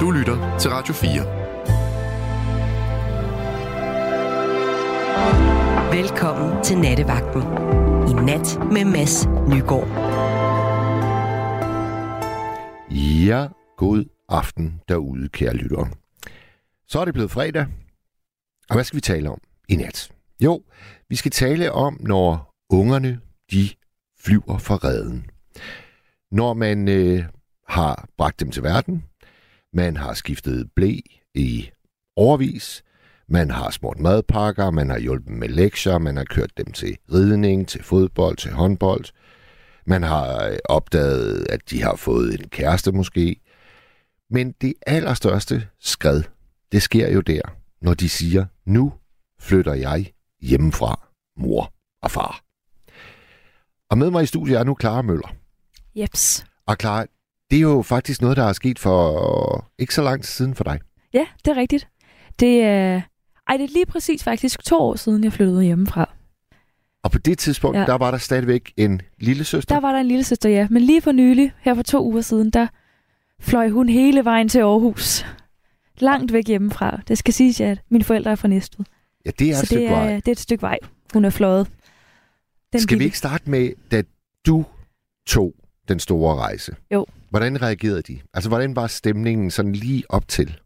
Du lytter til Radio 4. Velkommen til Nattevagten. I nat med Mads Nygaard. Ja, god aften derude, kære lyttere. Så er det blevet fredag. Og hvad skal vi tale om i nat? Jo, vi skal tale om, når ungerne de flyver fra redden. Når man øh, har bragt dem til verden, man har skiftet blæ i overvis, man har smurt madpakker, man har hjulpet med lektier, man har kørt dem til ridning, til fodbold, til håndbold. Man har øh, opdaget, at de har fået en kæreste måske. Men det allerstørste skred, det sker jo der, når de siger, nu flytter jeg hjemmefra, mor og far. Og med mig i studiet er nu Clara Møller. Jeps. Og Clara, det er jo faktisk noget, der er sket for ikke så lang tid siden for dig. Ja, det er rigtigt. Det er, ej, det er lige præcis faktisk to år siden, jeg flyttede hjemmefra. Og på det tidspunkt, ja. der var der stadigvæk en lille søster? Der var der en lille søster, ja. Men lige for nylig, her for to uger siden, der fløj hun hele vejen til Aarhus. Langt væk hjemmefra. Det skal siges, at mine forældre er fra Næstved. Ja, det er Så et stykke det er, vej. det er et stykke vej, hun er fløjet. Den skal lille. vi ikke starte med, da du tog den store rejse? Jo. Hvordan reagerede de? Altså, hvordan var stemningen sådan lige op til?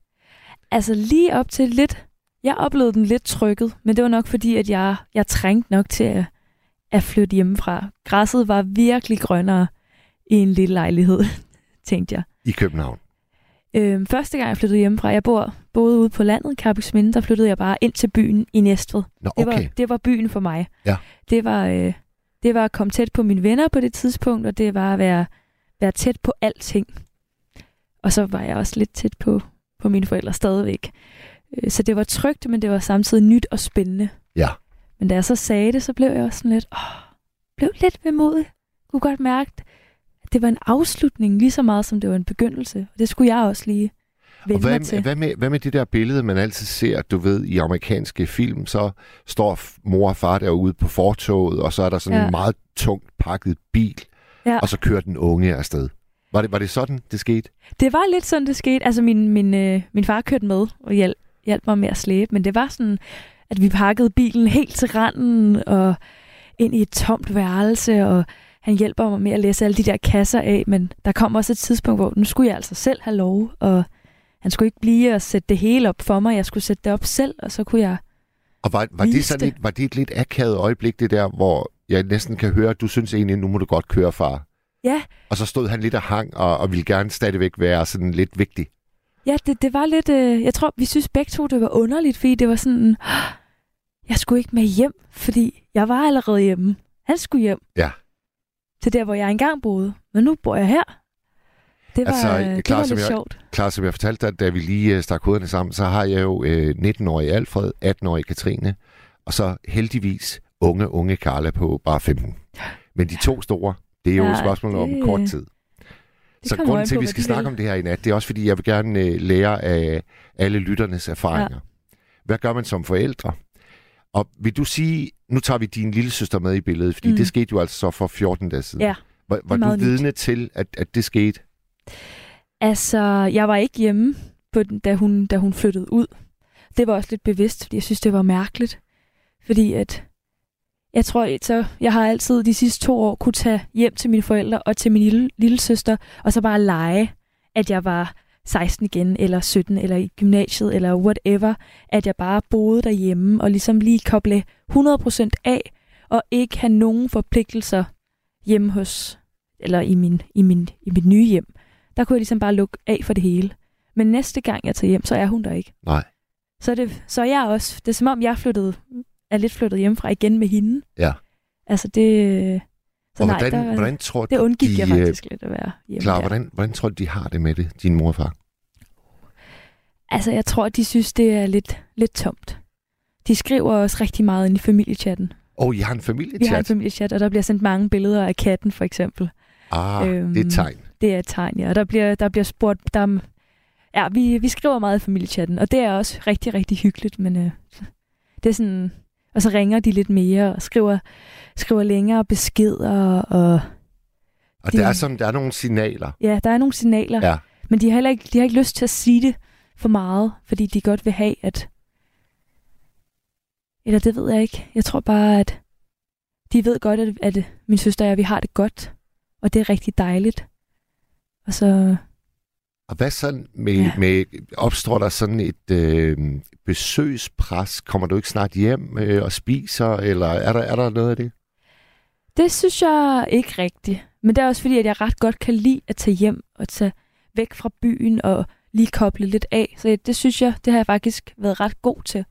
Altså, lige op til lidt... Jeg oplevede den lidt trykket, men det var nok fordi, at jeg, jeg trængte nok til at, at flytte hjemmefra. Græsset var virkelig grønnere i en lille lejlighed, tænkte jeg. I København? Øhm, første gang jeg flyttede hjemmefra, jeg bor både ude på landet, Karpusminde, der flyttede jeg bare ind til byen i Næstved. Nå, okay. det, var, det var byen for mig. Ja. Det var, øh, det var at komme tæt på mine venner på det tidspunkt, og det var at være, være tæt på alting. Og så var jeg også lidt tæt på, på mine forældre stadigvæk. Øh, så det var trygt, men det var samtidig nyt og spændende. Ja. Men da jeg så sagde det, så blev jeg også sådan lidt, åh, blev lidt vemodig. Kunne godt mærke, at det var en afslutning lige så meget, som det var en begyndelse. Og det skulle jeg også lige og hvad, mig til. Hvad med, hvad med det der billede, man altid ser, du ved, i amerikanske film, så står mor og far derude på fortoget, og så er der sådan ja. en meget tungt pakket bil, ja. og så kører den unge afsted. Var det, var det sådan, det skete? Det var lidt sådan, det skete. Altså, min, min, øh, min far kørte med og hjælp, hjalp mig med at slæbe, men det var sådan, at vi pakkede bilen helt til randen og ind i et tomt værelse, og han hjælper mig med at læse alle de der kasser af, men der kom også et tidspunkt, hvor nu skulle jeg altså selv have lov, og han skulle ikke blive og sætte det hele op for mig. Jeg skulle sætte det op selv, og så kunne jeg Og var, var, det, sådan et, var det et lidt akavet øjeblik, det der, hvor jeg næsten kan høre, at du synes egentlig, nu må du godt køre, far? Ja. Og så stod han lidt og hang, og, og ville gerne stadigvæk være sådan lidt vigtig. Ja, det, det var lidt... Øh, jeg tror, vi synes begge to, det var underligt, fordi det var sådan... Jeg skulle ikke med hjem, fordi jeg var allerede hjemme. Han skulle hjem. Ja. Til der, hvor jeg engang boede. Men nu bor jeg her. Det var, altså, det klar, var som lidt jeg, sjovt. Klar, som jeg fortalte dig, da vi lige uh, stak hovederne sammen, så har jeg jo uh, 19-årige Alfred, 18-årige Katrine, og så heldigvis unge, unge Carla på bare 15. Men de to store, det er jo ja, et spørgsmål det... om kort tid. Det så grunden til, at vi skal snakke om det her i nat, det er også, fordi jeg vil gerne uh, lære af alle lytternes erfaringer. Ja. Hvad gør man som forældre? Og vil du sige, nu tager vi din lille søster med i billedet, fordi mm. det skete jo altså så for 14 dage siden. Ja, var, var du vidne nyt. til, at, at det skete? Altså, jeg var ikke hjemme, på den, da, hun, da hun flyttede ud. Det var også lidt bevidst, fordi jeg synes, det var mærkeligt. Fordi at, jeg tror, så jeg har altid de sidste to år kunne tage hjem til mine forældre og til min lille, lille søster, og så bare lege, at jeg var 16 igen, eller 17, eller i gymnasiet, eller whatever, at jeg bare boede derhjemme, og ligesom lige koble 100% af, og ikke have nogen forpligtelser hjemme hos, eller i, min, i, min, i mit nye hjem. Der kunne jeg ligesom bare lukke af for det hele. Men næste gang jeg tager hjem, så er hun der ikke. Nej. Så det, så er jeg også, det er som om jeg flyttede, er lidt flyttet hjemmefra igen med hende. Ja. Altså det, så og nej, hvordan, der, hvordan tror det undgik de, jeg faktisk lidt at være hjemme Klar, hvordan, hvordan tror du, de har det med det, din mor og far? Altså, jeg tror, de synes, det er lidt, lidt tomt. De skriver også rigtig meget ind i familiechatten. Åh, oh, I har en familiechat? Vi har en familiechat, og der bliver sendt mange billeder af katten, for eksempel. Ah, øhm, det er et tegn. Det er et tegn, ja. Og der bliver, der bliver spurgt... Der, ja, vi, vi skriver meget i familiechatten, og det er også rigtig, rigtig hyggeligt, men øh, det er sådan... Og så ringer de lidt mere og skriver, skriver længere beskeder, og... Og de, der er sådan, der er nogle signaler. Ja, der er nogle signaler. Ja. Men de har heller ikke, de har ikke lyst til at sige det for meget, fordi de godt vil have, at... Eller det ved jeg ikke. Jeg tror bare, at de ved godt, at, at min søster og jeg, vi har det godt. Og det er rigtig dejligt. Og så... Og hvad sådan med, ja. med opstår der sådan et øh, besøgspres? Kommer du ikke snart hjem øh, og spiser, eller er der, er der noget af det? Det synes jeg ikke rigtigt. Men det er også fordi, at jeg ret godt kan lide at tage hjem og tage væk fra byen og lige koble lidt af. Så det synes jeg, det har jeg faktisk været ret god til.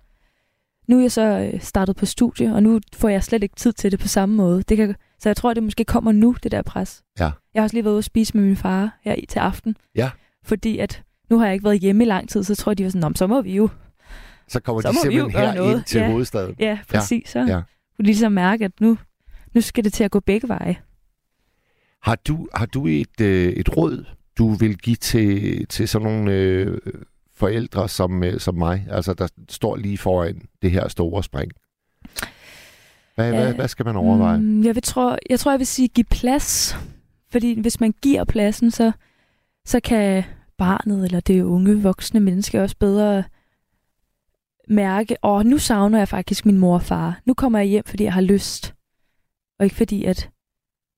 Nu er jeg så øh, startet på studie, og nu får jeg slet ikke tid til det på samme måde. Det kan, så jeg tror, det måske kommer nu, det der pres. Ja. Jeg har også lige været ude og spise med min far her i til aften. Ja. Fordi at nu har jeg ikke været hjemme i lang tid, så tror de var sådan, så må vi jo. Så kommer så de simpelthen her noget. ind til ja. hovedstaden. Ja, præcis. Så ja. kunne de ligesom mærke, at nu, nu skal det til at gå begge veje. Har du, har du et, øh, et råd, du vil give til, til sådan nogle øh, forældre som, øh, som mig, altså der står lige foran det her store spring? Hvad, ja, hvad, hvad skal man overveje? Mm, jeg, vil tro, jeg tror, jeg vil sige, give plads. Fordi hvis man giver pladsen, så, så kan barnet eller det unge voksne menneske også bedre mærke, åh, oh, nu savner jeg faktisk min mor og far. Nu kommer jeg hjem, fordi jeg har lyst. Og ikke fordi, at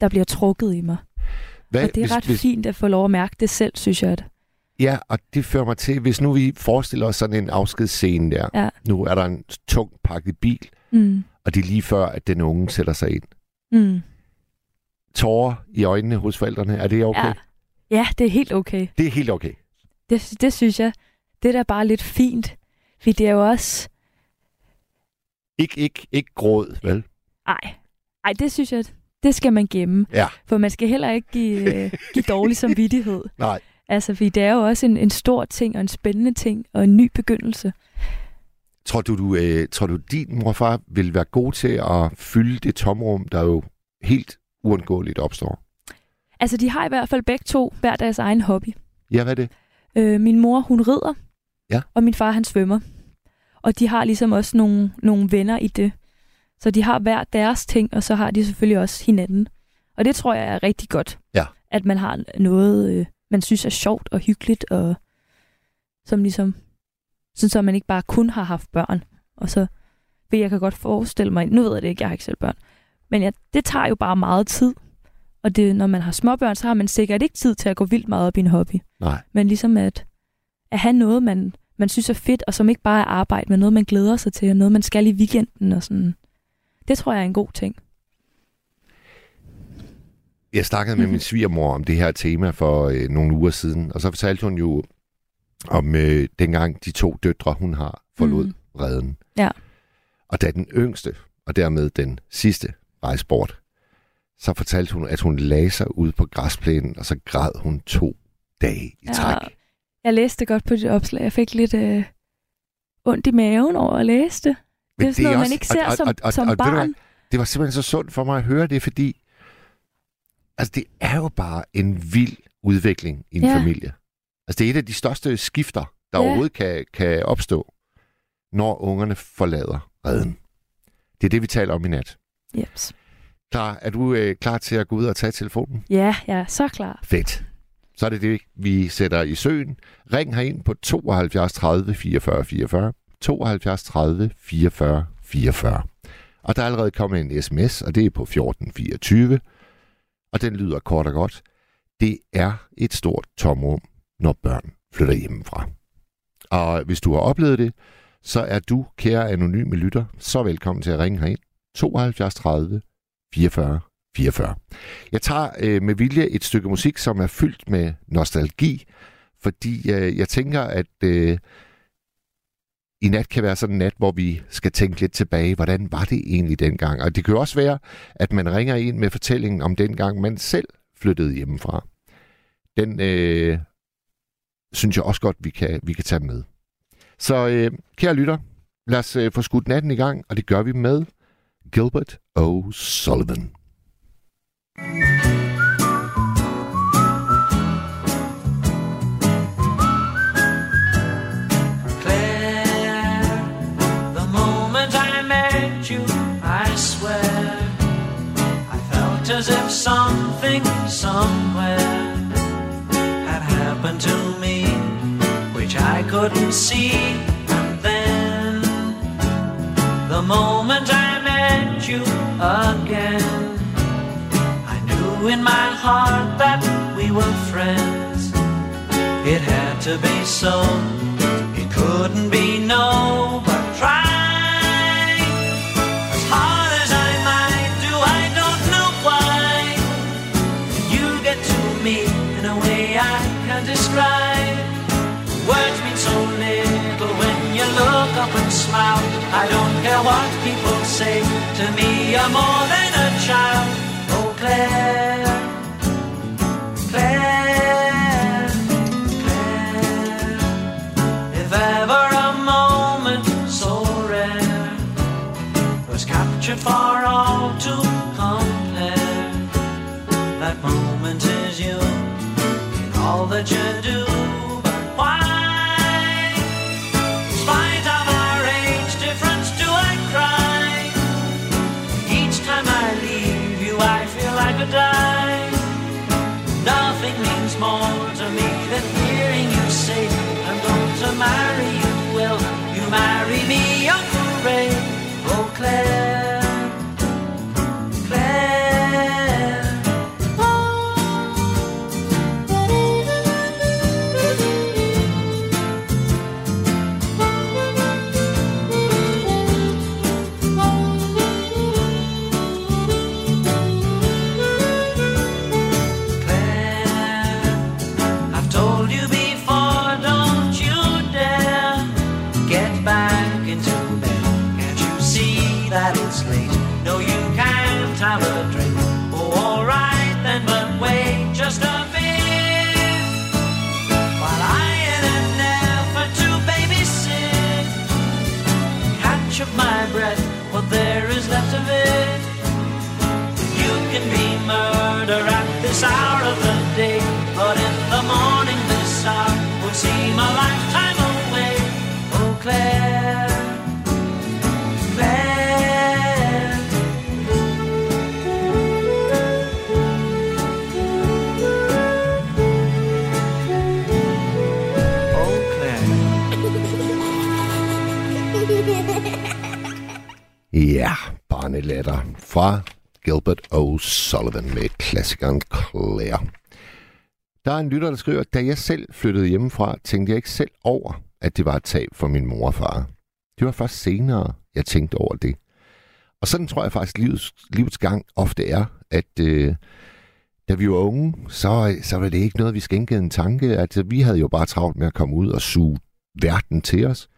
der bliver trukket i mig. Hvad, og det er hvis, ret hvis... fint at få lov at mærke det selv, synes jeg. At... Ja, og det fører mig til, hvis nu vi forestiller os sådan en afskedsscene der. Ja. Nu er der en tung pakket bil, mm. og det er lige før, at den unge sætter sig ind. Mm. Tårer i øjnene hos forældrene, er det okay? Ja, ja det er helt okay. Det er helt okay? Det, det synes jeg. Det er da bare lidt fint, for det er jo også... Ikke, ikke, ikke gråd, vel? Nej, Ej, det synes jeg, det skal man gemme. Ja. For man skal heller ikke give, øh, give dårlig samvittighed. Nej. Altså, fordi det er jo også en, en stor ting og en spændende ting og en ny begyndelse. Tror du, du, øh, tror du, din morfar vil være god til at fylde det tomrum, der jo helt uundgåeligt opstår? Altså, de har i hvert fald begge to hver deres egen hobby. Ja, hvad er det? Øh, min mor, hun rider, ja. og min far, han svømmer. Og de har ligesom også nogle, nogle venner i det. Så de har hver deres ting, og så har de selvfølgelig også hinanden. Og det tror jeg er rigtig godt. Ja. At man har noget, øh, man synes er sjovt og hyggeligt, og som ligesom, sådan så man ikke bare kun har haft børn. Og så, for jeg kan godt forestille mig, nu ved jeg det ikke, jeg har ikke selv børn, men ja, det tager jo bare meget tid. Og det, når man har småbørn, så har man sikkert ikke tid til at gå vildt meget op i en hobby. Nej. Men ligesom at, at have noget, man, man synes er fedt, og som ikke bare er arbejde, men noget, man glæder sig til, og noget, man skal i weekenden og sådan. Det tror jeg er en god ting. Jeg snakkede med min svigermor om det her tema for øh, nogle uger siden, og så fortalte hun jo om øh, dengang de to døtre, hun har, forlod mm. redden. Ja. Og da den yngste, og dermed den sidste, rejse bort, så fortalte hun, at hun lagde sig ud på græsplænen, og så græd hun to dage i ja, træk. Jeg læste godt på dit opslag. Jeg fik lidt øh, ondt i maven over at læse det. Det er sådan noget, også, man ikke ser og, og, som, og, og, som og, barn. Hvad, det var simpelthen så sundt for mig at høre det, fordi altså, det er jo bare en vild udvikling i en ja. familie. Altså, det er et af de største skifter, der ja. overhovedet kan, kan opstå, når ungerne forlader redden. Det er det, vi taler om i nat. Yes. Klar, er du øh, klar til at gå ud og tage telefonen? Ja, jeg er så klar. Fedt. Så er det det, vi sætter i søen. Ring herind på 72 30 44 44. 72 30 44 44. Og der er allerede kommet en sms, og det er på 1424. Og den lyder kort og godt. Det er et stort tomrum, når børn flytter hjemmefra. Og hvis du har oplevet det, så er du, kære anonyme lytter, så velkommen til at ringe herind. 72 30 44 44. Jeg tager øh, med vilje et stykke musik, som er fyldt med nostalgi, fordi øh, jeg tænker, at øh, i nat kan være sådan en nat, hvor vi skal tænke lidt tilbage, hvordan var det egentlig dengang? Og det kan jo også være, at man ringer ind med fortællingen om dengang, man selv flyttede hjemmefra. Den øh, synes jeg også godt, vi kan, vi kan tage med. Så øh, kære lytter, lad os øh, få skudt natten i gang, og det gør vi med Gilbert O'Sullivan. Claire The moment I met you I swear I felt as if something somewhere had happened to me. Which I couldn't see. And then, the moment I you again, I knew in my heart that we were friends. It had to be so, it couldn't be no, but try. As hard as I might do, I don't know why. You get to me in a way I can't describe. Words mean so little when you look up and smile. I don't care what people say to me, you're more than a child. Oh, Claire, Letter fra Gilbert O'Sullivan med klassikeren Claire. Der er en lytter, der skriver, da jeg selv flyttede hjemmefra, tænkte jeg ikke selv over, at det var et tab for min mor og far. Det var først senere, jeg tænkte over det. Og sådan tror jeg faktisk, livets, livets gang ofte er, at øh, da vi var unge, så, så var det ikke noget, vi skænkede en tanke. Altså, vi havde jo bare travlt med at komme ud og suge verden til os.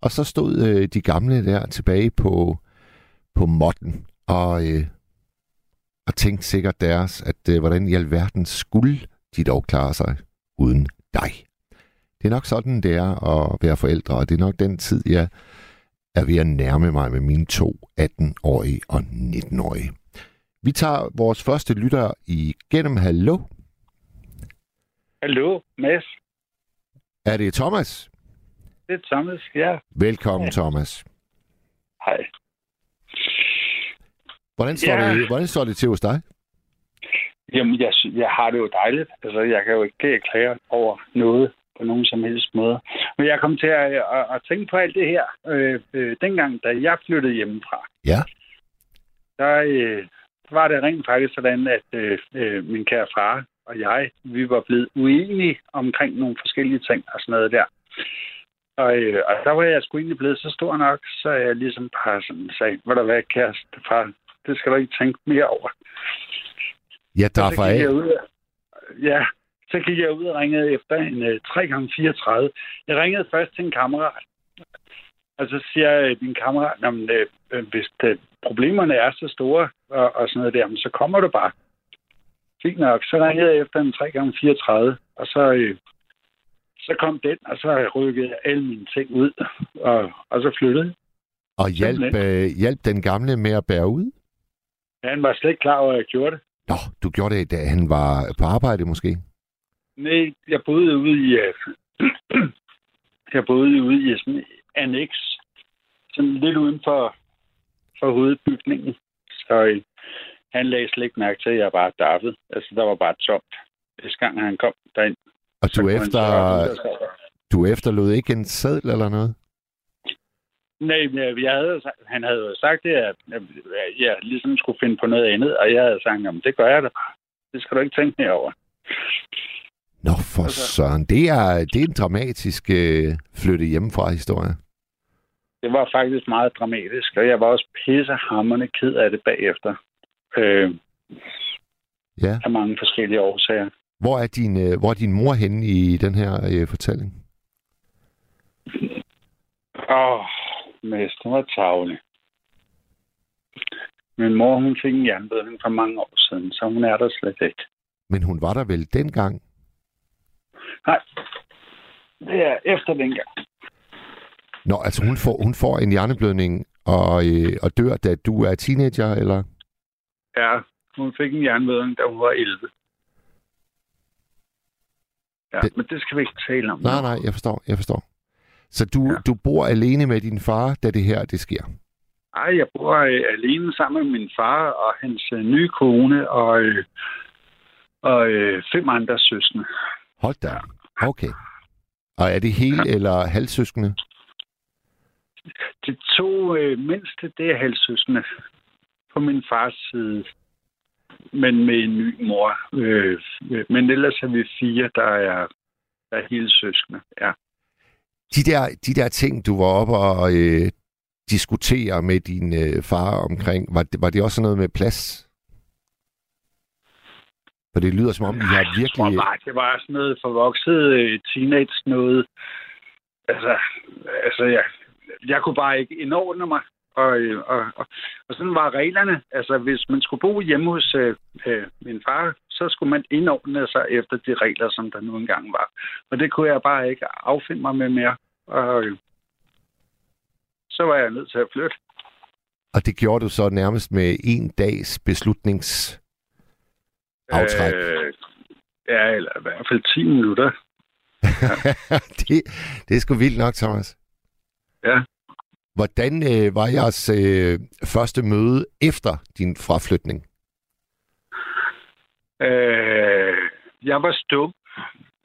Og så stod øh, de gamle der tilbage på, på måtten og, øh, og tænkte sikkert deres, at øh, hvordan i alverden skulle de dog klare sig uden dig. Det er nok sådan, det er at være forældre, og det er nok den tid, jeg er ved at nærme mig med mine to 18-årige og 19-årige. Vi tager vores første lytter igennem. Hallo? Hallo, Mads. Er det Thomas? Det er Thomas, ja. Velkommen, ja. Thomas. Hej. Hvordan står, Ja. det, hvordan står det til hos dig? Jamen, jeg, jeg har det jo dejligt. Altså, jeg kan jo ikke klage over noget på nogen som helst måde. Men jeg kom til at, at, at tænke på alt det her. Øh, øh, dengang, da jeg flyttede hjemmefra, Ja. der øh, var det rent faktisk sådan, at øh, øh, min kære far og jeg, vi var blevet uenige omkring nogle forskellige ting og sådan noget der. Og, øh, og der var jeg sgu egentlig blevet så stor nok, så jeg ligesom bare sådan sagde, hvad der hvad, kæreste far, det skal du ikke tænke mere over. Ja, der er gik jeg af. ud, ja, så gik jeg ud og ringede efter en uh, 3x34. Jeg ringede først til en kammerat. Og så siger jeg, din kammerat, jamen, øh, øh, hvis det, problemerne er så store og, og sådan noget der, så kommer du bare. Fint nok. Så ringede jeg efter en 3x34, og så, øh, så kom den, og så rykkede jeg alle mine ting ud, og, og så flyttede jeg. Og hjælp, øh, hjælp den gamle med at bære ud? Han var slet ikke klar over, at jeg gjorde det. Nå, du gjorde det, da han var på arbejde måske? Nej, jeg boede ude i... øh, jeg boede ude i sådan en annex. Sådan lidt uden for, for hovedbygningen. Så øh, han lagde slet ikke mærke til, at jeg bare daffede. Altså, der var bare tomt. Hvis gang han kom derind. Og så du han efter, spørge, "Hvem der står der?" Du efterlod ikke en seddel eller noget? Nej, men jeg havde, han havde jo sagt det, at jeg ligesom skulle finde på noget andet, og jeg havde sagt, jamen det gør jeg da. Det skal du ikke tænke mere over. Nå, for altså, søren. Det er, det er en dramatisk øh, flytte hjemmefra historie. Det var faktisk meget dramatisk, og jeg var også pissehammerende ked af det bagefter. Øh, Ja. af mange forskellige årsager. Hvor er din, øh, hvor er din mor henne i den her øh, fortælling? Åh, oh, mester var tavle. Min mor, hun fik en jernbødning for mange år siden, så hun er der slet ikke. Men hun var der vel dengang? Nej, det er efter dengang. Nå, altså hun får, hun får en hjerneblødning og, øh, og dør, da du er teenager, eller? Ja, hun fik en jernbødning, da hun var 11. Ja, Det- men det skal vi ikke tale om. Nej, nej, jeg forstår, jeg forstår. Så du, ja. Du bor alene med din far, da det her, det sker? Ej, jeg bor øh, alene sammen med min far og hans øh, nye kone og, øh, og øh, fem andre søskende. Hold da. Okay. Og er det hele ja. eller halvsøskende? De to øh, mindste, det er halvsøskende på min fars side, men med en ny mor. Øh, men ellers er vi fire, der er, der er hele søskende. Ja. De der, de der ting, du var oppe og øh, diskutere med din øh, far omkring, var det, var det også noget med plads? For det lyder som om, I har Jeg tror virkelig... bare, det var sådan noget forvokset øh, teenage noget. Altså, altså jeg, jeg kunne bare ikke indordne mig. Og, øh, og, og, og sådan var reglerne. Altså, hvis man skulle bo hjemme hos øh, øh, min far, så skulle man indordne sig efter de regler, som der nu engang var. Og det kunne jeg bare ikke affinde mig med mere. Og øh, så var jeg nødt til at flytte. Og det gjorde du så nærmest med en dags beslutnings... Aftræk. Øh, ja, eller i hvert fald 10 minutter. det, det er sgu vildt nok, Thomas. Ja. Hvordan øh, var jeres øh, første møde efter din fraflytning? Øh, jeg var stum.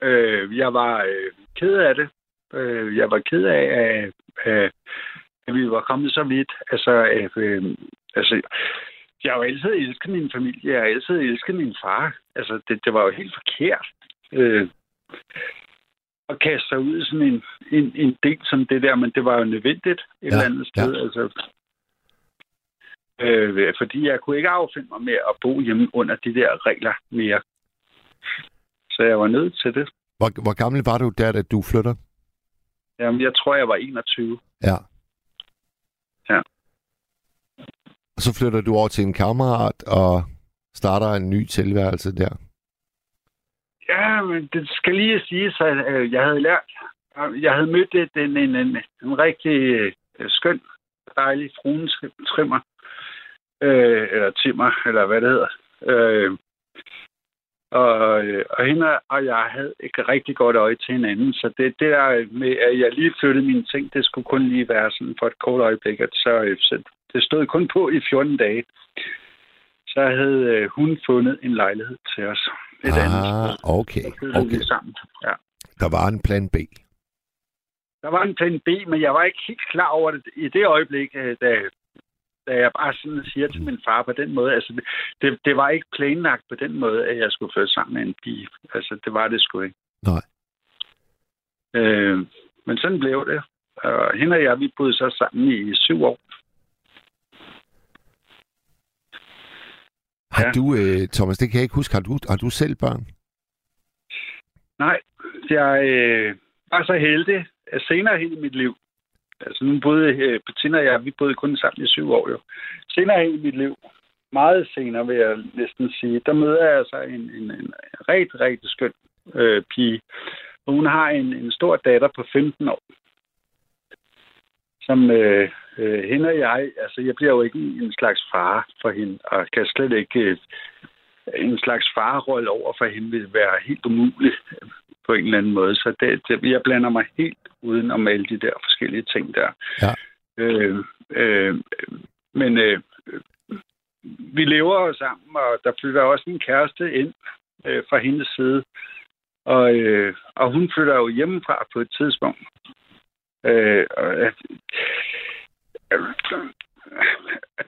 Øh, jeg var øh, ked af det. Øh, jeg var ked af, at, at, at vi var kommet så vidt. Altså, at, øh, altså, jeg har jo altid elsket min familie. Jeg har altid elsket min far. Altså, det, det var jo helt forkert. Øh, at kaste sig ud i sådan en, en, en del som det der, men det var jo nødvendigt et Ja, eller andet sted. ja. Altså, øh, fordi jeg kunne ikke affinde mig med at bo hjemme under de der regler mere. Så jeg var nødt til det. Hvor, hvor gammel var du der, da du flytter? Jamen, jeg tror, jeg var 21. Ja. Ja. Og så flytter du over til en kammerat og starter en ny tilværelse der. Ja, men det skal lige sige, at øh, jeg havde lært. Jeg havde mødt en, en, en, en rigtig øh, skøn, dejlig fruens trimmer. Øh, eller timmer, eller hvad det hedder. Øh, og, øh, og hende og jeg havde et rigtig godt øje til hinanden. Så det, det der med, at jeg lige flyttede mine ting, det skulle kun lige være sådan for et kort øjeblik. At så, øh, så det stod kun på i 14 dage. Så havde øh, hun fundet en lejlighed til os et andet sted. Ah, okay. Så okay. vi sammen. Ja. Der var en plan B. Der var en plan B, men jeg var ikke helt klar over det i det øjeblik, da, da jeg bare sådan siger til min far på den måde. Altså, det, det var ikke planlagt på den måde, at jeg skulle flytte sammen med en pige. Altså, det var det sgu ikke. Nej. Øh, men sådan blev det. Og hende og jeg, vi boede så sammen i syv år. Har Ja. du, øh, Thomas, det kan jeg ikke huske, har du, har du selv børn? Nej, jeg øh, var så heldig, at senere hen i mit liv, altså nu boede Bettina og jeg, vi boede kun sammen i syv år jo. Senere i mit liv, meget senere vil jeg næsten sige, der møder jeg altså en, en, en rigtig, rigtig skøn øh, pige. Og hun har en, en stor datter på 15 år, som øh, øh, hende og jeg, altså jeg bliver jo ikke en slags far for hende, og kan slet ikke øh, en slags farrolle over for hende vil være helt umulig på en eller anden måde. Så det, det, jeg blander mig helt uden om alle de der forskellige ting der. Ja. Øh, øh, men øh, vi lever jo sammen, og der flytter også en kæreste ind øh, fra hendes side. Og, øh, og hun flytter jo hjemmefra på et tidspunkt. Øh, og, øh,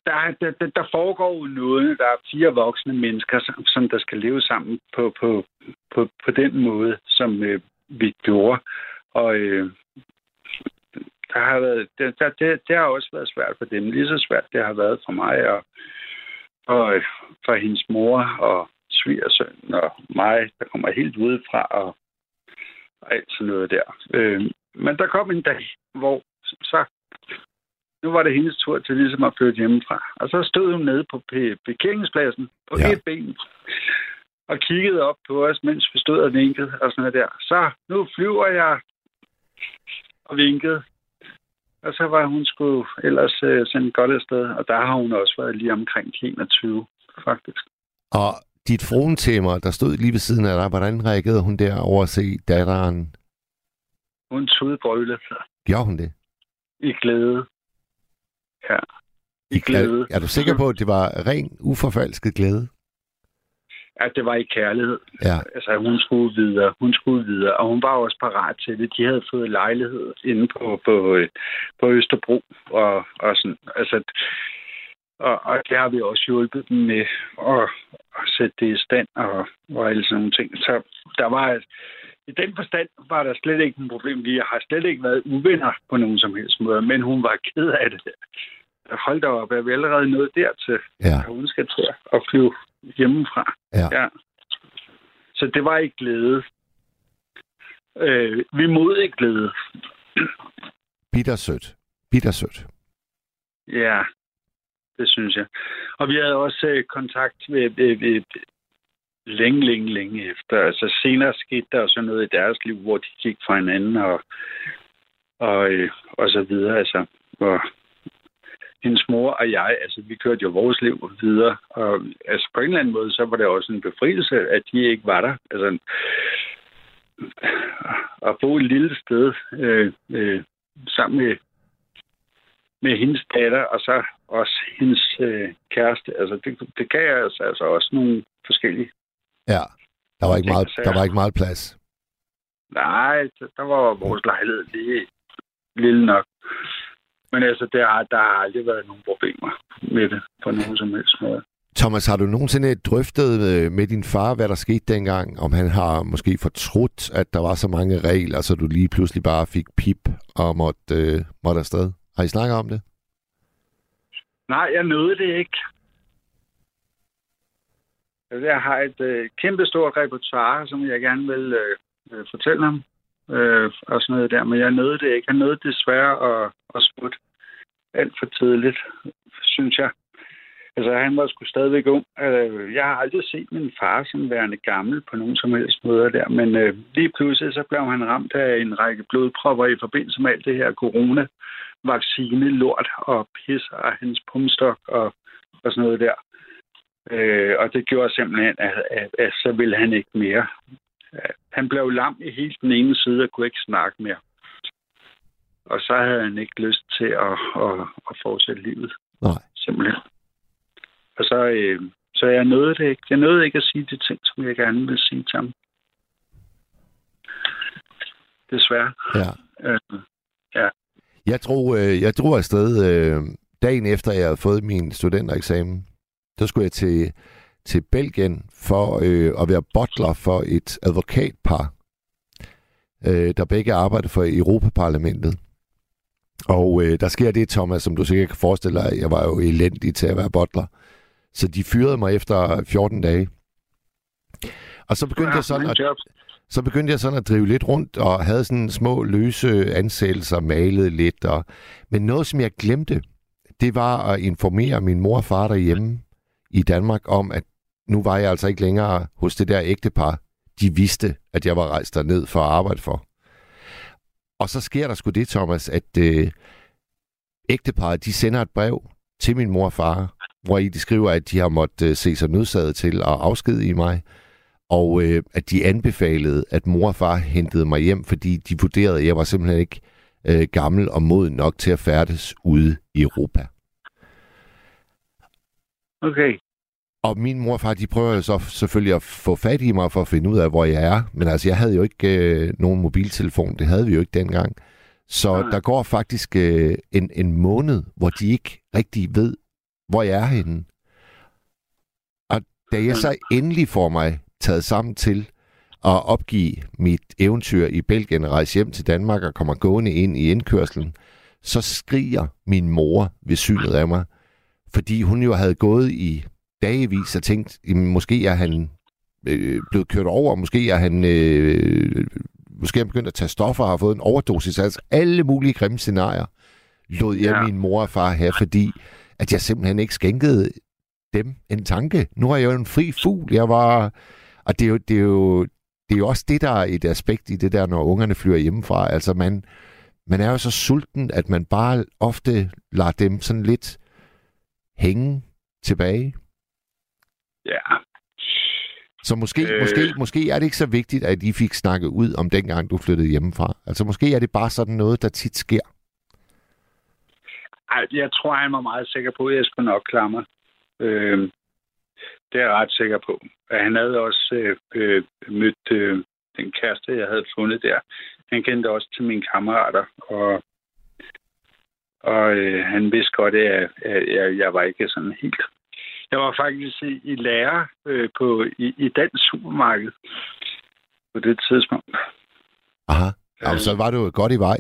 der, der, der foregår noget. Der er fire voksne mennesker, som, som der skal leve sammen på, på, på, på den måde, som øh, vi gjorde. Og øh, der har været, det, der, det, det har også været svært for dem. Lige så svært det har været for mig og, og øh, for hendes mor og svigersøn og mig, der kommer helt udefra og, og alt sådan noget der. Øh, men der kom en dag, hvor så nu var det hendes tur til ligesom at flytte hjemmefra. Og så stod hun nede på parkeringspladsen på ja. et ben og kiggede op på os, mens vi stod og vinkede og sådan noget der. Så nu flyver jeg og vinkede. Og så var hun sgu ellers uh, sendt godt afsted, og der har hun også været lige omkring 21, faktisk. Og dit fruentæmmer, der stod lige ved siden af dig, hvordan reagerede hun der over at se datteren? Hun tudbrølede sig. Gjorde hun det? I glæde. Ja. I glæde. Er, er du sikker på, at det var ren, uforfalsket glæde? at det var i kærlighed. Ja. Altså, hun skulle videre, hun skulle videre, og hun var også parat til det. De havde fået lejlighed inde på, på, på Østerbro, og, og sådan, altså, og, og det har vi også hjulpet dem med at, at sætte det i stand og, og alle sådan nogle ting. Så der var, i den forstand var der slet ikke en problem. Vi har slet ikke været uvenner på nogen som helst måde, men hun var ked af det. Hold da op, er vi allerede nået dertil, ja. at hun skal til at flyve hjemmefra. Ja. ja. Så det var ikke glæde. Øh, vi mod ikke glæde. Bittersødt. Bittersødt. Ja, det synes jeg. Og vi havde også øh, kontakt med, med, med længe, længe, længe efter. Altså senere skete der også noget i deres liv, hvor de gik fra hinanden og, og, øh, og så videre. Altså, hvor hendes mor og jeg, altså vi kørte jo vores liv videre. Og altså på en eller anden måde, så var det også en befrielse, at de ikke var der. Altså, at bo et lille sted øh, øh, sammen med, med hendes datter, og så også hendes øh, kæreste. Altså, det, det gav altså, altså også nogle forskellige Ja, der var ikke meget, der var ikke meget plads. Nej, der var vores lejlighed lige lille nok. Men altså, der har, der har aldrig været nogen problemer med det på nogen som helst måde. Thomas, har du nogensinde drøftet øh, med din far, hvad der skete dengang? Om han har måske fortrudt, at der var så mange regler, så du lige pludselig bare fik pip og måtte, øh, måtte afsted? Har I snakket om det? Nej, jeg nåede det ikke. Øh, jeg har et øh, kæmpestort repertoire, som jeg gerne vil øh, øh fortælle ham. Øh, og sådan noget der, men jeg nåede det ikke. Jeg nåede desværre at, at smutte alt for tidligt, synes jeg. Altså, han var sgu stadigvæk ung. Øh, jeg har aldrig set min far som værende gammel på nogen som helst måder der, men øh, lige pludselig så blev han ramt af en række blodpropper i forbindelse med alt det her corona-vaccine, lort og pis og hans pumstok og, og sådan noget der. Øh, og det gjorde simpelthen, at, at, at så ville han ikke mere. Han blev lam i helt den ene side og kunne ikke snakke mere. Og så havde han ikke lyst til at, at, at fortsætte livet. Nej. Simpelthen. Og så, øh, så jeg nåede det ikke. Jeg nåede ikke at sige de ting, som jeg gerne ville sige til ham. Desværre. Ja. Øh, ja. Jeg drog, øh, jeg drog afsted øh, dagen efter, jeg havde fået min studentereksamen. Der skulle jeg til, til Belgien for øh, at være butler for et advokatpar, øh, der begge arbejder for Europaparlamentet. Og øh, der sker det, Thomas, som du sikkert kan forestille dig, jeg var jo elendig til at være butler. Så de fyrede mig efter 14 dage. Og så begyndte, ja, jeg sådan at, så begyndte jeg sådan at drive lidt rundt, og havde sådan små løse ansættelser, malede lidt. Og, men noget, som jeg glemte, det var at informere min mor og far derhjemme i Danmark om, at nu var jeg altså ikke længere hos det der ægtepar. De vidste, at jeg var rejst ned for at arbejde for. Og så sker der sgu det, Thomas, at øh, ægteparet, de sender et brev til min mor og far, hvor I de skriver, at de har måttet øh, se sig nødsaget til at afskedige mig, og øh, at de anbefalede, at mor og far hentede mig hjem, fordi de vurderede, at jeg var simpelthen ikke øh, gammel og moden nok til at færdes ude i Europa. Okay og min mor og far, de prøver jo så selvfølgelig at få fat i mig for at finde ud af, hvor jeg er. Men altså, jeg havde jo ikke øh, nogen mobiltelefon. Det havde vi jo ikke dengang. Så Nej. der går faktisk øh, en, en måned, hvor de ikke rigtig ved, hvor jeg er henne. Og da jeg så endelig får mig taget sammen til at opgive mit eventyr i Belgien og rejse hjem til Danmark og kommer gående ind i indkørslen, så skriger min mor ved synet af mig, fordi hun jo havde gået i dagevis og tænkt, jamen, måske er han øh, blevet kørt over, måske er han øh, måske er han begyndt at tage stoffer og har fået en overdosis. Altså alle mulige grimme scenarier lod jeg Ja. min mor og far have, fordi at jeg simpelthen ikke skænkede dem en tanke. Nu er jeg jo en fri fugl. Jeg var... Og det er jo, det er jo, det er jo også det, der er et aspekt i det der, når ungerne flyver hjemmefra. Altså man, man er jo så sulten, at man bare ofte lader dem sådan lidt hænge tilbage. Ja, Så måske, øh... Måske, måske er det ikke så vigtigt, at I fik snakket ud om dengang, du flyttede hjemmefra. Altså måske er det bare sådan noget, der tit sker. Ej, jeg tror, han var meget sikker på, at jeg skulle nok klare mig. Øh, det er jeg ret sikker på. Han havde også øh, øh, mødt øh, den kæreste, jeg havde fundet der. Han kendte også til mine kammerater, og, og øh, han vidste godt, at jeg, at jeg, jeg var ikke sådan helt... Jeg var faktisk i, i lærer øh, på, i, i dansk supermarked på det tidspunkt. Aha. Jamen, så var du godt i vej.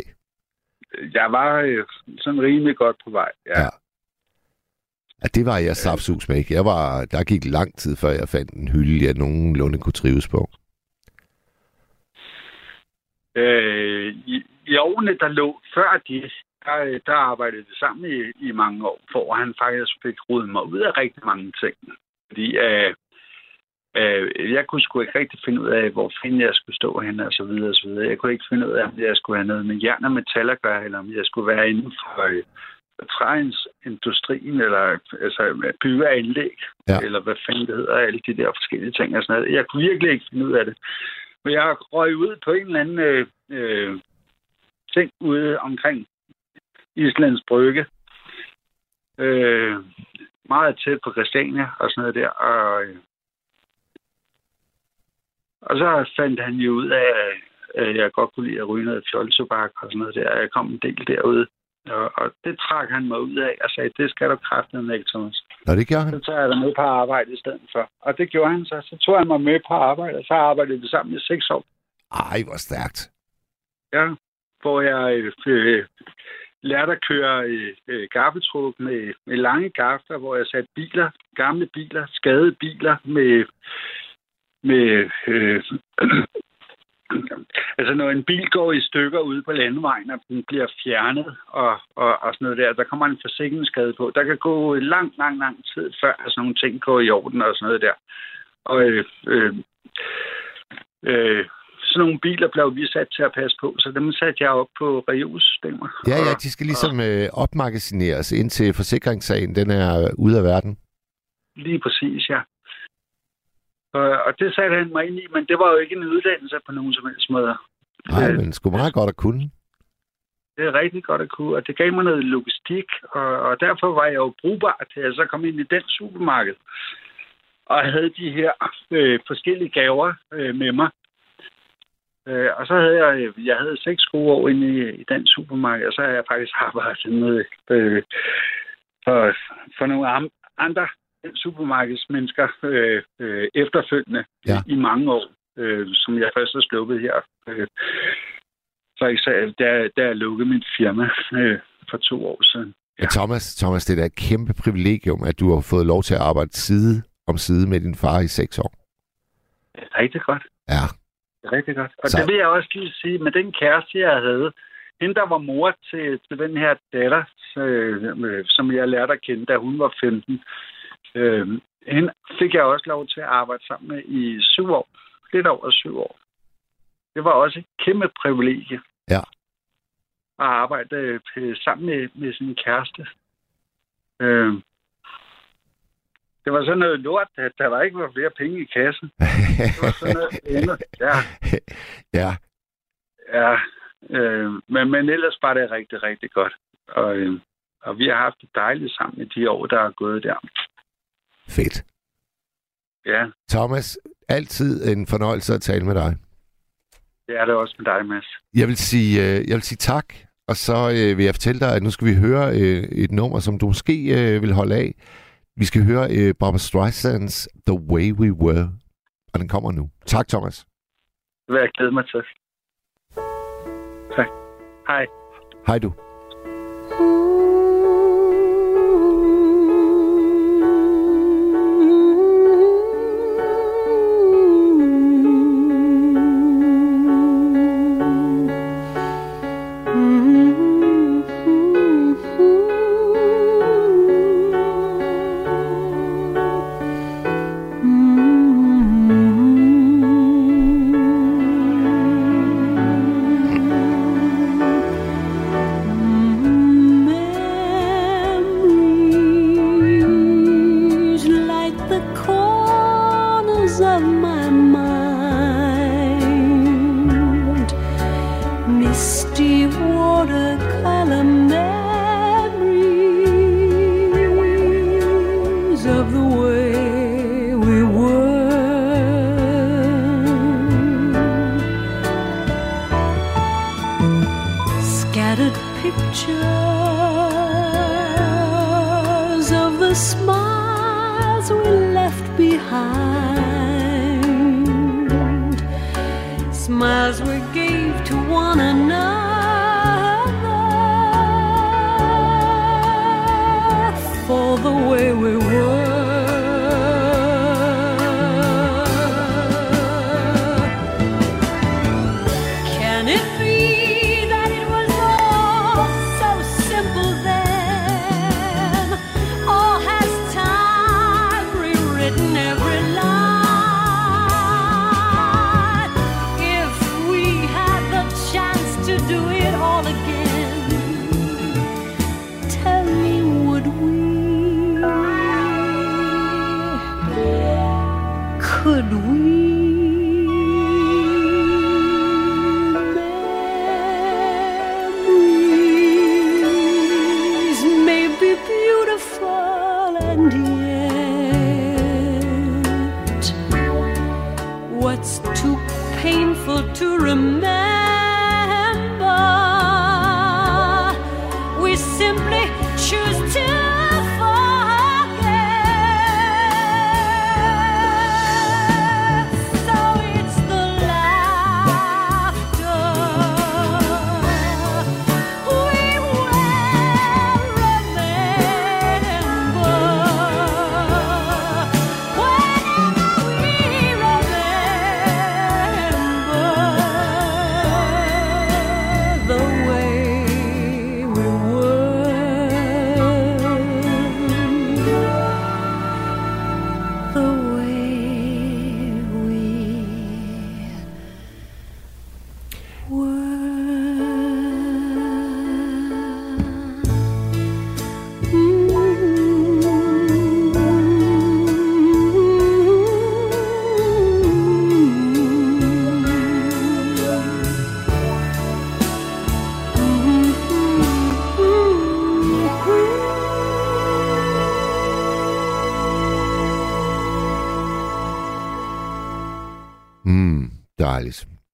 Jeg var øh, sådan rimelig godt på vej. Ja. Ja. Ja, det var jeg sapsus med ikke. Jeg var, der gik lang tid, før jeg fandt en hylde, jeg nogenlunde kunne trives på. Øh, i, I årene, der lå før det, der, der arbejdede vi sammen i, i mange år, for han faktisk fik rodet mig ud af rigtig mange ting. Fordi øh, øh, jeg kunne sgu ikke rigtig finde ud af, hvor fanden jeg skulle stå henne, og så videre, og så videre. Jeg kunne ikke finde ud af, om jeg skulle have noget med jern og metal at gøre, eller om jeg skulle være inden for øh, træindustrien, eller altså bygge af anlæg, Ja. eller hvad fanden det hedder, alle de der forskellige ting og sådan noget. Jeg kunne virkelig ikke finde ud af det. Men jeg røg ud på en eller anden øh, øh, ting ude omkring Islands Brygge. Øh, meget tæt på Christiania og sådan noget der. Og, øh, og så fandt han jo ud af, at jeg godt kunne lide at ryge noget fjoltobak og sådan noget der. Jeg kom en del derude. Og, og det trak han mig ud af og sagde, det skal du kraftedeme ikke, Thomas. Nå, det gjorde han. Så tager jeg dig med på arbejde i stedet for. Og det gjorde han så. Så tog han mig med på arbejde, og så arbejdede vi sammen i seks år. Ej, hvor stærkt. Ja, hvor jeg øh, lærte at køre øh, øh gaffeltruk med, med lange gafler, hvor jeg satte biler, gamle biler, skadede biler med, med øh, altså når en bil går i stykker ude på landevejen, og den bliver fjernet og, og, og sådan noget der, der kommer en forsikringsskade på. Der kan gå lang, lang, lang tid, før sådan nogle ting går i orden og sådan noget der. Og øh, øh, øh, sådan nogle biler blev vi sat til at passe på, så dem satte jeg op på reolsystemer. Ja, ja, Og- de skal ligesom øh, opmagasineres, indtil forsikringssagen den er ude af verden. Lige præcis, ja. Og, og det satte han mig ind i, men det var jo ikke en uddannelse på nogen som helst måde. Nej, Øh, men sgu meget godt at kunne. Det er rigtig godt at kunne, og det gav mig noget logistik, og, og derfor var jeg jo brugbar til at så komme ind i den supermarked. Og jeg havde de her øh, forskellige gaver øh, med mig. Øh, og så havde jeg, jeg havde seks gode år inde i, i den supermarked, og så har jeg faktisk arbejdet med øh, for, for nogle am- andre supermarkedsmennesker øh, øh, efterfølgende Ja. ja. i mange år, øh, som jeg først har sluppet her. Øh, for eksempel, da, da jeg lukkede mit firma øh, for to år siden. Men Thomas, Thomas, det er da et kæmpe privilegium, at du har fået lov til at arbejde side om side med din far i seks år. Det er rigtig godt. Ja, rigtig godt. Og Så- det vil jeg også lige sige, med den kæreste, jeg havde, hende, der var mor til, til den her datter, øh, som jeg lærte at kende, da hun var 15, øh, hende fik jeg også lov til at arbejde sammen med i syv år. Lidt over syv år. Det var også et kæmpe privilegie. Ja. At arbejde øh, sammen med, med sin kæreste. Øh, det var sådan noget lort, at der var ikke var flere penge i kassen. Det var sådan noget andet. Ja. ja. Ja, øh, men, men ellers var det rigtig, rigtig godt. Og, øh, og vi har haft det dejligt sammen i de år, der er gået der. Fedt. Ja, Thomas, altid en fornøjelse at tale med dig. det er det også med dig, Mads. Jeg vil sige, øh, jeg vil sige tak, og så øh, vil jeg fortælle dig, at nu skal vi høre øh, et nummer, som du måske vil holde af. Vi skal høre øh, Barbara Streisands The Way We Were, og den kommer nu. Tak, Thomas. Det vil jeg glæde mig til. Tak. Hej. Hej du. Memories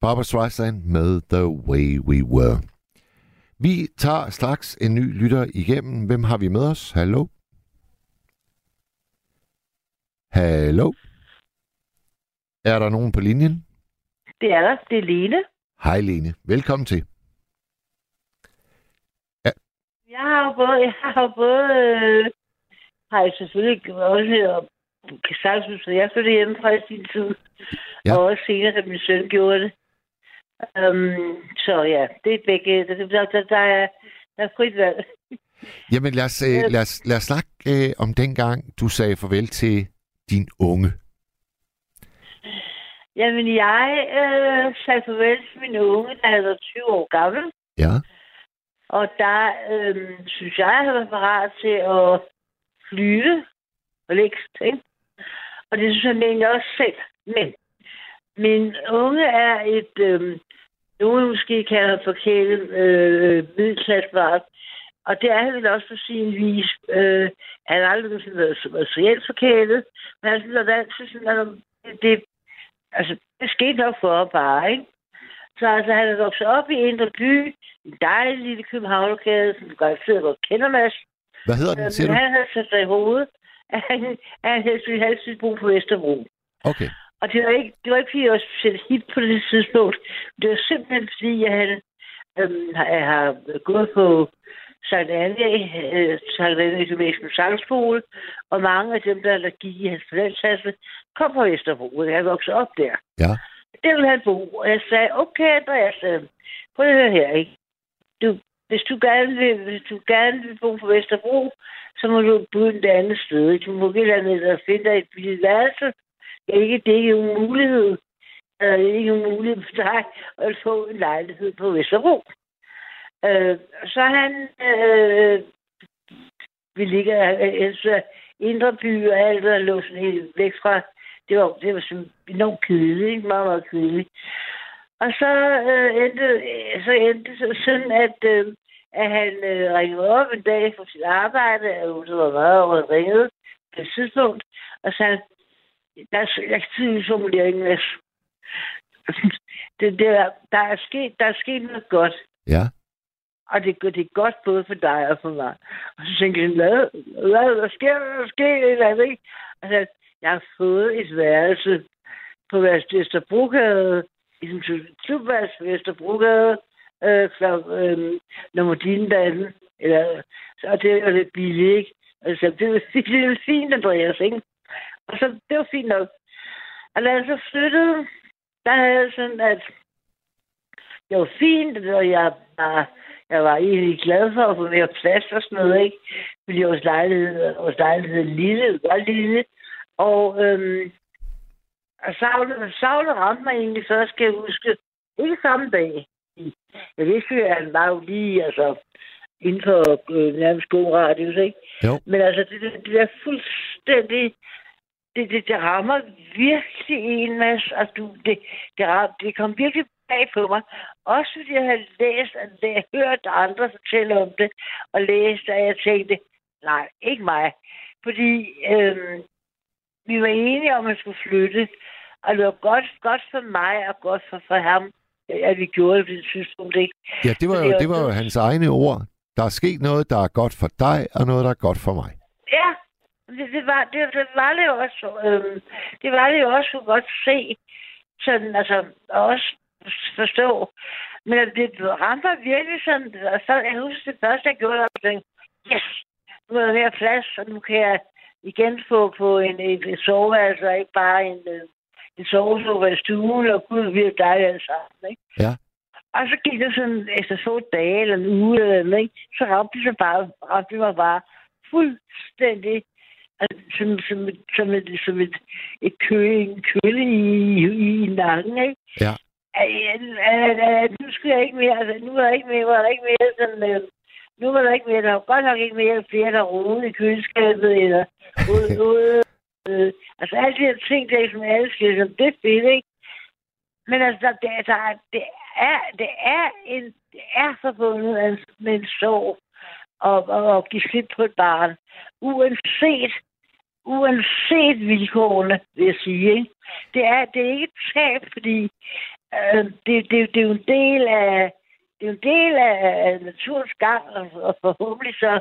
Barbara Streisand med The Way We Were. Vi tager straks en ny lytter igennem. Hvem har vi med os? Hallo? Hallo? Er der nogen på linjen? Det er der. Det er Lene. Hej Lene. Velkommen til. Jeg har jo både, jeg har jo både, øh, har jeg selvfølgelig også kan sagtens så jeg flyttede hjemmefra i sin tid. Ja. Ja. Og også senere, da min søn gjorde det. Um, så ja, det er begge. Der, der, der, er, der er frit valg. Jamen lad os, øh, lad os, lad os snakke øh, om dengang, du sagde farvel til din unge. Jamen, jeg øh, sagde farvel til min unge, da jeg var 20 år gammel. Ja. Og der øh, synes jeg, jeg har været parat til at flyve og længst, ikke? Og det synes jeg egentlig også selv. Men min unge er et, øh, nogen måske kalder forkælet øh, middelklassebarn, Og det er han vel også på sin vis. Øh, han har aldrig nogensinde været materielt forkælet, men han synes, at sådan, at det, det, altså, det skete nok for ham bare, ikke? Så altså, han er vokset op i Indre By, en dejlig lille københavnergade, som garanteret godt kender, Mads. Hvad hedder den, siger Men du? han havde sat sig i hovedet, at han, at han have sit brug på Vesterbro. Okay. Og det var ikke, det var ikke fordi jeg var specielt hit på det tidspunkt. Det var simpelthen fordi, jeg havde, øhm, har- jeg har gået på Sankt Anne, øh, Sankt Anne Gymnasium Sangskole, og mange af dem, der, der gik i hans forældreklasse, kom fra Vesterbro. Jeg voksede op der. Ja. Det ville han bo. Og jeg sagde, okay, Andreas, prøv at høre her, ikke? Du, hvis du gerne vil, hvis du gerne vil bo på Vesterbro, så må du begynde et andet sted. ikke? Du må andet og finde dig et billigt værelse. Ikke, det er ikke en mulighed. Øh, Det er ikke en mulighed for dig at få en lejlighed på Vesterbro. Øh, så han øh, vi ligger øh, altså indre by og alt der lå sådan helt væk fra. Det var, det var sådan enormt kedeligt, ikke? meget, meget kedeligt. Og så øh, endte, øh, så endte det sådan, at, øh, at han øh, ringede op en dag for sit arbejde, og det var meget over ringet på et tidspunkt, og så- jeg kan tidlig formulering, Mads. det, det er, der, er sket, der er sket noget godt, Ja. og det, det er godt både for dig og for mig. Og så tænkte jeg, hvad, hvad, hvad sker der? Der sker et eller andet, ikke? Og så, jeg har fået et værelse på Vesterbrogade, i sådan en klubværelse på Vesterbrogade, øh, øh, nummer din. Eller, og det er lidt billigt, ikke? Altså, det var, det var fint, Andreas, ikke? Og så, det var fint nok. Og da jeg så flyttede, der havde jeg sådan, at det var fint, og jeg var, jeg var egentlig glad for at få mere plads og sådan noget, ikke? Fordi vores lejlighed, vores lejlighed lille, var lille. Og, øhm, og savlet, savlet ramte mig egentlig først, skal jeg huske. Ikke samme dag. Jeg vidste jo, at han var jo lige, altså, inden for øh, nærmest god radius, ikke? Jo. Men altså, det, det, det er fuldstændig... Det, det, det rammer virkelig en masse, og du, det, det, ram, det kom virkelig bag på mig. Også fordi jeg havde læst, og jeg havde hørt andre fortælle om det, og læst, og jeg tænkte, nej, ikke mig. Fordi øhm, vi var enige om, at man skulle flytte, og det var godt, godt for mig og godt for, for ham, at vi gjorde det på det tidspunkt, ikke? Ja, det var, jo, det det var jo hans egne ord. Der er sket noget, der er godt for dig, og noget, der er godt for mig. Det, det, var, det, det var det også. Øhm, det var det jo også for godt se. Sådan, altså, og også forstå. Men det ramte virkelig sådan, og så jeg husker det første, jeg gjorde, og tænkte, yes, nu er der mere plads, og nu kan jeg igen få på en, en, en soveværelse, og ikke bare en, øh, en sovesofa i stuen, og gud, vi er dejligt alle sammen, ikke? Ja. Og så gik det sådan efter få dage eller en uge, eller noget, ikke? så ramte det, så bare, ramte det mig bare fuldstændig altså, som, som, som, et, som et, et kø, en kølle i, i, i nakken, ikke? Ja. Nu skal jeg ikke mere, altså, nu er der ikke mere, var der ikke mere sådan, øh, nu var der ikke mere, der var godt nok ikke mere flere, der rodede i køleskabet, eller ude, ude, øh, altså alle de her ting, der som alle siger, som det fedt, ikke? Men altså, der, der, der, er- det, er, det, er en, det er forbundet med en- med en sorg og, og, og give slip på et barn. Uanset, uanset vilkårene, vil jeg sige. Ikke? Det, er, det er ikke et tab, fordi øh, det, det, det er jo en del af det er en del af, naturens gang, og, forhåbentlig så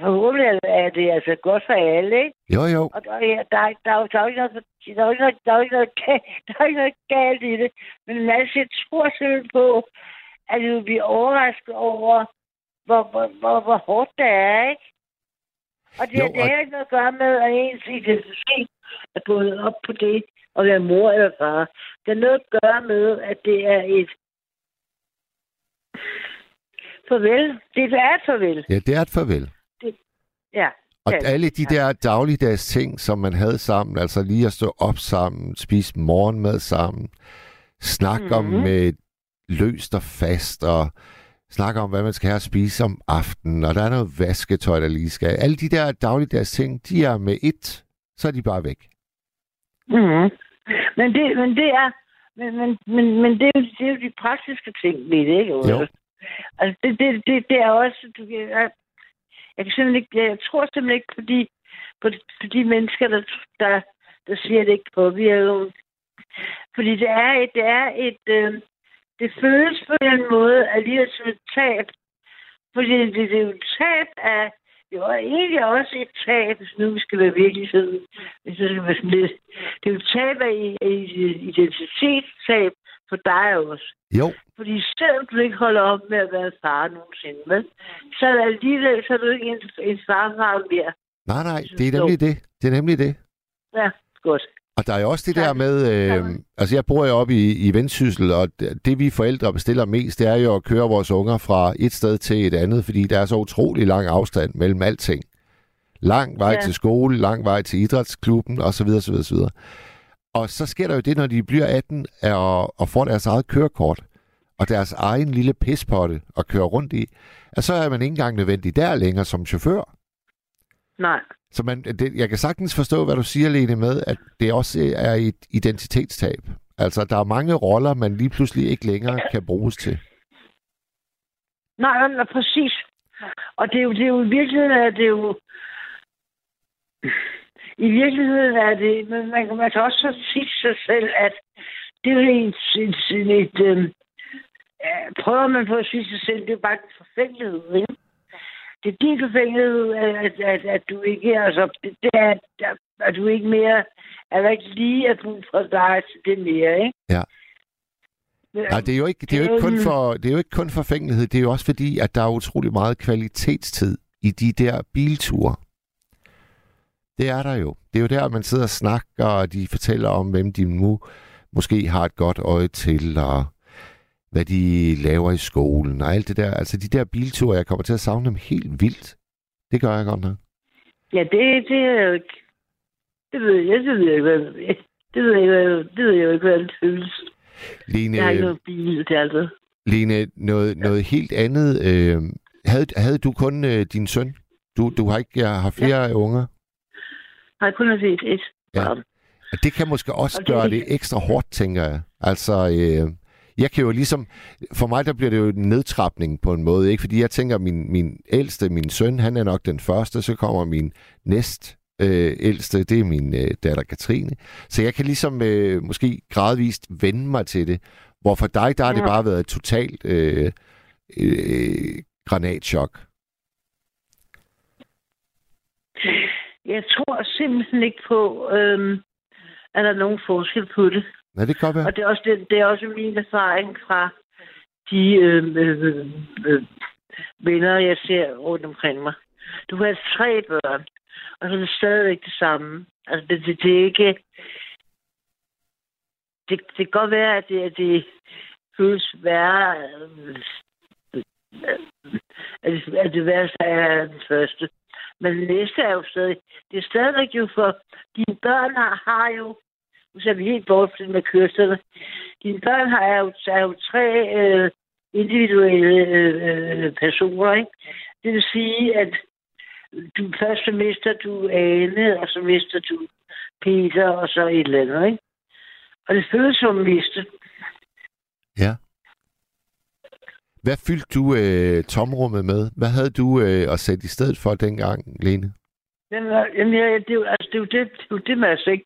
forhåbentlig er det altså godt for alle, ikke? Jo, jo. Og der, er- der, er- der, er der, er jo ikke noget, der er ikke noget, der er ikke noget, der er ikke noget galt i det. Men altså, jeg tror simpelthen på, at vi vil blive overrasket over, hvor, hvor, hvor, hvor hårdt det er, ikke? Og det, Jo, det og- har ikke noget at gøre med, at ens identitet er gået op på det, at være mor eller far. Det har noget at gøre med, at det er et farvel. Det er et farvel. Ja, det er et farvel. Ja. Og Ja. alle de der dagligdags ting, som man havde sammen, altså lige at stå op sammen, spise morgenmad sammen, snakke mm-hmm. om Mhm. med løst og fast, og snakke om, hvad man skal have at spise om aftenen, og der er noget vasketøj, der lige skal. Alle de der dagligdags ting, de er med et, så er de bare væk. Mm-hmm. Men det, men det er, men, men, men, men det, er jo, det er jo de praktiske ting ved det, ikke? Jo. Altså, det, det, det, det er også... Du, jeg, jeg, kan simpelthen ikke, jeg tror simpelthen ikke på de, på, de- på de mennesker, der, der, der siger, at det ikke påvirker nogen. Fordi det er et... Det, er et, øh, det føles på en måde alligevel som et tab. Fordi det, det er jo et tab af... Var egentlig også et tab, hvis nu vi skal være virkeligheden. Hvis det, skal være sådan lidt. det er jo et tab af, identitetstab for dig også. Jo, Fordi selvom du ikke holder op med at være far nogensinde, vel, så er det alligevel så er du ikke en, en farfar mere. nej, nej, det er nemlig det. Det er nemlig det. Ja, godt. Og der er jo også det Tak. der med, øh, altså jeg bor jo oppe i, i Vendsyssel, og det, det vi forældre bestiller mest, det er jo at køre vores unger fra et sted til et andet, fordi der er så utrolig lang afstand mellem alting. Lang vej Ja. til skole, lang vej til idrætsklubben, osv. osv., osv. Og så sker der jo det, når de bliver 18 og, og får deres eget kørekort, og deres egen lille pispotte at køre rundt i, at så er man ikke engang nødvendig der længere som chauffør. Nej. Så man, det, jeg kan sagtens forstå, hvad du siger, Lene, med, at det også er et identitetstab. Altså, der er mange roller, man lige pludselig ikke længere kan bruges til. Nej, nej, præcis. Og det er jo, det er jo i virkeligheden, er det jo... I virkeligheden er det... Men man, kan- man kan også så sige til sig selv, at det er jo en, en, en, et Øh, prøver man på at sige sig selv, det er bare en forfængelighed, ikke? Det er din forfængelighed, at, at, at, at du ikke... Altså, det det er, at, at du ikke mere... At der ikke lige er brug for dig til det mere, ikke? Ja. Nej, det er jo ikke, det er jo ikke, kun, Øhm. for, det er jo ikke kun forfængelighed, det er jo også fordi, at der er utrolig meget kvalitetstid i de der bilture. Det er der jo. Det er jo der, man sidder og snakker, og de fortæller om, hvem de nu måske har et godt øje til, og hvad de laver i skolen, og alt det der. Altså de der bilture, jeg kommer til at savne dem helt vildt. Det gør jeg godt nok. Ja, det, det er jo ikke... Det ved jeg, det ved jeg ikke, hvad det ved jeg, ikke, det ved jeg ikke, hvad det føles. Lene, Jeg har ikke noget bil, det er altid. Lene noget, noget helt andet. Øh, havde, havde du kun øh, din søn? Du, du har ikke jeg har flere ja. unger? Jeg har kun har set et. Ja. Og det kan måske også Og det- gøre det ekstra hårdt, tænker jeg. Altså, øh, jeg kan jo ligesom... For mig, der bliver det jo en nedtrapning på en måde, ikke? Fordi jeg tænker, min, min ældste, min søn, han er nok den første, så kommer min næst øh, ældste, det er min øh, datter Katrine. Så jeg kan ligesom øh, måske gradvist vende mig til det. Hvor for dig, der har det bare været et totalt øh, øh, granatchok. Jeg tror simpelthen ikke på, øhm, at der er nogen forskel på det. Ja, det kan godt være. Og det er også, det, det er også min erfaring fra de øh, øh, øh, øh, venner, jeg ser rundt omkring mig. Du har tre børn, og så er det stadigvæk det samme. Altså, det, det, det er ikke... Det, det kan godt være, at det, at det føles værre, øh, øh, at det, at det værste er den første. Men det næste er jo stadig... Det er stadigvæk jo for... Dine børn har, har jo... Vi helt bort med kørslerne. Dine børn har jo, er jo tre øh, individuelle øh, øh, personer, ikke? Det vil sige, at du først så mister du Ane, og så mister du Peter, og så et eller andet, ikke? Og det føles som at miste. Ja. Hvad fyldte du øh, tomrummet med? Hvad havde du øh, at sætte i stedet for dengang, Lene? Jamen, jamen ja, det, er jo, altså, det, er jo det, det er jo det, Mads, ikke?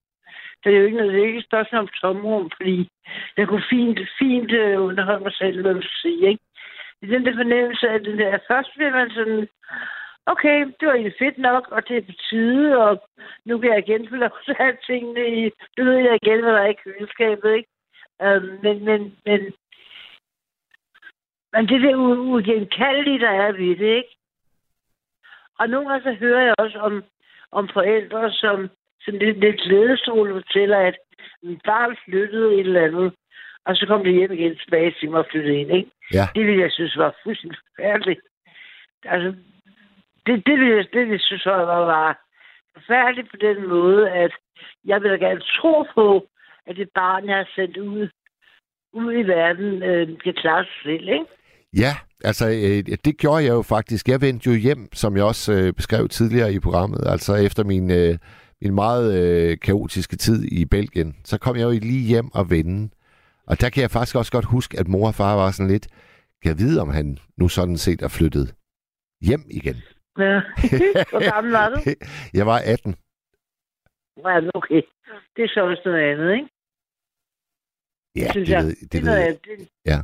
Så Det er jo ikke, noget- det er ikke et spørgsmål om tomrum, fordi jeg kunne fint, fint øh, underholde mig selv, hvad man sige, ikke? Det er den der fornemmelse af den der, først bliver man sådan, okay, det var egentlig fedt nok, og det er på tide, og nu kan jeg igen få lov til at tingene i, nu ved jeg igen, hvad der er i køleskabet, ikke? Um, men, men, men, men det der uigenkaldelige, der er ved det, ikke? Og nogle gange så hører jeg også om, om forældre, som sådan lidt, lidt glædestråle fortæller, at min barn flyttede et eller andet, og så kom det hjem igen tilbage til mig og flyttede ind, ikke? Ja. Det ville jeg synes var fuldstændig forfærdeligt. Altså, det, det, ville jeg, det jeg synes var, var, var forfærdeligt på den måde, at jeg vil da gerne tro på, at det barn, jeg har sendt ud, ud i verden, øh, kan klare sig selv, ikke? Ja, altså øh, det gjorde jeg jo faktisk. Jeg vendte jo hjem, som jeg også øh, beskrev tidligere i programmet, altså efter min, øh, min meget øh, kaotiske tid i Belgien, så kom jeg jo lige hjem og vende. Og der kan jeg faktisk også godt huske, at mor og far var sådan lidt, jeg vide, om han nu sådan set er flyttet hjem igen. Ja. Hvor gammel var du? Jeg var 18. Ja, okay. Det er så også noget andet, ikke? Ja, synes det, jeg. ved, Det, det er ved noget jeg. andet. Det- Ja.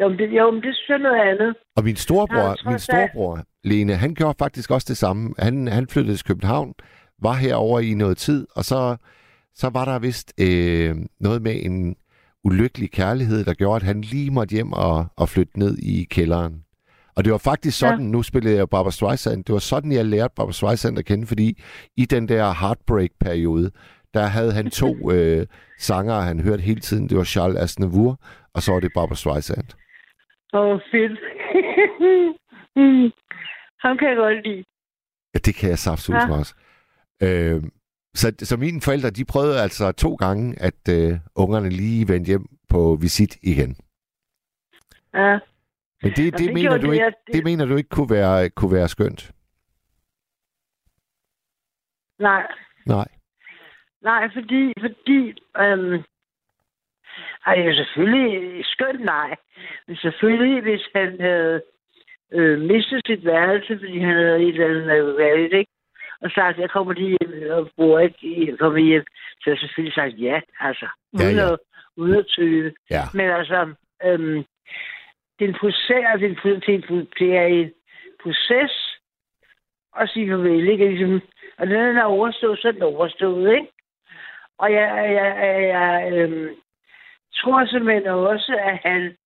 Jo, men det, jo, men det synes jeg noget andet. Og min storebror, tror, min at- storebror, Lene, han gjorde faktisk også det samme. Han, han flyttede til København, var herover i noget tid, og så, så var der vist øh, noget med en ulykkelig kærlighed, der gjorde, at han lige måtte hjem og, og flytte ned i kælderen. Og det var faktisk Ja. sådan, nu spillede jeg Barbara Streisand, det var sådan, jeg lærte Barbara Streisand at kende, fordi i den der heartbreak-periode, der havde han to øh, sanger, han hørte hele tiden. Det var Charles Aznavour, og så var det Barbara Streisand. Åh, oh, fedt. Mm. Ham kan jeg godt lide. Ja, det kan jeg saftsus Ja. ja. også. Øh, så, så mine forældre, de prøvede altså to gange, at øh, ungerne lige vendte hjem på visit igen. Ja. Men det, det, det mener du de, ikke, det- det mener du ikke kunne være, kunne være skønt? Nej. Nej. Nej, fordi, fordi øhm, ej, det er selvfølgelig skønt nej. Men selvfølgelig, hvis han havde øh, mistet sit værelse, fordi han havde et eller andet valgt, ikke? Og sagt, jeg kommer lige hjem og bor ikke i, jeg kommer hjem. Så jeg selvfølgelig sagt ja, altså. Ja, Uden, ja. At, uden at tøve. Ja. Men altså, øhm, det er en proces, er en, det det er en proces at sige farvel, ikke? Ligesom, og når den er overstået, så er den overstået, ikke? Og jeg, jeg, jeg, jeg øhm, tror simpelthen også, at han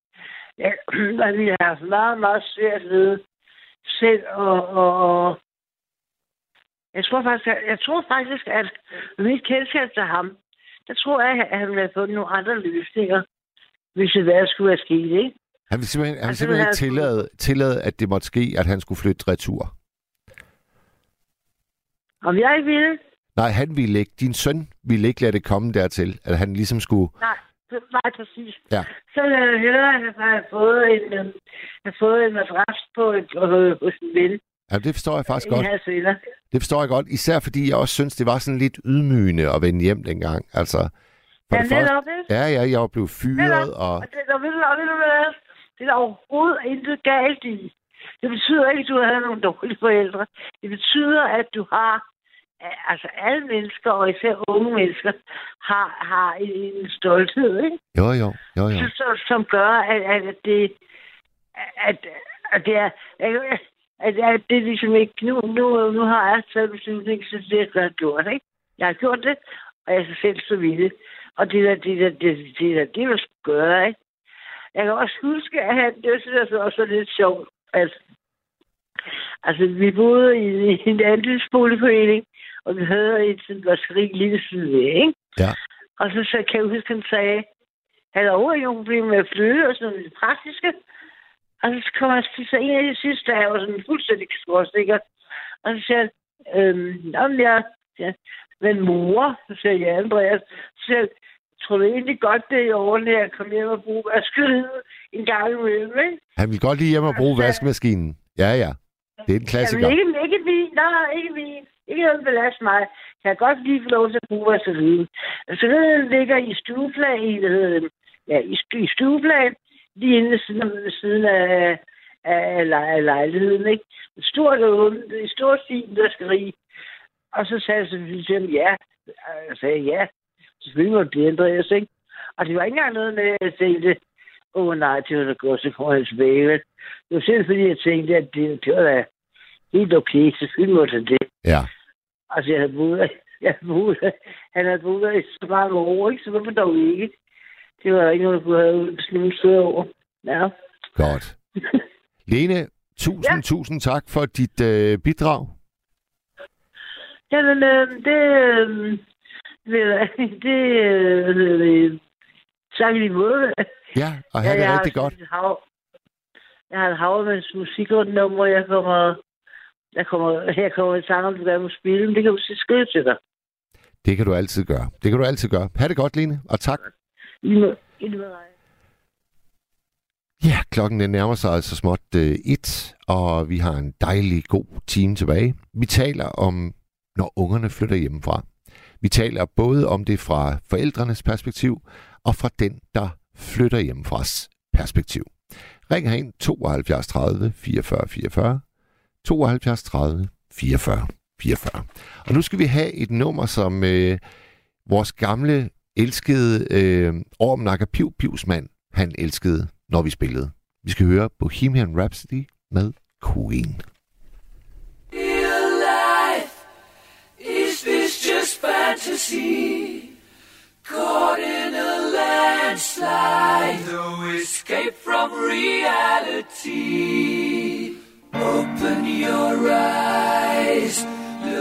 ja, at vi har haft meget, meget svært ved selv og, og, og jeg tror faktisk, at, jeg tror faktisk, at med mit kendskab til ham, der tror jeg, at han ville have fundet nogle andre løsninger, hvis det hvad skulle være sket, ikke? Han vil simpelthen, han Altså, simpelthen han ikke tillade, tillade, at det måtte ske, at han skulle flytte retur. Om jeg ikke ville? Nej, han ville ikke. Din søn ville ikke lade det komme dertil, at han ligesom skulle... Nej, det- nej, præcis. Ja. Så ville jeg hellere have, have fået en, øh, have fået en madras på et, øh, hos en ven. Ja, det forstår jeg faktisk godt. Det forstår jeg godt. Især fordi jeg også synes, det var sådan lidt ydmygende at vende hjem dengang. Altså, for Ja, det netop, ikke? ja, ja, jeg var blevet fyret, Netop. og Og det, der vil, og ved du hvad? Det er der overhovedet intet galt i. Det betyder ikke, at du har nogle dårlige forældre. Det betyder, at du har, altså alle mennesker, og især unge mennesker, har, har en, en stolthed, ikke? jo, jo, jo, jo. Ja. Som, som gør, at, at det, at, at det er, at, at, at det er ligesom ikke, nu, nu, nu har jeg taget beslutning, så det har jeg gjort, ikke? Jeg har gjort det, og jeg skal selv stå ved det. Og det der, det der, det, det der, det sgu gøre, ikke? Jeg kan også huske, at han, det synes jeg også var lidt sjovt, at Altså, vi boede i, en andelsboligforening, og vi havde et sådan vaskeri lige ved siden af, ikke? Ja. Og så, så kan jeg huske, han sagde, han havde overhovedet ikke nogen problemer med at flytte og sådan noget det praktiske. Og så kommer til sig en af de sidste dage, og sådan fuldstændig skråsikker. Og så siger han, øhm, jeg, ja, men mor, så siger jeg, Andreas, så siger jeg, tror du egentlig godt, det er i orden, at jeg kommer hjem og bruger vaskeriet en gang imellem, ikke? Han vil godt lige hjem og bruge Altså- vaskemaskinen. Ja, ja. Det er en klassiker. Jamen, ikke, ikke vin. Nej, ikke vin. Ikke noget belast mig. Jeg kan godt lige få lov til at bruge vaseline. Så det ligger i stueplan, i, ja, i, i lige inde ved siden, ved siden af, af, af lejligheden, ikke? Stort, åbent- et stort fint vaskeri. Og så sagde jeg selvfølgelig til ham, ja. Jeg sagde, ja. Selvfølgelig må det ændres, ikke? Og det var ikke engang noget med, at jeg tænkte, åh oh, nej, det var da godt, så kommer han tilbage. vel? Det var simpelthen fordi, jeg tænkte, at det, det var da helt okay. Selvfølgelig måtte han det. Ja. Altså, jeg havde boet, jeg havde boet, han havde boet der i så mange år, ikke? Så hvorfor dog ikke? Det var der ikke noget, du have besluttet stået over. Ja. Godt. Lene, tusind, ja. Ja. tusind tak for dit øh, bidrag. Jamen, øh, det, øh, det, øh, det, tak i måde. Ja, og have det jeg rigtig godt. Hav, jeg har et hav med musikrundnummer, jeg kommer, jeg kommer, jeg kommer i tanke om, hvad jeg må spille, men det kan du sige skrive til dig. Det kan du altid gøre. Det kan du altid gøre. Ha' det godt, Lene, og tak. I måde. Ja, klokken nærmer sig altså småt øh, et, og vi har en dejlig god time tilbage. Vi taler om, når ungerne flytter hjemmefra. Vi taler både om det fra forældrenes perspektiv, og fra den, der flytter hjemmefras perspektiv. Ring herind 72 30 44 44, 72 30 44 44. Og nu skal vi have et nummer, som øh, vores gamle elskede øh, Orm Nakapiv Piv mand, han elskede, når vi spillede. Vi skal høre Bohemian Rhapsody med Queen. Dear life, is this just fantasy? Caught in a landslide, no escape from reality. Open your eyes.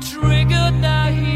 triggered now.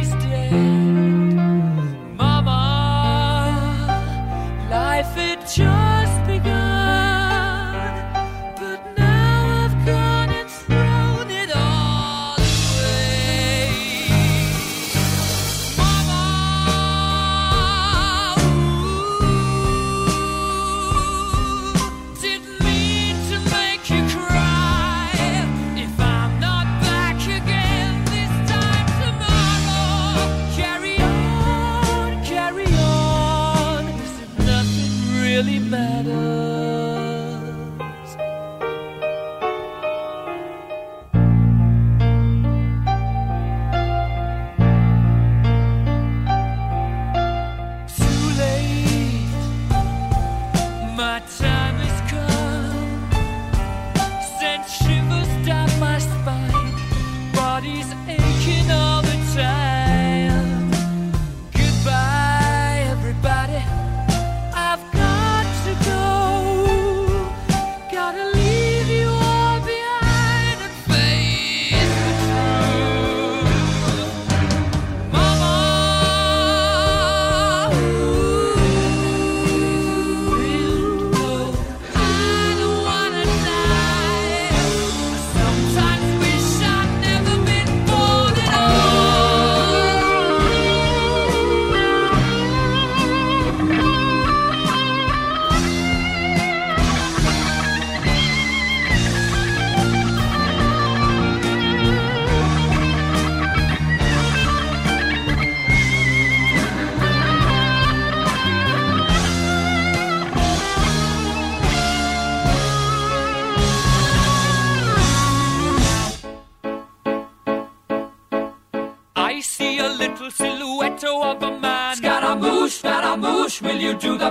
Will you do the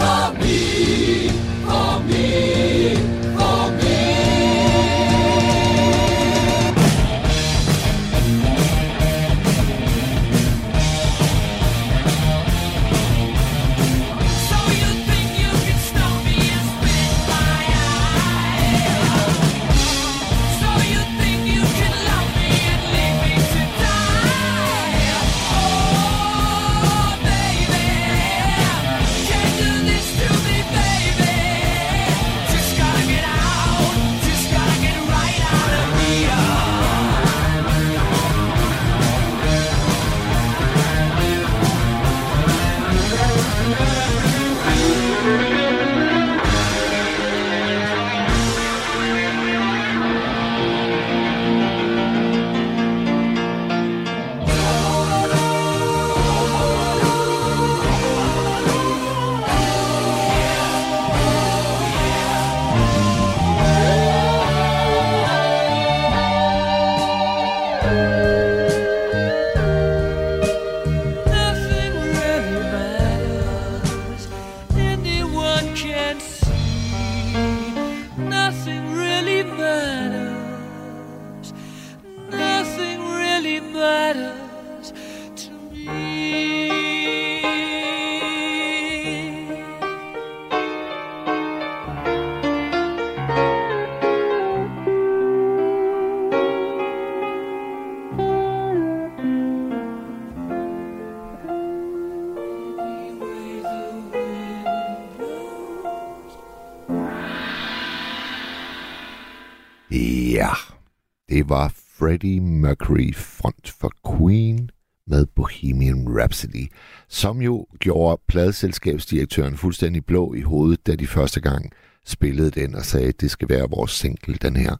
Freddie Mercury front for Queen med Bohemian Rhapsody, som jo gjorde pladselskabsdirektøren fuldstændig blå i hovedet, da de første gang spillede den og sagde, at det skal være vores single, den her.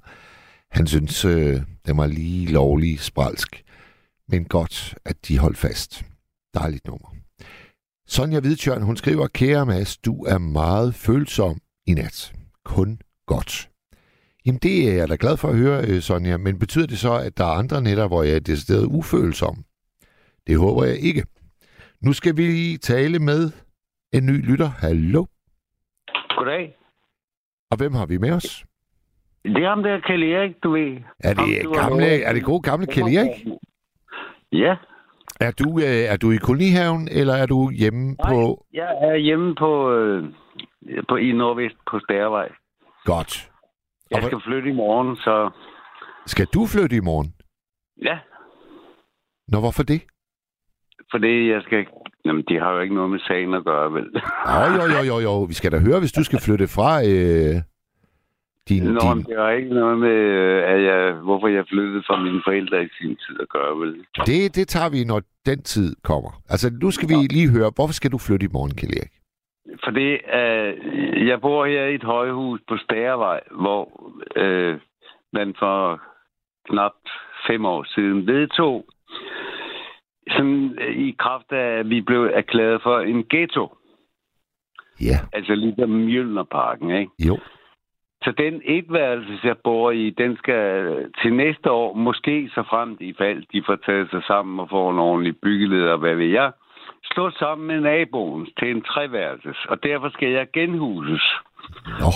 Han synes, øh, den var lige lovlig spralsk, men godt, at de holdt fast. Dejligt nummer. Sonja Hvidtjørn, hun skriver, Kære Mads, du er meget følsom i nat. Kun godt. Jamen det er jeg da glad for at høre, øh, Sonja, men betyder det så, at der er andre netter, hvor jeg er decideret ufølsom? Det håber jeg ikke. Nu skal vi tale med en ny lytter. Hallo. Goddag. Og hvem har vi med os? Det er ham der, Kjell Erik, du ved. Er Ham, det, har gamle, er det gode gamle Kjell Erik? Ja. Er du, øh, er du i kolonihaven, eller er du hjemme Nej. på... Jeg er hjemme på, øh, på i Nordvest på Stærvej. Godt. Jeg skal flytte i morgen, så Skal du flytte i morgen? ja. Nå, hvorfor det? For det, jeg skal... Jamen, de har jo ikke noget med sagen at gøre, vel? Jo, jo, jo, jo, jo. Vi skal da høre, hvis du skal flytte fra øh, din... Nå, din... det har ikke noget med, øh, at jeg, hvorfor jeg flyttede fra mine forældre i sin tid at gøre, vel? Det, det tager vi, når den tid kommer. Altså, nu skal vi lige høre, hvorfor skal du flytte i morgen, Kjell Erik? Fordi øh, jeg bor her i et højhus på Stærvej, hvor øh, man for knap fem år siden vedtog, sådan øh, i kraft af, at vi blev erklæret for en ghetto. Ja, Altså ligesom Mjølnerparken, ikke? jo. Så den etværelse, jeg bor i, den skal til næste år, måske så frem i fald, de får taget sig sammen og får en ordentlig byggeleder, hvad ved jeg, slå sammen med naboen til en treværelses, og derfor skal jeg genhuses. Nå,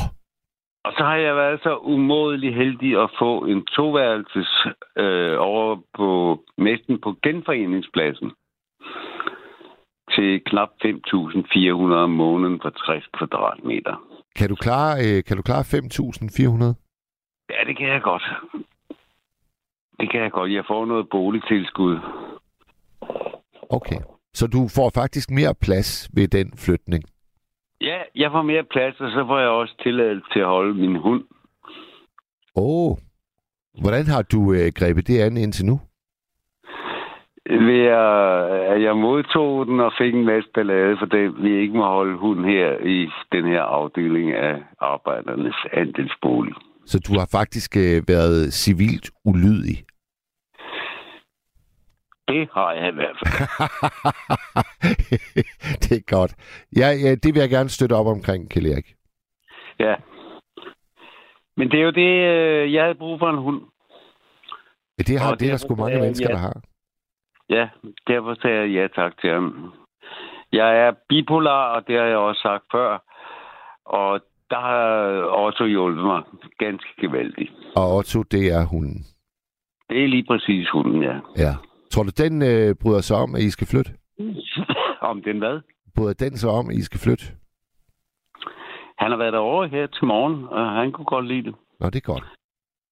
Og så har jeg været så umådelig heldig at få en toværelses øh, over på næsten på genforeningspladsen til knap 5.400 om måneden for 60 kvadratmeter. kan du klare, øh, kan du klare 5.400? Ja, det kan jeg godt. Det kan jeg godt. Jeg får noget boligtilskud. Okay. Så du får faktisk mere plads ved den flytning? Ja, jeg får mere plads, og så får jeg også tilladelse til at holde min hund. Åh. Oh. Hvordan har du øh, grebet det an indtil nu? Ved at, jeg modtog den og fik en masse ballade, for det vi ikke må holde hund her i den her afdeling af arbejdernes andelsbolig. Så du har faktisk øh, været civilt ulydig? Det har jeg i hvert fald. det er godt. Ja, ja, det vil jeg gerne støtte op omkring, Kjell Erik. Ja. Men det er jo det, øh, jeg havde brug for en hund. Ja, Det, har, Og det er der sgu mange mennesker, ja. der har. Ja, derfor sagde jeg ja tak til ham. Jeg er bipolar, og det har jeg også sagt før. Og der har Otto hjulpet mig ganske gevaldigt. Og Otto, det er hunden. Det er lige præcis hunden, ja. Ja. Tror du, den øh, bryder sig om, at I skal flytte? Om den hvad? Bryder den sig om, at I skal flytte? Han har været derovre her til morgen, og han kunne godt lide det. Nå, det er godt.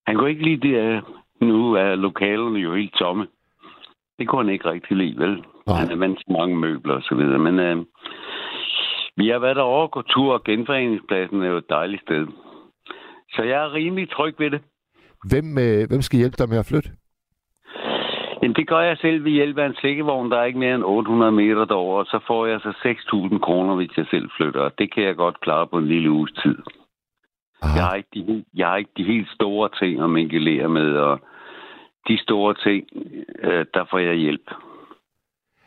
Han kunne ikke lide det, at nu er lokalerne jo helt tomme. Det kunne han ikke rigtig lide, vel? Nej. Han er vant til mange møbler og så videre. Men øh, vi har været derovre gå tur, og genforeningspladsen er jo et dejligt sted. Så jeg er rimelig tryg ved det. Hvem, øh, hvem skal hjælpe dig med at flytte? Jamen, det gør jeg selv ved hjælp af en slækkevogn, der er ikke mere end 800 meter derover, og så får jeg så 6.000 kroner, hvis jeg selv flytter. Og det kan jeg godt klare på en lille uges tid. Aha. Jeg har ikke de, helt- jeg har ikke de helt store ting at mingelere med, og de store ting, øh, der får jeg hjælp.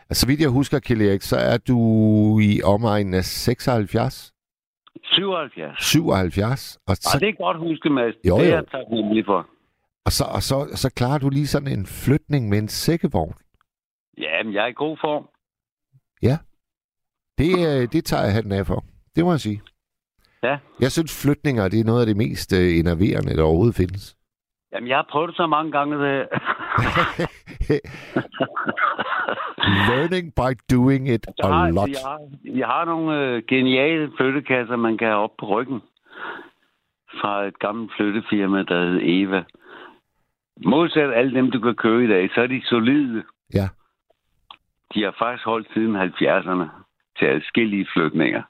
Altså, vidt jeg husker, Kjell Erik, så er du i omegnen af 76, 77. 77, og Ej, så, det er godt huske, Mads. Jo, Det er jo. jeg taknemmelig for. Og, så, og, så, så klarer du lige sådan en flytning med en sækkevogn. Ja, men jeg er i god form. Det, øh, det tager jeg hatten af for. Det må jeg sige. Ja. Jeg synes, flytninger det er noget af det mest øh, enerverende, der overhovedet findes. Jamen, jeg har prøvet det så mange gange. Det... Learning by doing it Jeg a har, lot. jeg har, jeg har nogle øh, geniale flyttekasser, man kan have op på ryggen. Fra et gammelt flyttefirma, der hed Eva. Modsat alle dem, du kan købe i dag, så er de solide. Ja. De har faktisk holdt siden 70'erne til adskillige flytninger.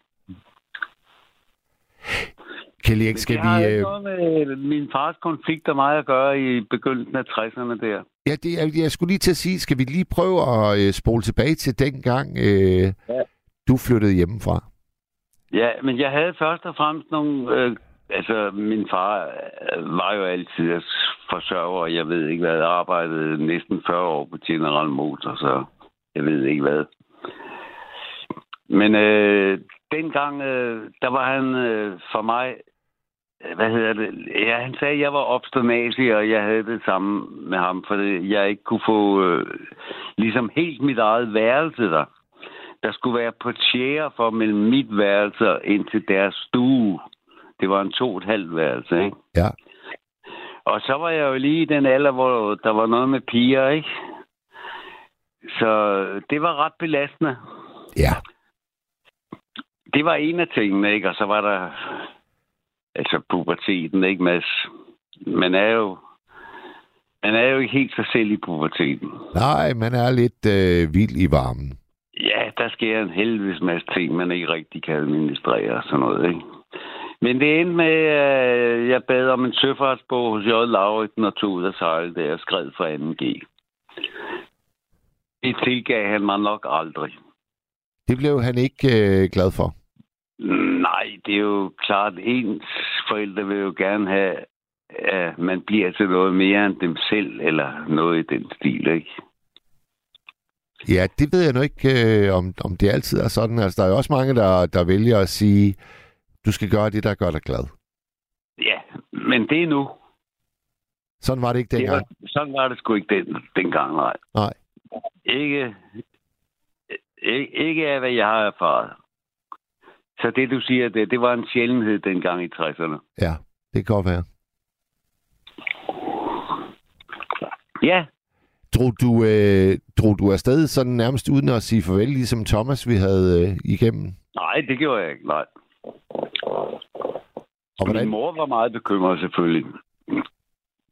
Kelly, ikke skal det har vi... ikke Øh, noget med min fars konflikt og mig at gøre i begyndelsen af 60'erne der. ja, det, jeg, jeg skulle lige til at sige, skal vi lige prøve at øh, spole tilbage til dengang, øh, Ja. du flyttede hjemmefra? Ja, men jeg havde først og fremmest nogle... Øh, altså, min far var jo altid forsørger, og jeg ved ikke hvad, arbejdede næsten 40 år på General Motors, så jeg ved ikke hvad. Men øh, dengang, øh, der var han øh, for mig... Øh, hvad hedder det? Ja, han sagde, at jeg var obsternasig, og jeg havde det samme med ham, fordi jeg ikke kunne få øh, ligesom helt mit eget værelse der der skulle være portiere for mellem mit værelse og ind til deres stue. Det var en to og et halvt værelse, ikke? Ja. Og så var jeg jo lige i den alder, hvor der var noget med piger, ikke? Så det var ret belastende. Ja. Det var en af tingene, ikke? Og så var der altså puberteten, ikke, Mads? Man er jo man er jo ikke helt sig selv i puberteten. Nej, man er lidt øh, vild i varmen. Ja, der sker en helvedes masse ting, man ikke rigtig kan administrere og sådan noget, ikke? Men det endte med, at jeg bad om en søfartsbog hos J. Lauritsen og tog ud og sejle der og skred for 2G. Det tilgav han mig nok aldrig. Det blev han ikke øh, glad for. Nej, det er jo klart, ens forældre vil jo gerne have, at man bliver til noget mere end dem selv, eller noget i den stil, ikke? Ja, det ved jeg nu ikke, øh, om, om det altid er sådan. Altså, der er jo også mange, der, der vælger at sige, du skal gøre det, der gør dig glad. Ja, men det er nu. Sådan var det ikke Det dengang. var, sådan var det sgu ikke den, dengang, nej. Nej. Ikke, ikke, ikke af, hvad jeg har erfaret. Så det, du siger, det, det var en sjældenhed dengang i 60'erne. Ja, det kan godt være. Ja, Drog du, øh, drog du afsted sådan nærmest uden at sige farvel, ligesom Thomas, vi havde øh, igennem? nej, det gjorde jeg ikke, nej. Og Min hvordan, mor var meget bekymret, selvfølgelig.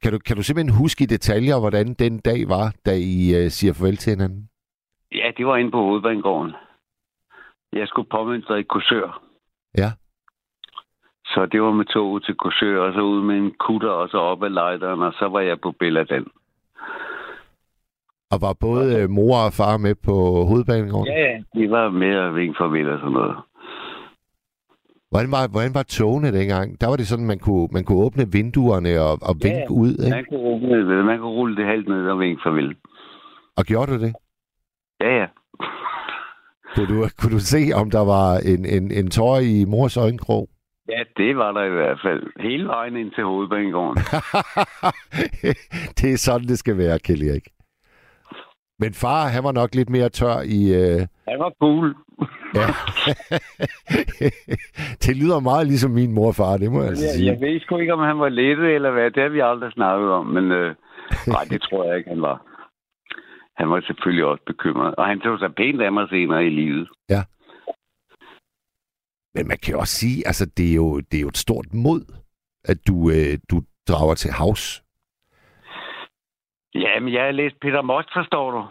kan, du, kan du simpelthen huske i detaljer, hvordan den dag var, da I øh, siger farvel til hinanden? Ja, det var inde på hovedbanegården. Jeg skulle påmønstre i kursør. Ja. Så det var med toget til kursør, og så ud med en kutter, og så op ad lejderen, og så var jeg på Belladan. Og var både mor og far med på hovedbanegården? Ja, ja. De var med at vinke farvel og sådan noget. Hvordan var, hvordan var togene dengang? Der var det sådan, man kunne, man kunne åbne vinduerne og, og Ja, vinke ud, ikke? Man kunne, rulle, man kunne rulle det halvt ned og vinke farvel. Og gjorde du det? Ja, ja. Kunne du, kunne du se, om der var en, en, en tår i mors øjenkrog? Ja, det var der i hvert fald. Hele vejen ind til hovedbanegården. det er sådan, det skal være, Kjell Erik. Men far, han var nok lidt mere tør i... Øh, Han var cool. Ja. det lyder meget ligesom min mor og far, det må jeg altså Jeg, sige. jeg ved sgu ikke, om han var lettet eller hvad. Det har vi aldrig snakket om, men øh, nej, det tror jeg ikke, han var. Han var selvfølgelig også bekymret. Og han tog sig pænt af mig senere i livet. Men man kan jo også sige, altså det er jo, det er jo et stort mod, at du, øh, du drager til havs. Ja, men jeg har læst Peter Most, forstår du.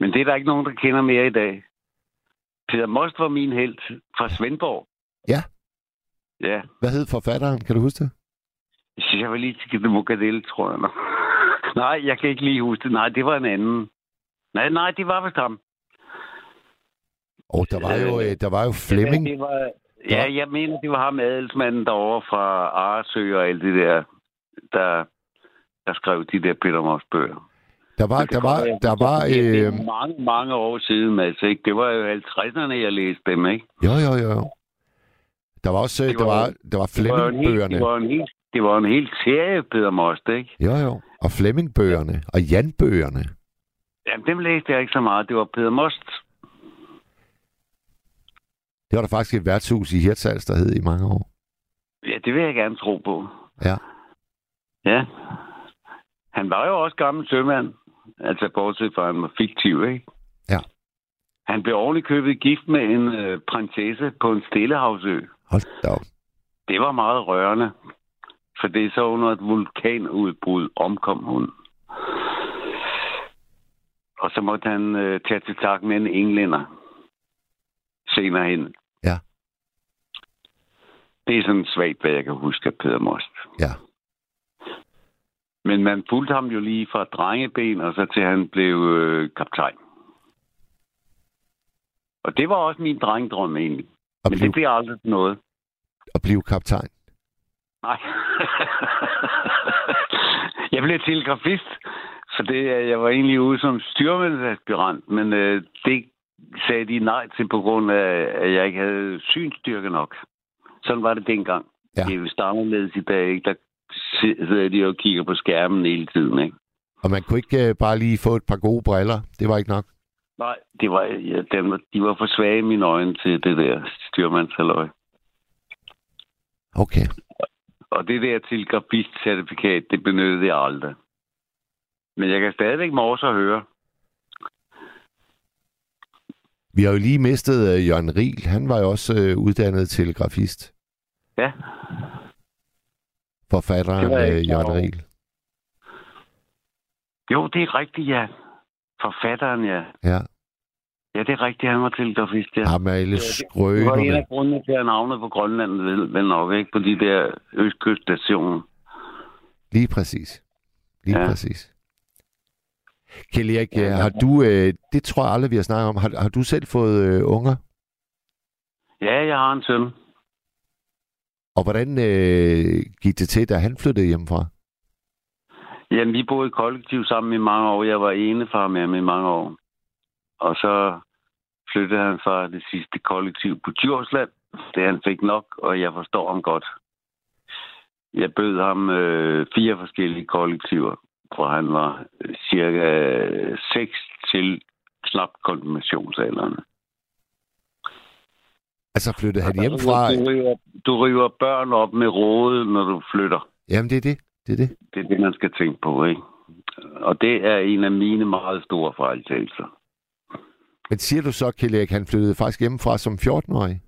Men det er der ikke nogen, der kender mere i dag. Peter Most var min held fra Svendborg. Ja. Ja. Hvad hed forfatteren? Kan du huske det? Jeg synes, jeg var lige til Mokadel, tror jeg nok. Nej, jeg kan ikke lige huske det. Nej, det var en anden. Nej, nej, det var vist ham. Og der var jo, øh, der var jo Flemming. Det var, ja, jeg mener, det var ham adelsmanden derovre fra Aresø og alt det der, der, der skrev de der Peter Moss bøger. Der var, der var, der var, Det øh, er mange, mange år siden, altså. Ikke? Det var jo 50'erne, jeg læste dem, ikke? jo, jo, jo. Der var også, øh, Det der var- der var Det var Flemming-bøgerne. det var en hel, det var en hel serie, Peter Most, ikke? Jo, jo. Og Flemming-bøgerne. Og Jan-bøgerne. Jamen, dem læste jeg ikke så meget. Det var Peter Most. Det var der faktisk et værtshus i Hirtshals, der hed i mange år. Ja, det vil jeg gerne tro på. Ja. Ja. Han var jo også gammel sømand. Altså, bortset fra, at han var fiktiv, ikke? Ja. Han blev ordentligt købet gift med en øh, prinsesse på en stillehavsø. Hold da op. Det var meget rørende. For det er så under et vulkanudbrud omkom hun. Og så måtte han øh, tage til tak med en englænder senere hen. Ja. Det er sådan svagt, hvad jeg kan huske af Peter Most. Ja. Men man fulgte ham jo lige fra drengeben, og så til han blev øh, kaptajn. Og det var også min drengedrøm egentlig. Og Men blive, det bliver aldrig noget. at blive kaptajn. Nej. jeg blev telegrafist, for det, jeg var egentlig ude som styrmandsaspirant, men øh, det sagde de nej til på grund af, at jeg ikke havde synstyrke nok. Sådan var det dengang. Ja. Det er anderledes i dag, ikke? Der sidder de og kigger på skærmen hele tiden, ikke? Og man kunne ikke øh, bare lige få et par gode briller. Det var ikke nok. Nej, det var, ja, dem, de var for svage i mine øjne til det der styrmandshalløj. Okay. Og det der telegrafist-certifikat, det benyttede jeg aldrig. Men jeg kan stadigvæk morse og høre. Vi har jo lige mistet øh, Jørgen Riel. Han var jo også øh, uddannet telegrafist. Ja, Forfatteren Det øh, Jørgen. Riel. jo, det er rigtigt, ja. Forfatteren, ja. Ja. Ja, det er rigtigt, han var telegrafist, ja. Ham er alle Det var en af grundene til, at navnet på Grønland vel, nok, ikke? På de der østkyststationer. Lige præcis. Lige Ja. præcis. Kjell Erik, øh, har du, øh, det tror jeg aldrig, vi har snakket om, har, har du selv fået øh, unger? Ja, jeg har en søn. Og hvordan øh, gik det til, da han flyttede hjemmefra? Jamen, vi boede i kollektiv sammen i mange år. Jeg var enefar med ham i mange år. Og så flyttede han fra det sidste kollektiv på Djursland. Det han fik nok, og jeg forstår ham godt. Jeg bød ham øh, fire forskellige kollektiver, hvor han var øh, cirka 6 til knap konfirmationsalderen. Altså flyttede han hjemmefra? Du river, du river børn op med rådet, når du flytter. Jamen, det er det. Det er det. Det er det, man skal tænke på, ikke? Og det er en af mine meget store fejltagelser. Men siger du så, Kjell Erik, han flyttede faktisk hjemmefra som 14-årig?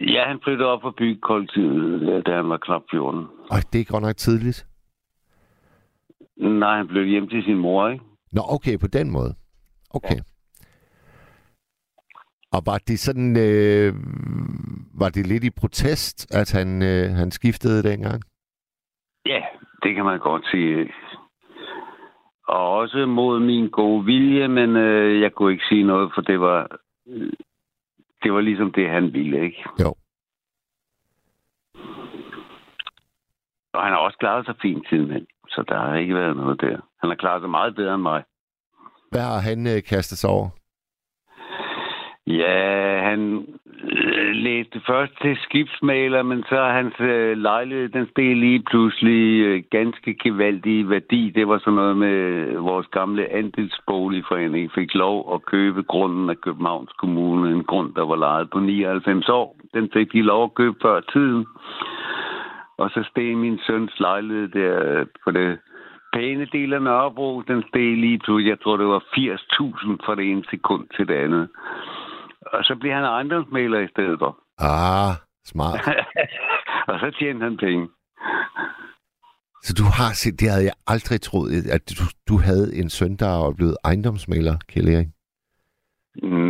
Ja, han flyttede op på byggekollektivet, da han var knap 14. Og det er godt nok tidligt. Nej, han blev hjem til sin mor, ikke? Nå, okay, på den måde. Okay. Ja. Og var det sådan, øh, var det lidt i protest, at han, øh, han skiftede dengang? Ja, det kan man godt sige. Og også mod min gode vilje, men øh, jeg kunne ikke sige noget, for det var, øh, det var ligesom det, han ville, ikke? Jo. Og han har også klaret sig fint sidenhen, så der har ikke været noget der. Han har klaret sig meget bedre end mig. Hvad har han øh, kastet sig over? Ja, han øh, læste først til skibsmaler, men så hans øh, lejlighed, den steg lige pludselig øh, ganske gevaldig værdi. Det var sådan noget med øh, vores gamle andelsboligforening fik lov at købe grunden af Københavns Kommune. En grund, der var lejet på 99 år. Den fik de lov at købe før tiden. Og så steg min søns lejlighed der øh, på det pæne del af Nørrebro. Den steg lige pludselig, jeg tror det var 80.000 fra det ene sekund til det andet. Og så blev han ejendomsmaler i stedet for. Ah, smart. og så tjente han penge. Så du har set, det havde jeg aldrig troet, at du, du havde en søn, der var blevet ejendomsmaler, Kjell Erik.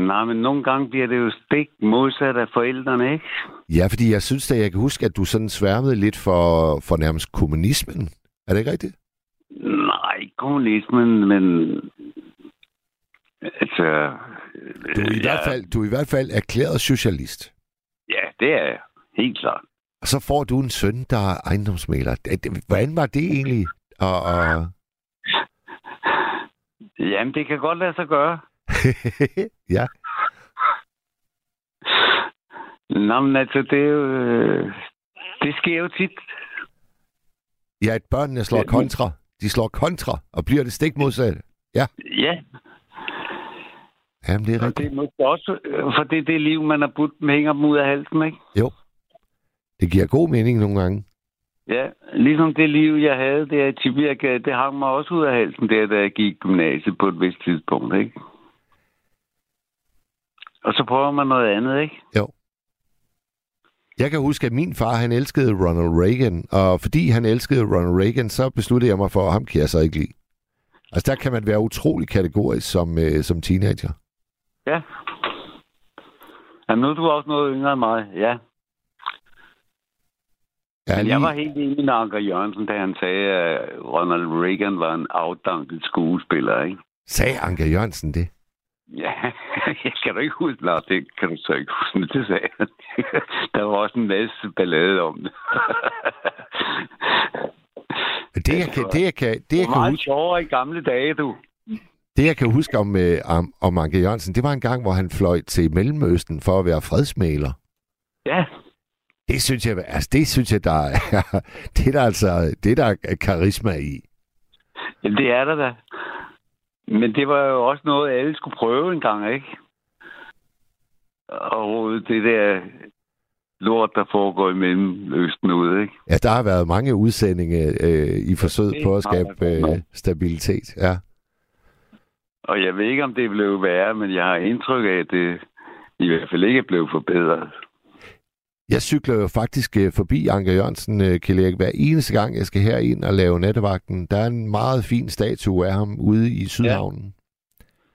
Nej, men nogle gange bliver det jo stik modsat af forældrene, ikke? Ja, fordi jeg synes da, jeg kan huske, at du sådan sværmede lidt for, for nærmest kommunismen. Er det ikke rigtigt? Nej, ikke kommunismen, men... Altså... Du er i, ja, hvert, fald, du er i hvert fald erklæret socialist. Ja, det er jeg. Helt klart. Og så får du en søn, der er ejendomsmaler. Hvordan var det egentlig? Og, og... Jamen, det kan godt lade sig gøre. ja, Nå, men altså, det er jo... øh, Det sker jo tit. ja, at børnene slår Ja. kontra. De slår kontra og bliver det stik modsatte. Ja, Jamen, det er og rigtigt. det er måske også... øh, For det er det liv, man har budt dem, hænger dem ud af halsen, ikke? Jo. Det giver god mening nogle gange. Ja, ligesom det liv, jeg havde der i Tibirgade, det hang mig også ud af halsen der, da jeg gik i gymnasiet på et vist tidspunkt, ikke? Og så prøver man noget andet, ikke? Jeg kan huske, at min far, han elskede Ronald Reagan, og fordi han elskede Ronald Reagan, så besluttede jeg mig for, at ham kan jeg så ikke lide. Altså, der kan man være utrolig kategorisk som, øh, som teenager. Ja. Ja, nu er du også noget yngre end mig, ja. Ja, Men jeg var helt enig med Anker Jørgensen, da han sagde, at Ronald Reagan var en afdanket skuespiller, ikke? Sagde Anker Jørgensen det? Ja, jeg kan du ikke huske, Lars, det kan du så ikke huske, men det sagde han. Der var også en masse ballade om det. Det, jeg kan, det, jeg kan, det, jeg Det var kan meget huske, sjovere i gamle dage, du. Det, jeg kan huske om, øh, om, om Anker Jørgensen, det var en gang, hvor han fløj til Mellemøsten for at være fredsmaler. Ja, Det synes jeg, altså det synes jeg, der er, det er der altså, det er der er karisma i. Jamen, det er der da. Men det var jo også noget, alle skulle prøve en gang, ikke? Og det der lort, der foregår i Mellemøsten ude, ikke? Ja, der har været mange udsendinger øh, i forsøget Det på at skabe øh, stabilitet. Ja. Og jeg ved ikke, om det blev værre, men jeg har indtryk af, at det i hvert fald ikke blev forbedret. Jeg cykler jo faktisk øh, forbi Anker Jørgensen, øh, Kjell hver eneste gang, jeg skal herind og lave nattevagten. Der er en meget fin statue af ham ude i Sydhavnen.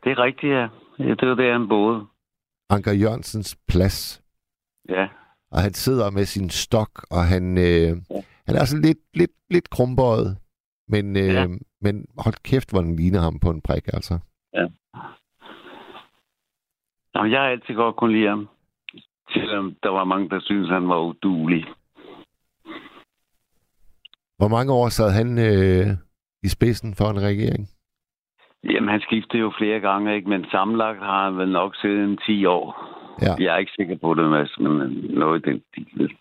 Det er rigtigt, ja. ja det var der, han boede. Anker Jørgensens plads. Ja. Og han sidder med sin stok, og han, øh, han er sådan lidt, lidt, lidt krumbøjet. Men, øh, Ja. men hold kæft, hvor den ligner ham på en prik, altså. Nå, jeg har altid godt kunne lide ham. Selvom der var mange, der syntes, han var udulig. Hvor mange år sad han øh, i spidsen for en regering? Jamen, han skiftede jo flere gange, ikke? Men sammenlagt har han vel nok siddet en 10 år. Ja. Jeg er ikke sikker på det, Mads, men noget i den stil.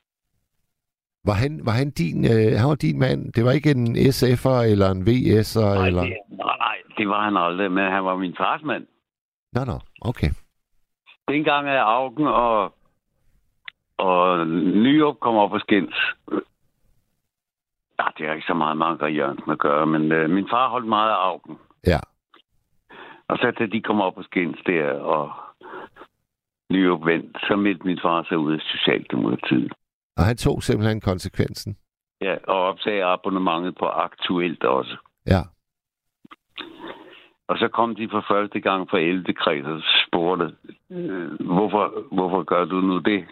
Var han, var han din, øh, han var din mand? Det var ikke en SF'er eller en VS'er? Nej, eller... det, nej, det var han aldrig, men han var min fars mand. Nå, nå, okay. Dengang er Augen og, og Nyrup kom op og skændes. Ja, det har ikke så meget med Anker Jørgensen at gøre, men øh, min far holdt meget af Augen. Ja. Og så da de kom op og skændes der, og Nyrup vendt, så meldte min far sig ud af Socialdemokratiet. Og han tog simpelthen konsekvensen. Ja, og opsagde abonnementet på Aktuelt også. Ja. Og så kom de for første gang fra 11. kreds og spurgte, øh, hvorfor, hvorfor gør du nu det?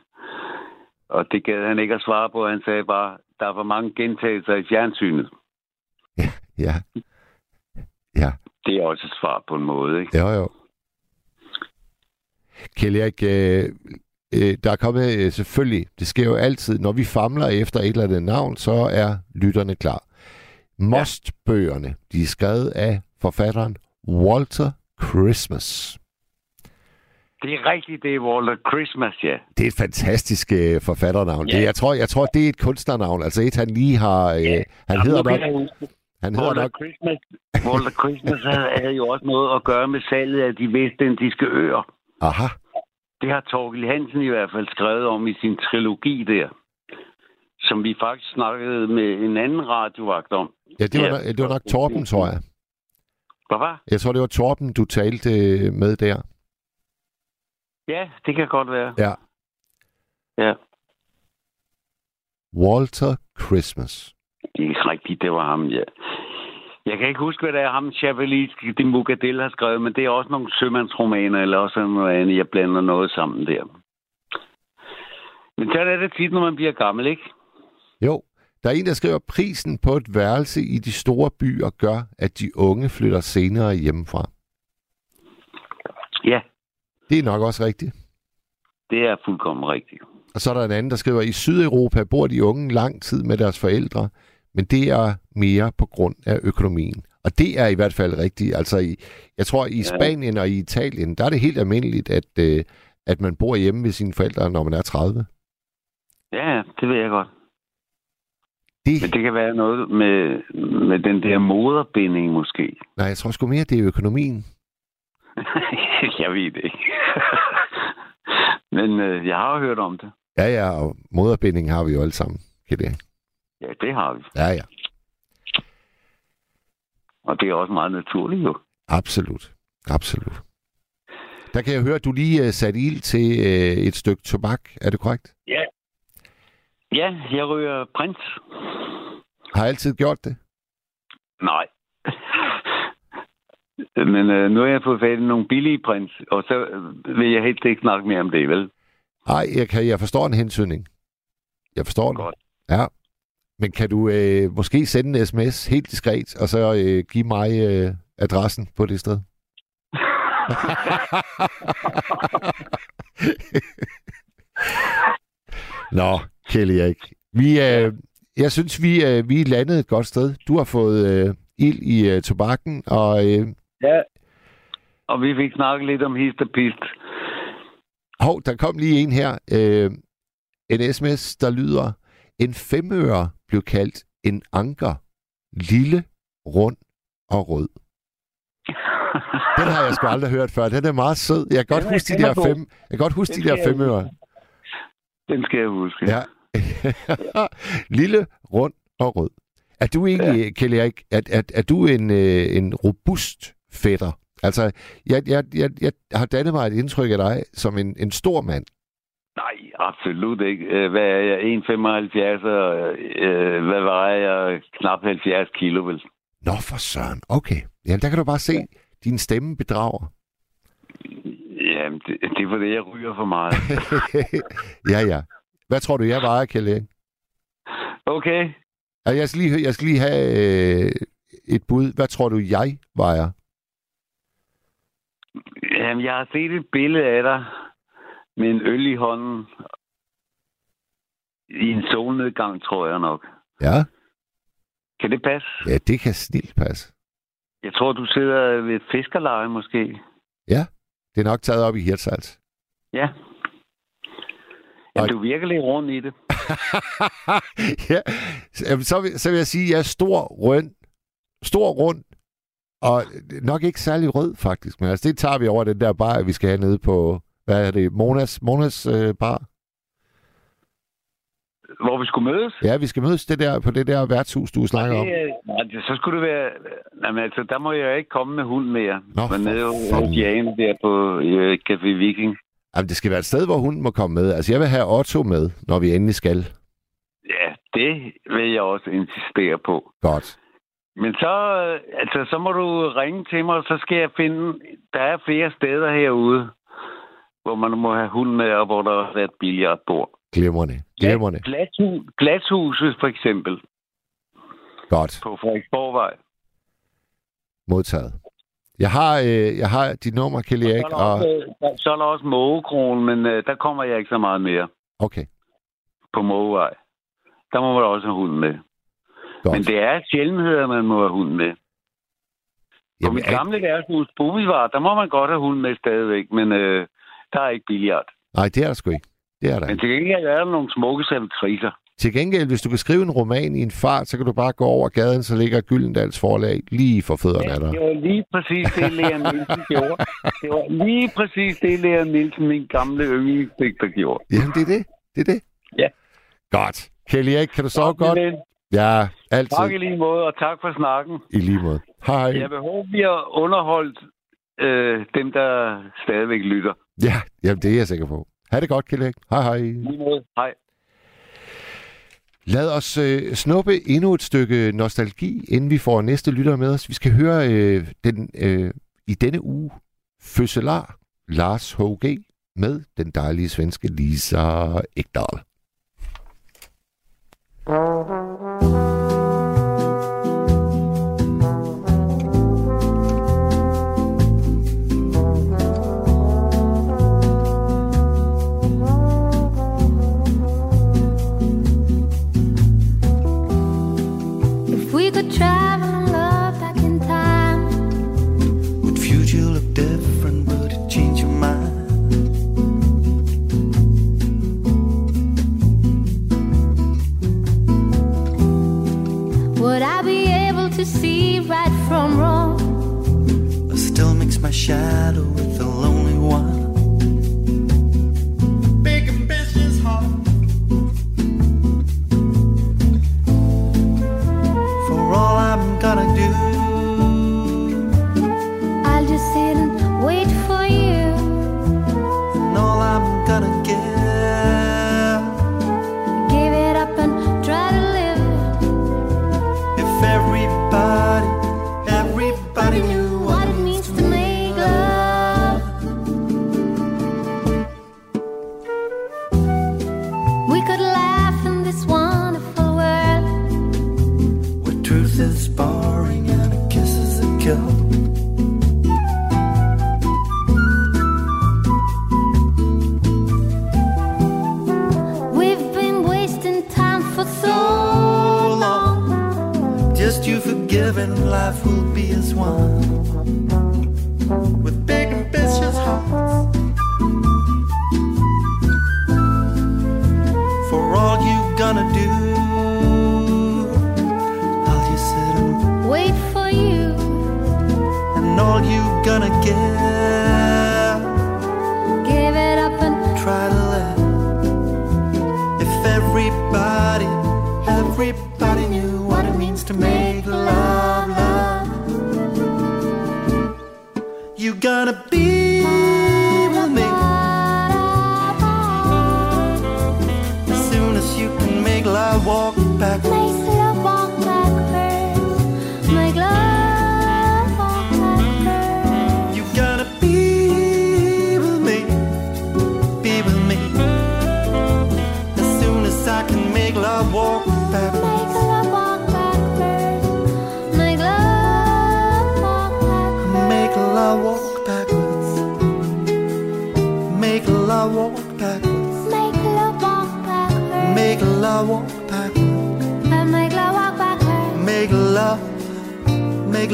Og det gad han ikke at svare på. Han sagde bare, der er for mange gentagelser i fjernsynet. Ja. Ja. Det er også et svar på en måde, ikke? Jo, jo. Kjell Erik, øh, øh, der er kommet øh, selvfølgelig, det sker jo altid, når vi famler efter et eller andet navn, så er lytterne klar. Mostbøgerne, de er skrevet af forfatteren Walter Christmas. Det er rigtigt, det er Walter Christmas, ja. Det er et fantastisk øh, forfatternavn. Ja. Det, jeg, tror, jeg tror, det er et kunstnernavn. Altså et, han lige har... Øh, han Jamen, hedder nok... huske, Han hedder Walter nok... Christmas, Walter Christmas havde, jo også noget at gøre med salget af de vestindiske øer. Aha. Det har Torgild Hansen i hvert fald skrevet om i sin trilogi der. Som vi faktisk snakkede med en anden radiovagt om. Ja, det var, Ja. det var nok Torben, tror jeg. Hvad var? Jeg tror, det var Torben, du talte øh, med der. Ja, det kan godt være. Ja. Ja, Walter Christmas. det er rigtigt, det var ham, ja. Jeg kan ikke huske, hvad det er, ham Chavalis de Mugadel har skrevet, men det er også nogle sømandsromaner, eller også noget andet. Jeg blander noget sammen der. Men sådan er det tit, når man bliver gammel, ikke? Jo, der er en, der skriver, prisen på et værelse i de store byer gør, at de unge flytter senere hjemmefra. Ja, Det er nok også rigtigt. det er fuldkommen rigtigt. Og så er der en anden, der skriver, i Sydeuropa bor de unge lang tid med deres forældre, men det er mere på grund af økonomien. Og det er i hvert fald rigtigt. Altså, i, jeg tror, i Spanien og i Italien, der er det helt almindeligt, at, øh, at man bor hjemme ved sine forældre, når man er 30. Ja, ja, det ved jeg godt. Det, Men det kan være noget med, med den der moderbinding, måske. nej, jeg tror sgu mere, det er økonomien. jeg ved det ikke. Men øh, jeg har jo hørt om det. Ja, ja, og moderbinding har vi jo alle sammen. Kan det? Ja, det har vi. Ja, ja, Og det er også meget naturligt jo. absolut. Absolut. Der kan jeg høre, at du lige uh, satte ild til uh, et stykke tobak. Er det korrekt? Ja. Ja, jeg ryger prins. Har jeg altid gjort det? Nej. Men øh, nu har jeg fået fat i nogle billige prins, og så øh, vil jeg helst ikke snakke mere om det, vel? Nej, jeg, kan, jeg forstår en hensynning. Jeg forstår den. Godt. Ja. Men kan du øh, måske sende en sms helt diskret, og så øh, give mig øh, adressen på det sted? Nå, Kelly Erik. Vi, øh, jeg synes, vi, øh, vi er landet et godt sted. Du har fået øh, ild i øh, tobakken, og øh, Ja. Og vi fik snakket lidt om hist og pist. hov, der kom lige en her. Øh, en sms, der lyder, en femøre blev kaldt en anker. Lille, rund og rød. Den har jeg sgu aldrig hørt før. Den er meget sød. Jeg kan godt huske de er der fem, jeg kan godt huske de der skal jeg fem øre. Den skal jeg huske. Ja. Lille, rund og rød. Er du egentlig, ja. Kelly Erik, er, er, er du en, øh, en robust fætter? Altså, jeg, jeg, jeg, jeg har dannet mig et indtryk af dig som en, en stor mand. Nej, absolut ikke. Øh, Hvad er jeg? 1,75 og øh, hvad vejer jeg? Knap 70 kilo, vel? Nå, for søren. Okay. Ja, der kan du bare se, ja. din stemme bedrager. Jamen, det, det er fordi, jeg ryger for meget. ja, ja. Hvad tror du, jeg vejer, Erik? Okay. Ja, Jeg skal lige, jeg skal lige have øh, et bud. Hvad tror du, jeg vejer? Jamen, jeg har set et billede af dig med en øl i hånden. I en solnedgang, tror jeg nok. Ja, Kan det passe? ja det kan snilt passe. Jeg tror, du sidder ved et fiskerleje, måske. Det er nok taget op i Hirtshals. Ja. Jamen, Og- du virker lidt rundt i det. ja, så, vil, så vil jeg sige, at jeg er stor, rund, stor, rund, og nok ikke særlig rød, faktisk. Men altså, det tager vi over den der bar, vi skal have nede på, hvad er det, Monas, Monas øh, bar. Hvor vi skulle mødes? Ja, vi skal mødes det der, på det der værtshus, du snakker om. Nej, det- så skulle det være... Jamen, altså, der må jeg ikke komme med hund mere. Nå, Men nede hos Jane der på øh, Café Viking. Jamen, det skal være et sted, hvor hunden må komme med. Altså, jeg vil have Otto med, når vi endelig skal. Ja, det vil jeg også insistere på. Godt. Men så, altså, så må du ringe til mig, og så skal jeg finde... Der er flere steder herude, hvor man må have hund med, og hvor der også er et billiardbord. Glimrende. Glimrende. Glashu- Glashuset for eksempel, Godt. på Frederiksborgvej. Modtaget. Jeg har, øh, jeg har dit nummer, Kelly Erik, er og... også, øh, så er der også Mågekronen, men øh, der kommer jeg ikke så meget mere Okay, på Mågevej. Der må man også have hunden med. godt. Men det er sjældenheder, man må have hunden med. På Jamen, mit er- gamle værtshus, Bovivar, der må man godt have hunden med stadigvæk, men øh, der er ikke billiard. Nej, det er der sgu ikke. Det er der Men ikke. til gengæld er der nogle smukke servitriser. Til gengæld, hvis du kan skrive en roman i en fart, så kan du bare gå over gaden, så ligger Gyldendals forlag lige for fødderne af dig. det var lige præcis det, Lea Nielsen gjorde. Det var lige præcis det, Lea Nielsen, min gamle yndlingsdigter, gjorde. Jamen, det er det. Det er det. Ja. Godt. Kelly Erik, kan du sove Tak, godt? Ja, altid. Tak i lige måde, og tak for snakken. I lige måde. Hej. Jeg vil håbe, vi har underholdt øh, dem, der stadigvæk lytter. Ja, jamen, det er jeg sikker på. Ha' det godt, Erik. Hej, hej. Lige måde. Hej. Lad os øh, snuppe endnu et stykke nostalgi, inden vi får næste lytter med os. Vi skal høre øh, den øh, i denne uge fødselar Lars H.G. med den dejlige svenske Lisa Ekdahl. If to see right from wrong? I still mix my shadow and life will be as one.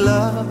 Love.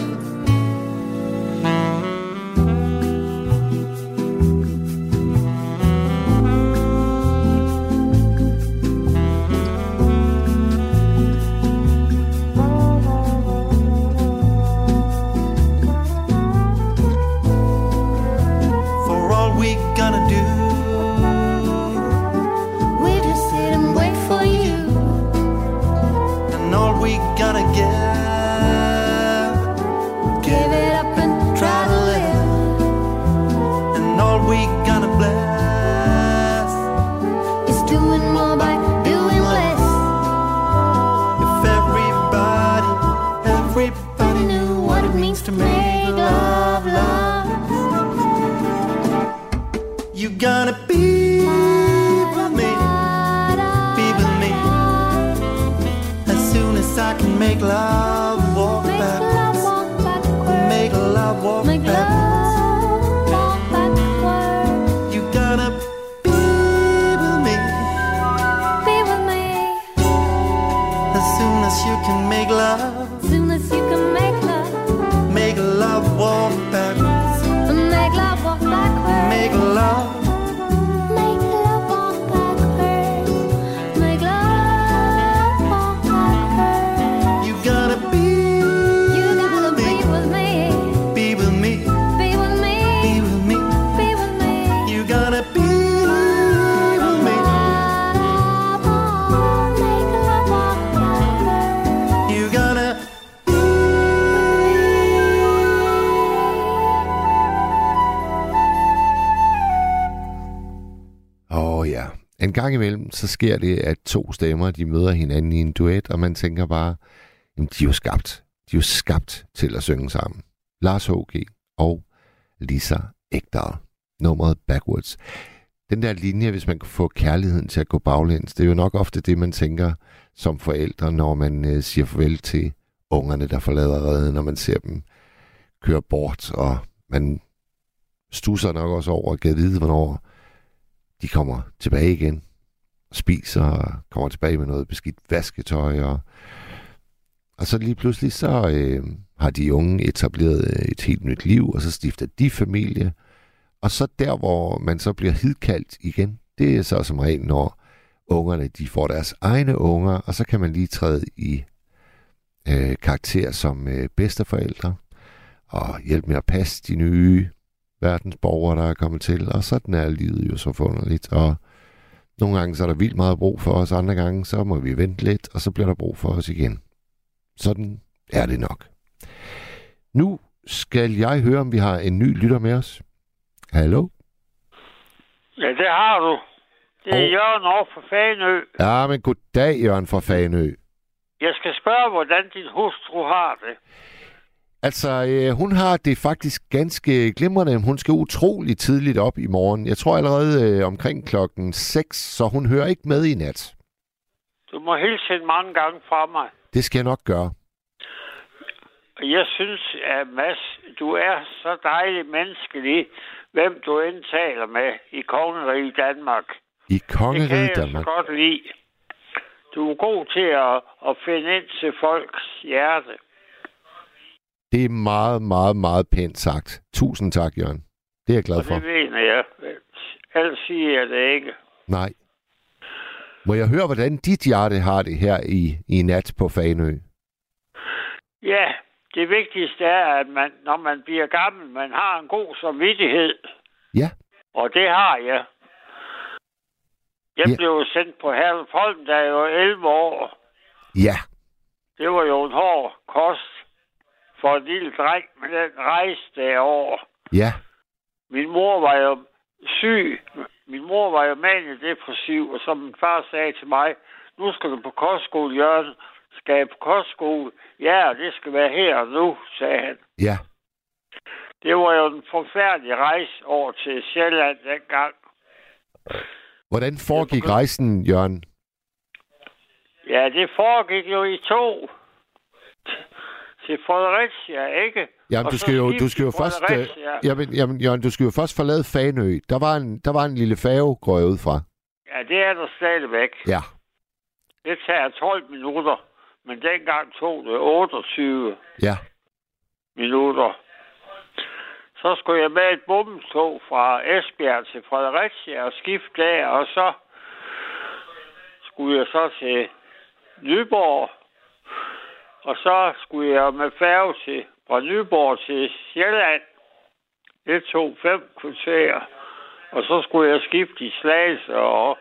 Gang imellem, så sker det, at to stemmer, de møder hinanden i en duet, og man tænker bare, jamen, de er jo skabt. De er jo skabt til at synge sammen. Lars H.G. og Lisa Ekdahl. Nummeret Backwards. Den der linje, hvis man kan få kærligheden til at gå baglæns, det er jo nok ofte det, man tænker som forældre, når man øh, siger farvel til ungerne, der forlader redden, når man ser dem køre bort, og man stusser nok også over at kan vide, hvornår de kommer tilbage igen, spiser og kommer tilbage med noget beskidt vasketøj. Og, og så lige pludselig så øh, har de unge etableret øh, et helt nyt liv, og så stifter de familie. Og så der, hvor man så bliver hidkaldt igen, det er så som regel, når ungerne de får deres egne unger, og så kan man lige træde i øh, karakter som øh, bedsteforældre og hjælpe med at passe de nye verdensborgere, der er kommet til, og sådan er livet jo så forunderligt. Og nogle gange så er der vildt meget brug for os, andre gange så må vi vente lidt, og så bliver der brug for os igen. Sådan er det nok. Nu skal jeg høre, om vi har en ny lytter med os. Hallo? Ja, det har du. Det er Og- Jørgen over for Fanø. Ja, men goddag, Jørgen fra Fanø. Jeg skal spørge, hvordan din hustru har det. Altså, øh, hun har det faktisk ganske glimrende. Hun skal utrolig tidligt op i morgen. Jeg tror allerede øh, omkring klokken 6, så hun hører ikke med i nat. Du må hilse hende mange gange fra mig. Det skal jeg nok gøre. Jeg synes, at Mads, du er så dejlig menneskelig, hvem du end taler med i kongeriget Danmark. I Det kan kongeriget jeg Danmark. godt lide. Du er god til at, at finde ind til folks hjerte. Det er meget, meget, meget pænt sagt. Tusind tak, Jørgen. Det er jeg glad Og for. det mener jeg. Ellers siger jeg det ikke. Nej. Må jeg høre, hvordan dit hjerte har det her i, i nat på Fanø? Ja, det vigtigste er, at man, når man bliver gammel, man har en god samvittighed. Ja. Og det har jeg. Jeg Ja. blev sendt på Herlufholm, da jeg var 11 år. Ja. Det var jo en hård kost for en lille dreng med den rejse derovre. Ja. Min mor var jo syg. Min mor var jo depressiv, og som min far sagde til mig, nu skal du på kostskole, Jørgen. Skal jeg på kostskole? Ja, og det skal være her og nu, sagde han. Ja. Det var jo en forfærdelig rejse over til Sjælland dengang. Hvordan foregik rejsen, Jørgen? Ja, det foregik jo i to. Til Fredericia, ikke? Jamen, Og du skal jo, du skal jo først... Øh, Fredericia. jamen, jamen, Jørgen, du skal jo først forlade Fanø. Der var en, der var en lille færge, går jeg ud fra. Ja, det er der stadigvæk. Ja. Det tager 12 minutter, men dengang tog det 28 Ja. minutter. Så skulle jeg med et bommeltog fra Esbjerg til Fredericia og skifte der, og så skulle jeg så til Nyborg, og så skulle jeg med færge til, fra Nyborg til Sjælland. Det tog fem kvarter, og så skulle jeg skifte i Slagelse og,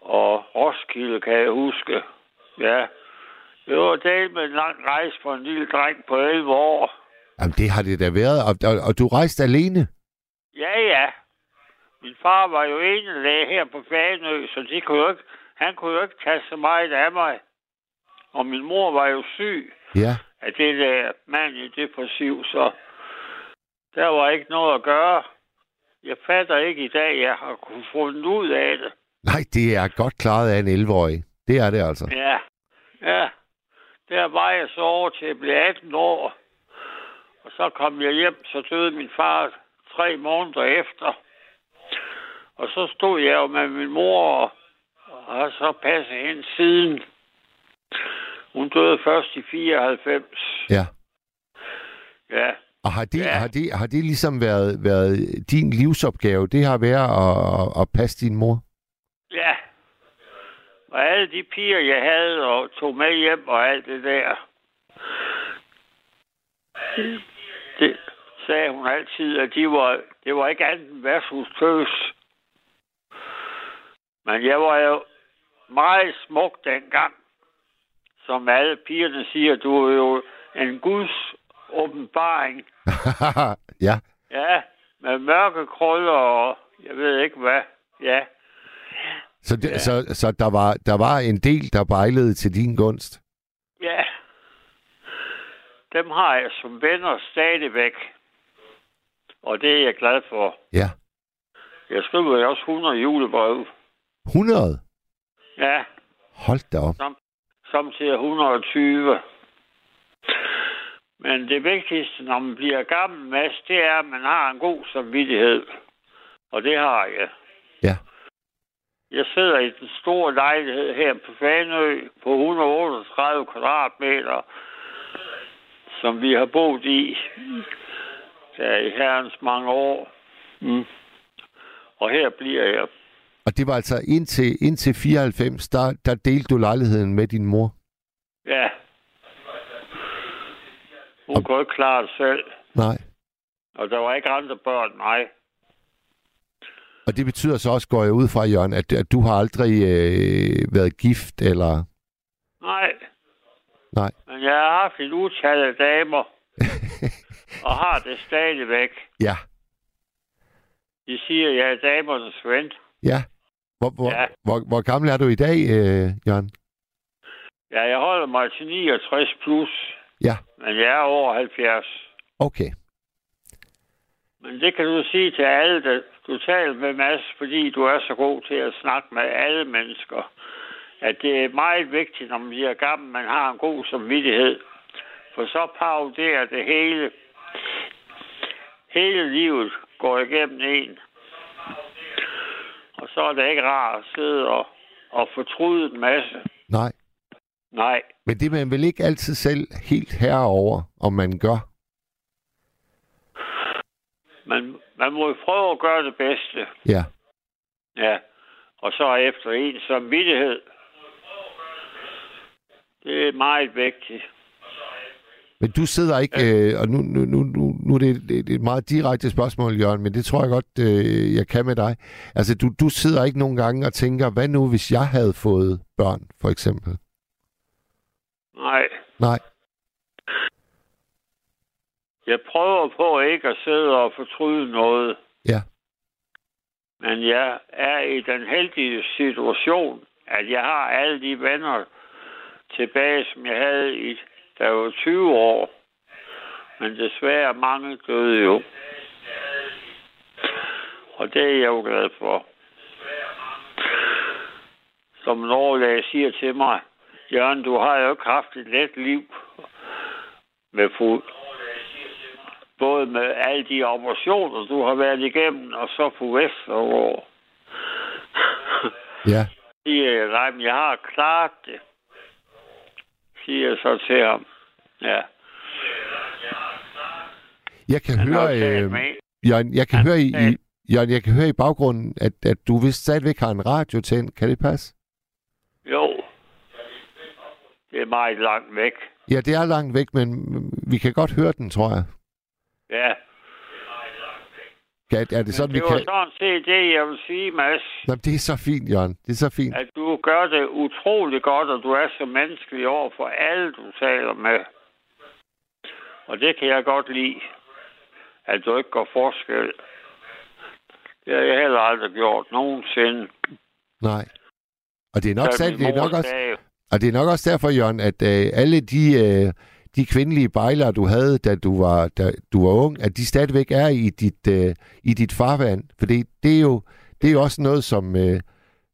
og Roskilde, kan jeg huske. Ja, det var del med en lang rejse for en lille dreng på 11 år. Jamen, det har det da været. Og, og, og du rejste alene? Ja, ja. Min far var jo enelæge her på Fanø, så de kunne jo ikke, han kunne jo ikke tage så meget af mig. Og min mor var jo syg Ja. af det der depressiv, så der var ikke noget at gøre. Jeg fatter ikke i dag, jeg har kunnet fundet ud af det. Nej, det er godt klaret af en 11-årig. Det er det altså. Ja, ja. Der var jeg så over til at blive 18 år. Og så kom jeg hjem, så døde min far tre måneder efter. Og så stod jeg jo med min mor og, og har så passet hende siden. Hun døde først i 94. Ja. Ja, Og har det, Ja. har det, har det ligesom været, været din livsopgave? Det har været at, at, passe din mor? ja. Og alle de piger, jeg havde og tog med hjem og alt det der. Det sagde hun altid, at de var, det var ikke andet end værtshustøs. Men jeg var jo meget smuk dengang. Som alle pigerne siger, du er jo en guds åbenbaring. ja. Ja, med mørke krøller og jeg ved ikke hvad. Ja, Så, det, ja. så, så der, var, der var en del, der bejlede til din gunst? ja. Dem har jeg som venner stadigvæk. Og det er jeg glad for. Ja. Jeg skriver jo også 100 julebrev. 100? Ja, Hold da op. samtidig 120. Men det vigtigste, når man bliver gammel, Mads, det er, at man har en god samvittighed. Og det har jeg. Ja. Jeg sidder i den store lejlighed her på Fanø på 138 kvadratmeter, som vi har boet i der i herrens mange år. Mm. Og her bliver jeg. Og det var altså indtil, indtil 94, der, der delte du lejligheden med din mor? Ja. Hun kunne ikke klare det selv. Nej. Og der var ikke andre børn, nej. Og det betyder så også, går jeg ud fra, Jørgen, at, at du har aldrig øh, været gift, eller... Nej. Nej. Men jeg har haft et utal af damer. og har det stadigvæk. Ja. De siger, at jeg er damernes ven. Ja. Hvor, hvor, Ja. hvor, hvor gammel er du i dag, øh, Jørgen? Ja, jeg holder mig til 69 plus. Ja. Men jeg er over 70. Okay. Men det kan du sige til alle, der du taler med Mads, fordi du er så god til at snakke med alle mennesker. At det er meget vigtigt, når man bliver gammel, man har en god samvittighed. For så pauderer det hele. Hele livet går igennem en. Og så er det ikke rart at sidde og, og fortryde en masse. Nej. Nej, Men det er man vel ikke altid selv helt herover, om man gør. man, man må jo prøve at gøre det bedste. Ja. Ja. Og så efter en samvittighed. Det er meget vigtigt. Men du sidder ikke, øh, og nu, nu, nu, nu, nu er det et, et- et meget direkte spørgsmål, Jørgen, men det tror jeg godt, øh, jeg kan med dig. Altså, du, du sidder ikke nogen gange og tænker, hvad nu, hvis jeg havde fået børn, for eksempel? Nej. Nej. Jeg prøver på ikke at sidde og fortryde noget. Ja. Men jeg er i den heldige situation, at jeg har alle de venner tilbage, som jeg havde i, da jeg var 20 år. Men desværre mange døde jo. Og det er jeg jo glad for. Som en overlæge siger til mig, Jørgen, du har jo ikke haft et let liv med fod. Både med alle de operationer, du har været igennem, og så på Vestergaard. Ja. Siger jeg, nej, men jeg har klaret det. Siger jeg så til ham. Ja. Jeg kan Han høre, øh, Jørgen, jeg kan høre i, i, Jørgen, jeg kan høre i baggrunden, at, at du vist stadigvæk har en radio tændt. Kan det passe? Jo. Det er meget langt væk. Ja, det er langt væk, men vi kan godt høre den, tror jeg. Ja. Kan, er det sådan, vi det var kan... sådan set det, jeg vil sige, Mads. Nå, det er så fint, Jørgen. Det er så fint. At du gør det utrolig godt, og du er så menneskelig over for alle, du taler med. Og det kan jeg godt lide. At du ikke går forskel. Det har jeg heller aldrig gjort nogensinde. Nej. Og det er nok, sandt, det er nok også, og det er nok også derfor, Jørgen, at øh, alle de, øh, de kvindelige bejlere, du havde, da du var, da du var ung, at de stadigvæk er i dit, øh, i dit farvand. For det, det, er jo, det er jo også noget, som, øh,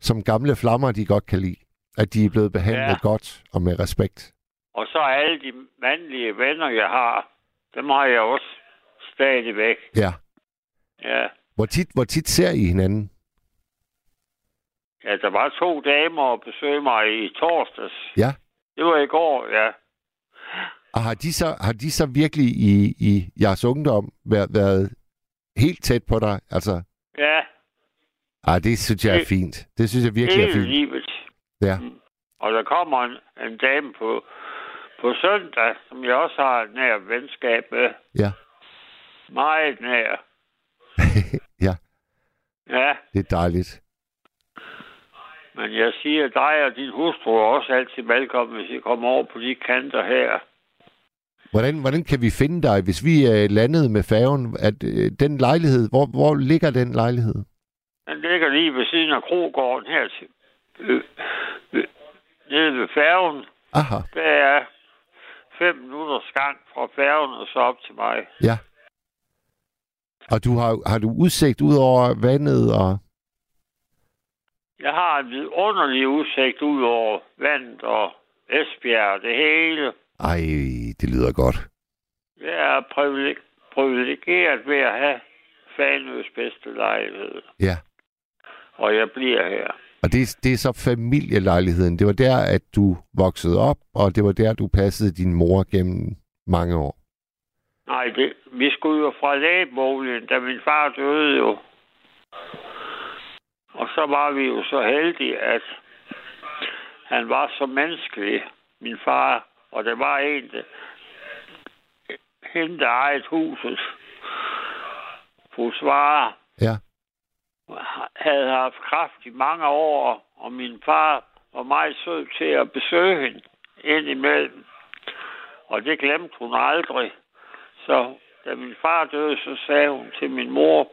som gamle flammer, de godt kan lide. At de er blevet behandlet ja. godt og med respekt. Og så alle de mandlige venner, jeg har, dem har jeg også stadigvæk. Ja. Ja. Hvor tit, hvor tit ser I hinanden? Ja, der var to damer og besøgte mig i torsdags. Ja. Det var i går, ja. Og har de så, har de så virkelig i, i jeres ungdom været, været helt tæt på dig? Altså, Ja, ah, det synes jeg er fint. Det synes jeg virkelig er fint. livet. Ja. Og der kommer en, en dame på, på søndag, som jeg også har et nær venskab med. Ja. Meget nær. ja, Ja, det er dejligt. men jeg siger, dig og din hustru er også altid velkommen, hvis I kommer over på de kanter her. Hvordan, hvordan kan vi finde dig, hvis vi er landet med færgen? At, øh, den lejlighed, hvor, hvor ligger den lejlighed? Den ligger lige ved siden af Krogården her til, øh, øh, nede ved færgen. Aha, Der er fem minutters gang fra færgen og så op til mig. ja. Og du har, har du udsigt ud over vandet og... Jeg har en vidunderlig udsigt ud over vandet og Esbjerg og det hele. Ej, det lyder godt. Jeg er privileg- privilegeret ved at have Fanøs bedste lejlighed. Ja. Og jeg bliver her. Og det, det er så familielejligheden. Det var der, at du voksede op, og det var der, du passede din mor gennem mange år. Nej, det, vi skulle jo fra lægeboligen, da min far døde jo. Og så var vi jo så heldige, at han var så menneskelig, min far. Og det var en, der, hende, der ejede huset. Fru Svare Ja. havde haft kraft i mange år, og min far var meget sød til at besøge hende indimellem. Og det glemte hun aldrig. Så da min far døde, så sagde hun til min mor,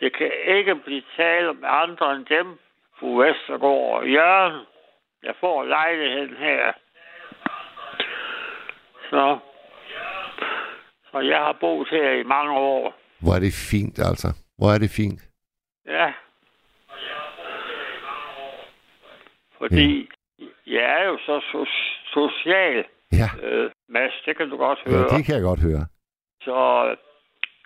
det kan ikke blive tale med andre end dem, fru Vestergaard og Jørgen. Jeg får lejligheden her. Så, så jeg har boet her i mange år. Hvor er det fint, altså. Hvor er det fint. Ja. Fordi jeg er jo så so- social, Ja. øh, Mads, det kan du godt ja, høre. det kan jeg godt høre. Så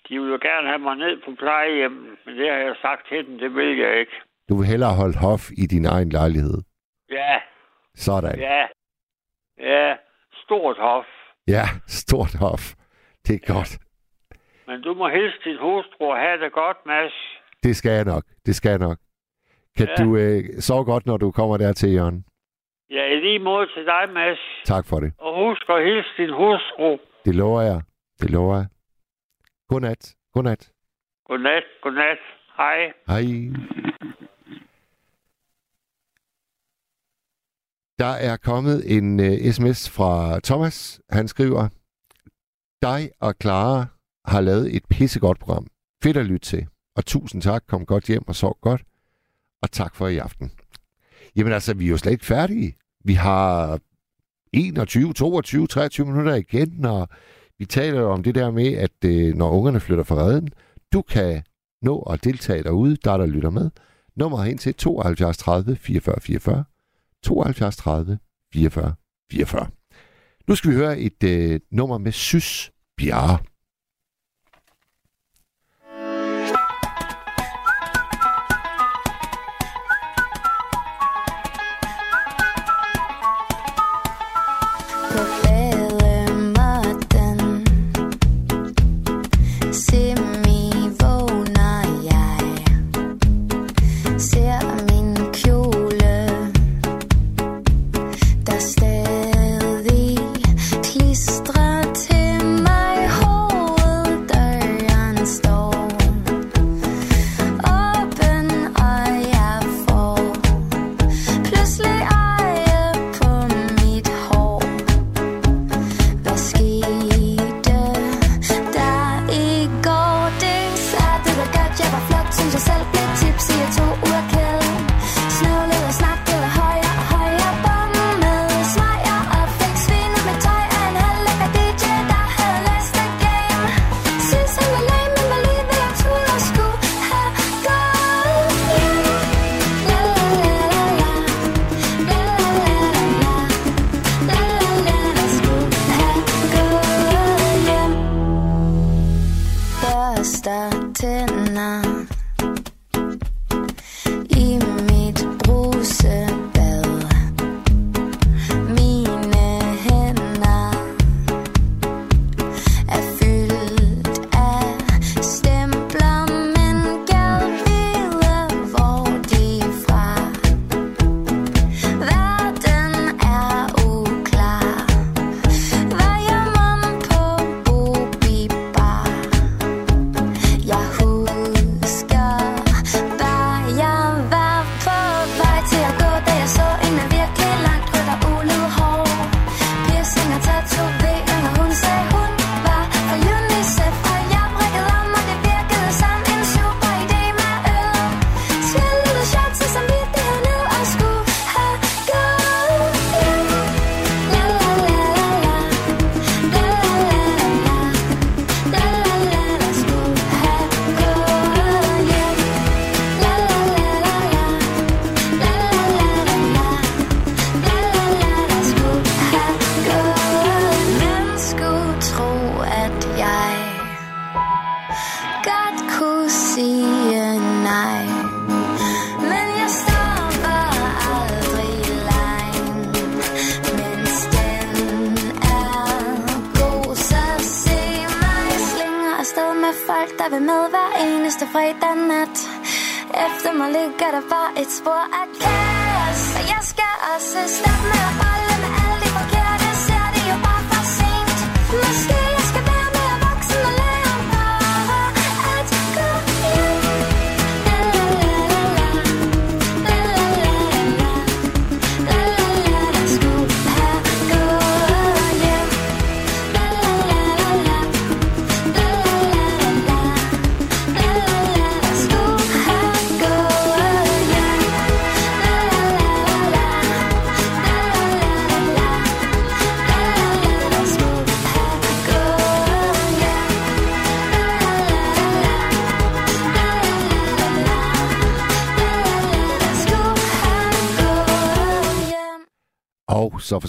de vil jo gerne have mig ned på plejehjem, men det har jeg sagt til dem, det vil jeg ikke. Du vil hellere holde hof i din egen lejlighed. Ja, Sådan. ja. Ja, stort hof. Ja, stort hof. Det er godt. Men du må hilse din hustru og have det godt, Mads. Det skal jeg nok. Det skal jeg nok. Kan Ja. du øh, sove godt, når du kommer der til, Jørgen? Ja, i lige måde til dig, Mads. Tak for det. Og husk at hilse din hustru. Det lover jeg. Det lover jeg. Godnat. Godnat. Godnat, godnat. Hej. Hej. Der er kommet en uh, sms fra Thomas. Han skriver, dig og Clara har lavet et pissegodt program. Fedt at lytte til. Og tusind tak. Kom godt hjem og sov godt. Og tak for i aften. Jamen altså, vi er jo slet ikke færdige. Vi har 21, 22, 23 minutter igen, og vi taler jo om det der med, at øh, når ungerne flytter fra redden, du kan nå at deltage derude, der der lytter med. Nummer hen til 72 30 44 44. 72 30 44 44. Nu skal vi høre et øh, nummer med Sys Bjerre.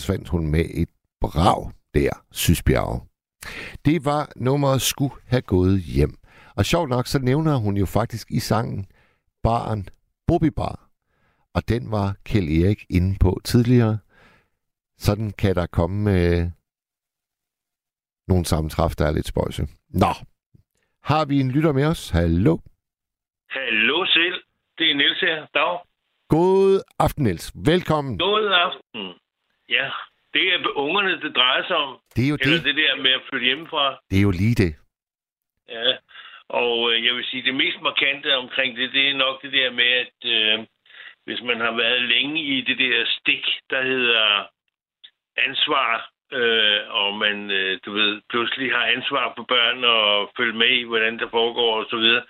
Forsvandt hun med et brag der, Sysbjerg. Det var nummeret skulle have gået hjem. Og sjovt nok, så nævner hun jo faktisk i sangen Baren Bobby Bar. Og den var Kjell Erik inde på tidligere. sådan kan der komme øh, nogle sammentræf, der er lidt spøjse. Nå, har vi en lytter med os? Hallo? Hallo selv. Det er Niels her. Dag. God aften, Niels. Velkommen. God aften. Ja, det er ungerne, det drejer sig om. Det er jo Eller det. det der med at flytte hjemmefra. Det er jo lige det. Ja. Og øh, jeg vil sige, det mest markante omkring det, det er nok det der med, at øh, hvis man har været længe i det der stik, der hedder ansvar, øh, og man, øh, du ved, pludselig har ansvar for børn og følge med i, hvordan det foregår og så videre,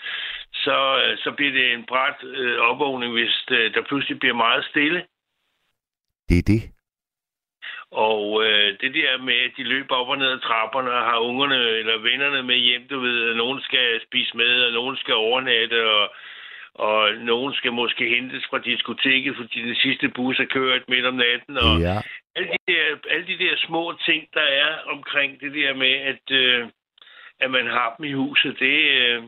så, øh, så bliver det en bræt øh, opvågning, hvis øh, der pludselig bliver meget stille. Det er det. Og øh, det der med, at de løber op og ned ad trapperne og har ungerne eller vennerne med hjem, du ved, at nogen skal spise med, og nogen skal overnatte, og, og nogen skal måske hentes fra diskoteket, fordi den sidste bus er kørt midt om natten, og Ja. alle de, der, alle de der små ting, der er omkring det der med, at, øh, at man har dem i huset, det, øh,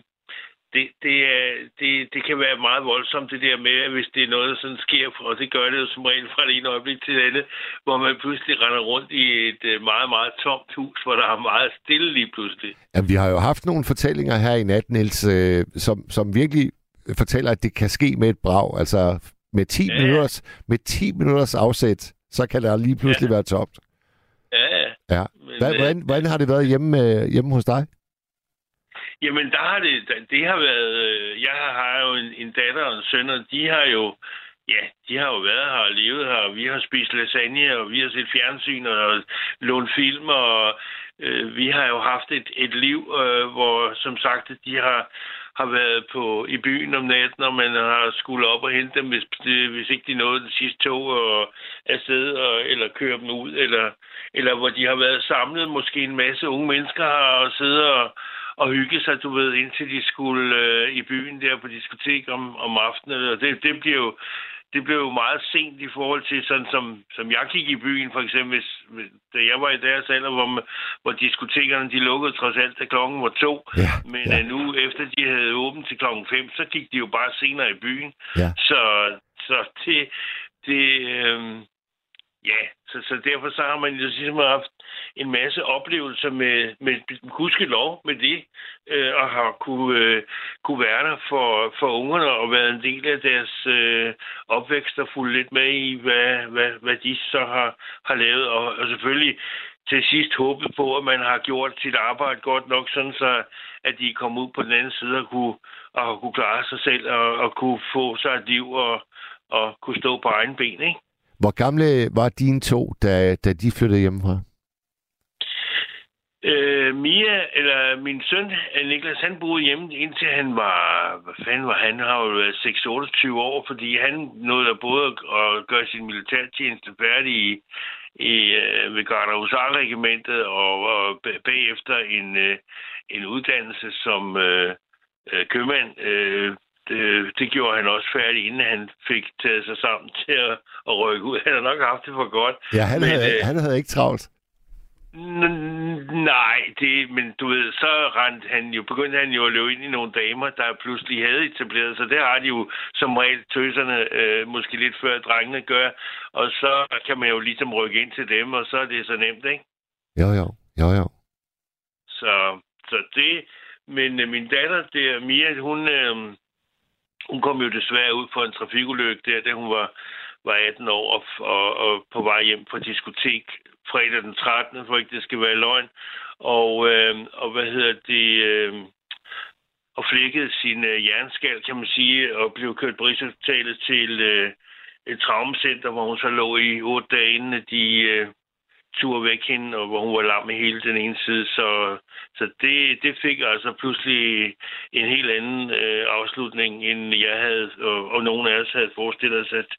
det, det, er, det, det kan være meget voldsomt, det der med, at hvis det er noget, der sådan sker, og det gør det jo som regel fra det ene øjeblik til det andet, hvor man pludselig render rundt i et øh, meget, meget tomt hus, hvor der er meget stille lige pludselig. Ja, vi har jo haft nogle fortællinger her i nat, Niels, øh, som, som virkelig fortæller, at det kan ske med et brag. Altså med 10, Ja. minutters, med 10 minutters afsæt, så kan der lige pludselig ja. være tomt. Ja, ja. Ja. Men, Hvad, øh, hvordan, hvordan har det været hjemme, øh, hjemme hos dig? Jamen, der har det, det har været, øh, jeg har jo en, en datter og en søn, og de har jo, ja, de har jo været her og levet her, og vi har spist lasagne, og vi har set fjernsyn og lånt film, og øh, vi har jo haft et, et liv, øh, hvor som sagt, de har, har været på i byen om natten, og man har skulle op og hente dem, hvis, øh, hvis ikke de nåede den sidste tog og afsted, og, eller køre dem ud, eller, eller hvor de har været samlet, måske en masse unge mennesker har og sidde og, og hygge sig, du ved, indtil de skulle øh, i byen der på diskotek om, om aftenen. Og det, det bliver jo det blev jo meget sent i forhold til sådan, som, som jeg gik i byen, for eksempel, hvis, da jeg var i deres alder, hvor, hvor diskotekerne, de lukkede trods alt, da klokken var to. Ja, Men ja. ja. nu, efter de havde åbent til klokken fem, så gik de jo bare senere i byen. Ja. Så, så det, det øh, ja, så, så derfor så har man jo ligesom haft en masse oplevelser med, med gudskelov med det, øh, og har kunne, øh, kunne være der for, for ungerne og været en del af deres øh, opvækst og fulgt lidt med i, hvad, hvad, hvad de så har, har lavet. Og, og selvfølgelig til sidst håbet på, at man har gjort sit arbejde godt nok, sådan så at de kom ud på den anden side og kunne, og kunne klare sig selv og, og kunne få sig et liv og, og kunne stå på egen ben, ikke? Hvor gamle var dine to, da, da de flyttede hjemmefra? Øh, Mia, eller min søn, øh, Niklas, han boede hjemme indtil han var, hvad fanden var han, har jo været 6-28 år, fordi han nåede der både at, gøre sin militærtjeneste færdig i, i, øh, ved Gardehusarregimentet og, og bagefter en, øh, en uddannelse som øh, øh købmand. Øh, det, det gjorde han også færdig, inden han fik taget sig sammen til at, at rykke ud. Han har nok haft det for godt. Ja, han, Men, havde, øh, han havde ikke travlt. Nej, det, men du ved, så rendte han jo, begyndte han jo at løbe ind i nogle damer, der pludselig havde etableret sig. Det har de jo som regel tøserne øh, måske lidt før drengene gør. Og så kan man jo ligesom rykke ind til dem, og så er det så nemt, ikke? Jo, jo, jo, jo. Så, så det... Men øh, min datter, der, Mia, hun, øh, hun kom jo desværre ud for en trafikulykke der, da hun var, var 18 år og, og, og på vej hjem fra diskotek fredag den 13. for ikke det skal være løgn. Og, øh, og hvad hedder det... Øh, og flækkede sin øh, hjerneskal, kan man sige, og blev kørt på Rigshospitalet til øh, et traumcenter, hvor hun så lå i otte dage, inden de øh, tur væk hende, og hvor hun var lam i hele den ene side. Så, så det, det fik altså pludselig en helt anden øh, afslutning, end jeg havde, og, og nogen af os havde forestillet os, at,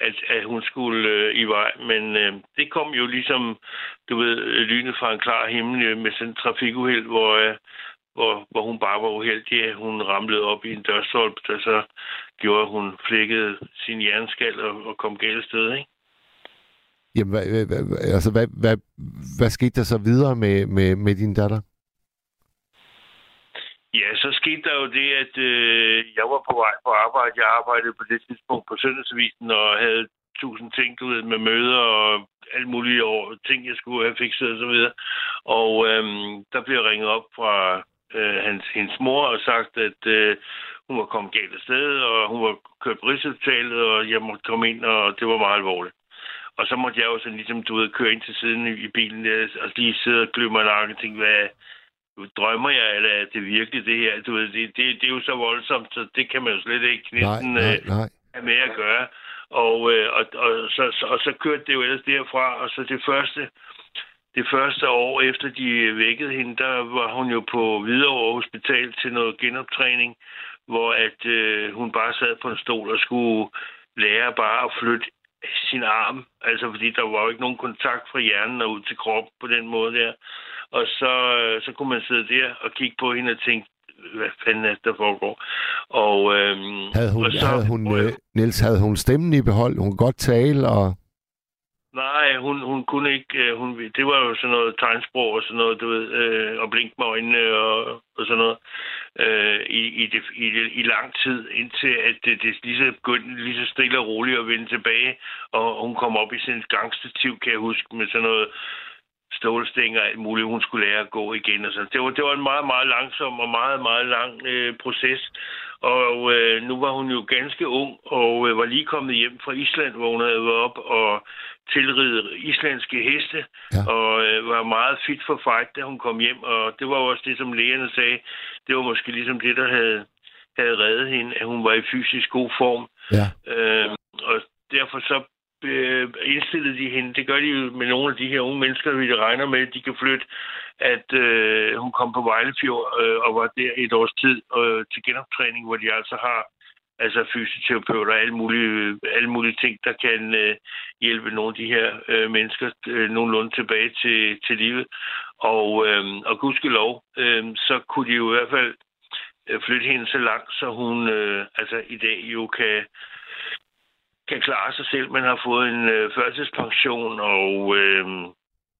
at, at hun skulle øh, i vej. Men øh, det kom jo ligesom, du ved, lynet fra en klar himmel øh, med sådan en trafikuheld, hvor, øh, hvor, hvor hun bare var uheldig, at hun ramlede op i en dørstolp, der så gjorde, at hun flækkede sin hjerneskal og, og kom galt sted, ikke? Jamen, hvad, hvad, hvad, altså, hvad, hvad, hvad skete der så videre med, med, med din datter? Ja, så skete der jo det, at øh, jeg var på vej på arbejde. Jeg arbejdede på det tidspunkt på Søndagsvisen og havde tusind ting, du ved, med møder og alle mulige år, ting, jeg skulle have fikset og så videre. Og øhm, der blev ringet op fra øh, hans, hendes mor og sagt, at øh, hun var kommet galt af sted, og hun var kørt på Rigshospitalet, og jeg måtte komme ind, og det var meget alvorligt. Og så måtte jeg jo sådan ligesom, du ved, køre ind til siden i, bilen der, og lige sidde og klø mig og tænke, hvad drømmer jeg, eller er det virkelig det her? Du ved, det, det, det er jo så voldsomt, så det kan man jo slet ikke Nej, næsten nej, øh, nej. have med at gøre. Og, øh, og, og, så, så, og så kørte det jo ellers derfra, og så det første, det første år efter de vækkede hende, der var hun jo på Hvidovre Hospital til noget genoptræning, hvor at øh, hun bare sad på en stol og skulle lære bare at flytte sin arm. Altså fordi der var jo ikke nogen kontakt fra hjernen og ud til kroppen på den måde der. Og så, øh, så kunne man sidde der og kigge på hende og tænke, hvad fanden er der foregår? Og, øhm, Havde hun, og så, havde hun, øh, Niels, havde hun stemmen i behold? Hun kunne godt tale, og... Nej, hun, hun kunne ikke. Øh, hun, det var jo sådan noget tegnsprog og sådan noget, du ved, øh, og blink med øjnene og, og sådan noget øh, i, i, det, i, det, i lang tid, indtil at det, det lige så begyndte lige så stille og roligt at vende tilbage. Og hun kom op i sin gangstativ, kan jeg huske, med sådan noget stålstænger og alt muligt, hun skulle lære at gå igen. Og så. Det, var, det var en meget, meget langsom og meget, meget lang øh, proces. Og øh, nu var hun jo ganske ung og øh, var lige kommet hjem fra Island, hvor hun havde været op og tilride islandske heste, ja. og øh, var meget fit for fight, da hun kom hjem. Og det var også det, som lægerne sagde. Det var måske ligesom det, der havde, havde reddet hende, at hun var i fysisk god form. Ja. Øh, og derfor så øh, indstillede de hende. Det gør de jo med nogle af de her unge mennesker, vi regner med, at de kan flytte, at øh, hun kom på Vejlefjord øh, og var der et års tid øh, til genoptræning, hvor de altså har altså fysioterapeuter og alle mulige, alle mulige ting, der kan øh, hjælpe nogle af de her øh, mennesker øh, nogenlunde tilbage til, til livet. Og, øh, og gudskelov, øh, så kunne de jo i hvert fald øh, flytte hende så langt, så hun øh, altså i dag jo kan kan klare sig selv. Man har fået en øh, førtidspension, og øh,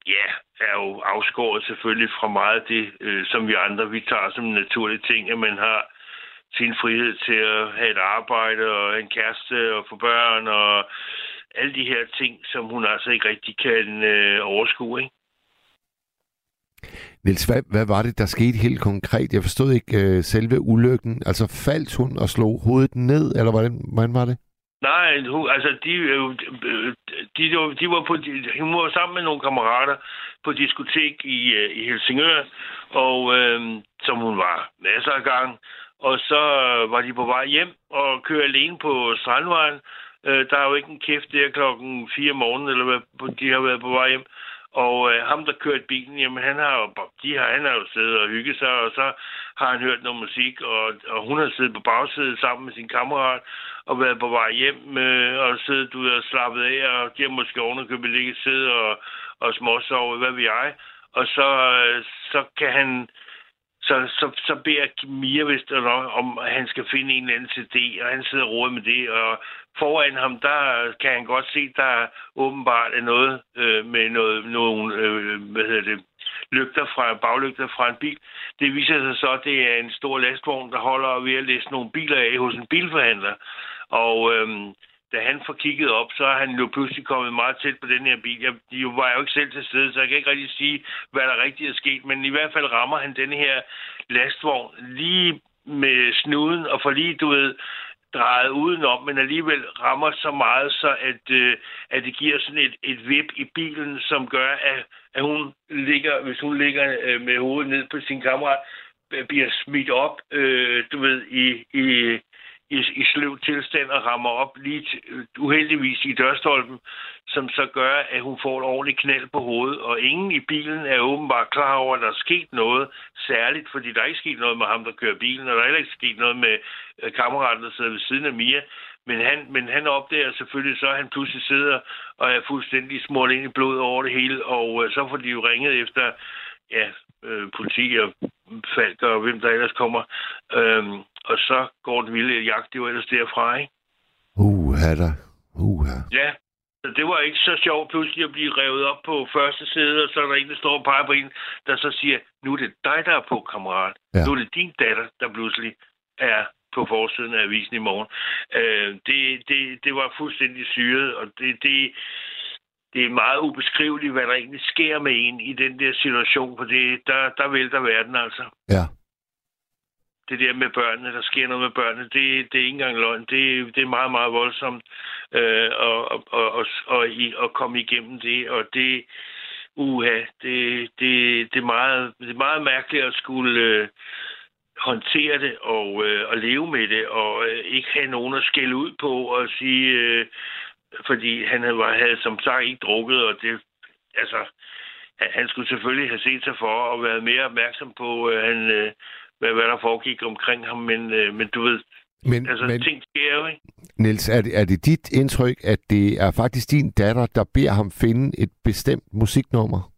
ja, er jo afskåret selvfølgelig fra meget af det, øh, som vi andre vi tager som en naturlig ting, at man har sin frihed til at have et arbejde og en kæreste og få børn og alle de her ting, som hun altså ikke rigtig kan øh, overskue. Ikke? Niels, hvad, hvad var det, der skete helt konkret? Jeg forstod ikke øh, selve ulykken. Altså faldt hun og slog hovedet ned, eller hvordan, hvordan var det? Nej, hun, altså de, øh, de, de, de var på, de, hun var sammen med nogle kammerater på diskotek i, øh, i Helsingør, og øh, som hun var masser af gang. Og så var de på vej hjem og kørte alene på Strandvejen. Øh, der er jo ikke en kæft der klokken 4 om morgenen, eller hvad, de har været på vej hjem. Og øh, ham, der kørte bilen, jamen han har jo, de har, han har jo siddet og hygget sig, og så har han hørt noget musik, og, og hun har siddet på bagsædet sammen med sin kammerat, og været på vej hjem, øh, og siddet ud og slappet af, og de har måske ovenikøbet ligget sidde og, og småsove, hvad ved jeg. Og så, øh, så kan han, så, så, så beder Mia vist nok, om at han skal finde en eller anden CD, og han sidder og med det, og foran ham, der kan han godt se, der åbenbart er noget øh, med noget, nogle, øh, hvad hedder det, lygter fra, baglygter fra en bil. Det viser sig så, at det er en stor lastvogn, der holder ved at læse nogle biler af hos en bilforhandler. Og øh, da han får kigget op, så er han jo pludselig kommet meget tæt på den her bil. Jeg, de var jo ikke selv til stede, så jeg kan ikke rigtig sige, hvad der rigtigt er sket. Men i hvert fald rammer han den her lastvogn lige med snuden, og får lige, du ved, drejet udenom, men alligevel rammer så meget, så at, øh, at det giver sådan et, et vip i bilen, som gør, at, at hun ligger, hvis hun ligger øh, med hovedet ned på sin kammerat, øh, bliver smidt op, øh, du ved, i, i, i, i sløv tilstand og rammer op lige uheldigvis i dørstolpen, som så gør, at hun får et ordentligt knald på hovedet. Og ingen i bilen er åbenbart klar over, at der er sket noget særligt, fordi der er ikke sket noget med ham, der kører bilen, og der er heller ikke sket noget med øh, kammeraten, der sidder ved siden af Mia. Men han, men han opdager selvfølgelig så, at han pludselig sidder og er fuldstændig smurt ind i blod over det hele, og øh, så får de jo ringet efter ja, øh, politi og Falk og hvem der ellers kommer. Øhm, og så går den vilde jagt jo ellers derfra, ikke? Uh, da. Uh, Ja, så det var ikke så sjovt pludselig at blive revet op på første sæde, og så er der en, der står og peger på en, der så siger, nu er det dig, der er på, kammerat. Ja. Nu er det din datter, der pludselig er på forsiden af avisen i morgen. Øh, det, det, det var fuldstændig syret, og det, det, det er meget ubeskriveligt, hvad der egentlig sker med en i den der situation, for det, der, der vælter verden altså. Ja. Det der med børnene, der sker noget med børnene, det, det er ikke engang løgn. Det, det er meget, meget voldsomt øh, at, at, at, at, at, at komme igennem det, og det, uha, det, det, det, er meget, det er meget mærkeligt at skulle øh, håndtere det og, øh, og leve med det, og øh, ikke have nogen at skælde ud på og sige, øh, fordi han havde, havde som sagt ikke drukket, og det, altså, han, han skulle selvfølgelig have set sig for og været mere opmærksom på, øh, han, øh, hvad, hvad der foregik omkring ham, men, øh, men du ved, Men, altså, men ting sker jo, ikke? Niels, er det, er det dit indtryk, at det er faktisk din datter, der beder ham finde et bestemt musiknummer?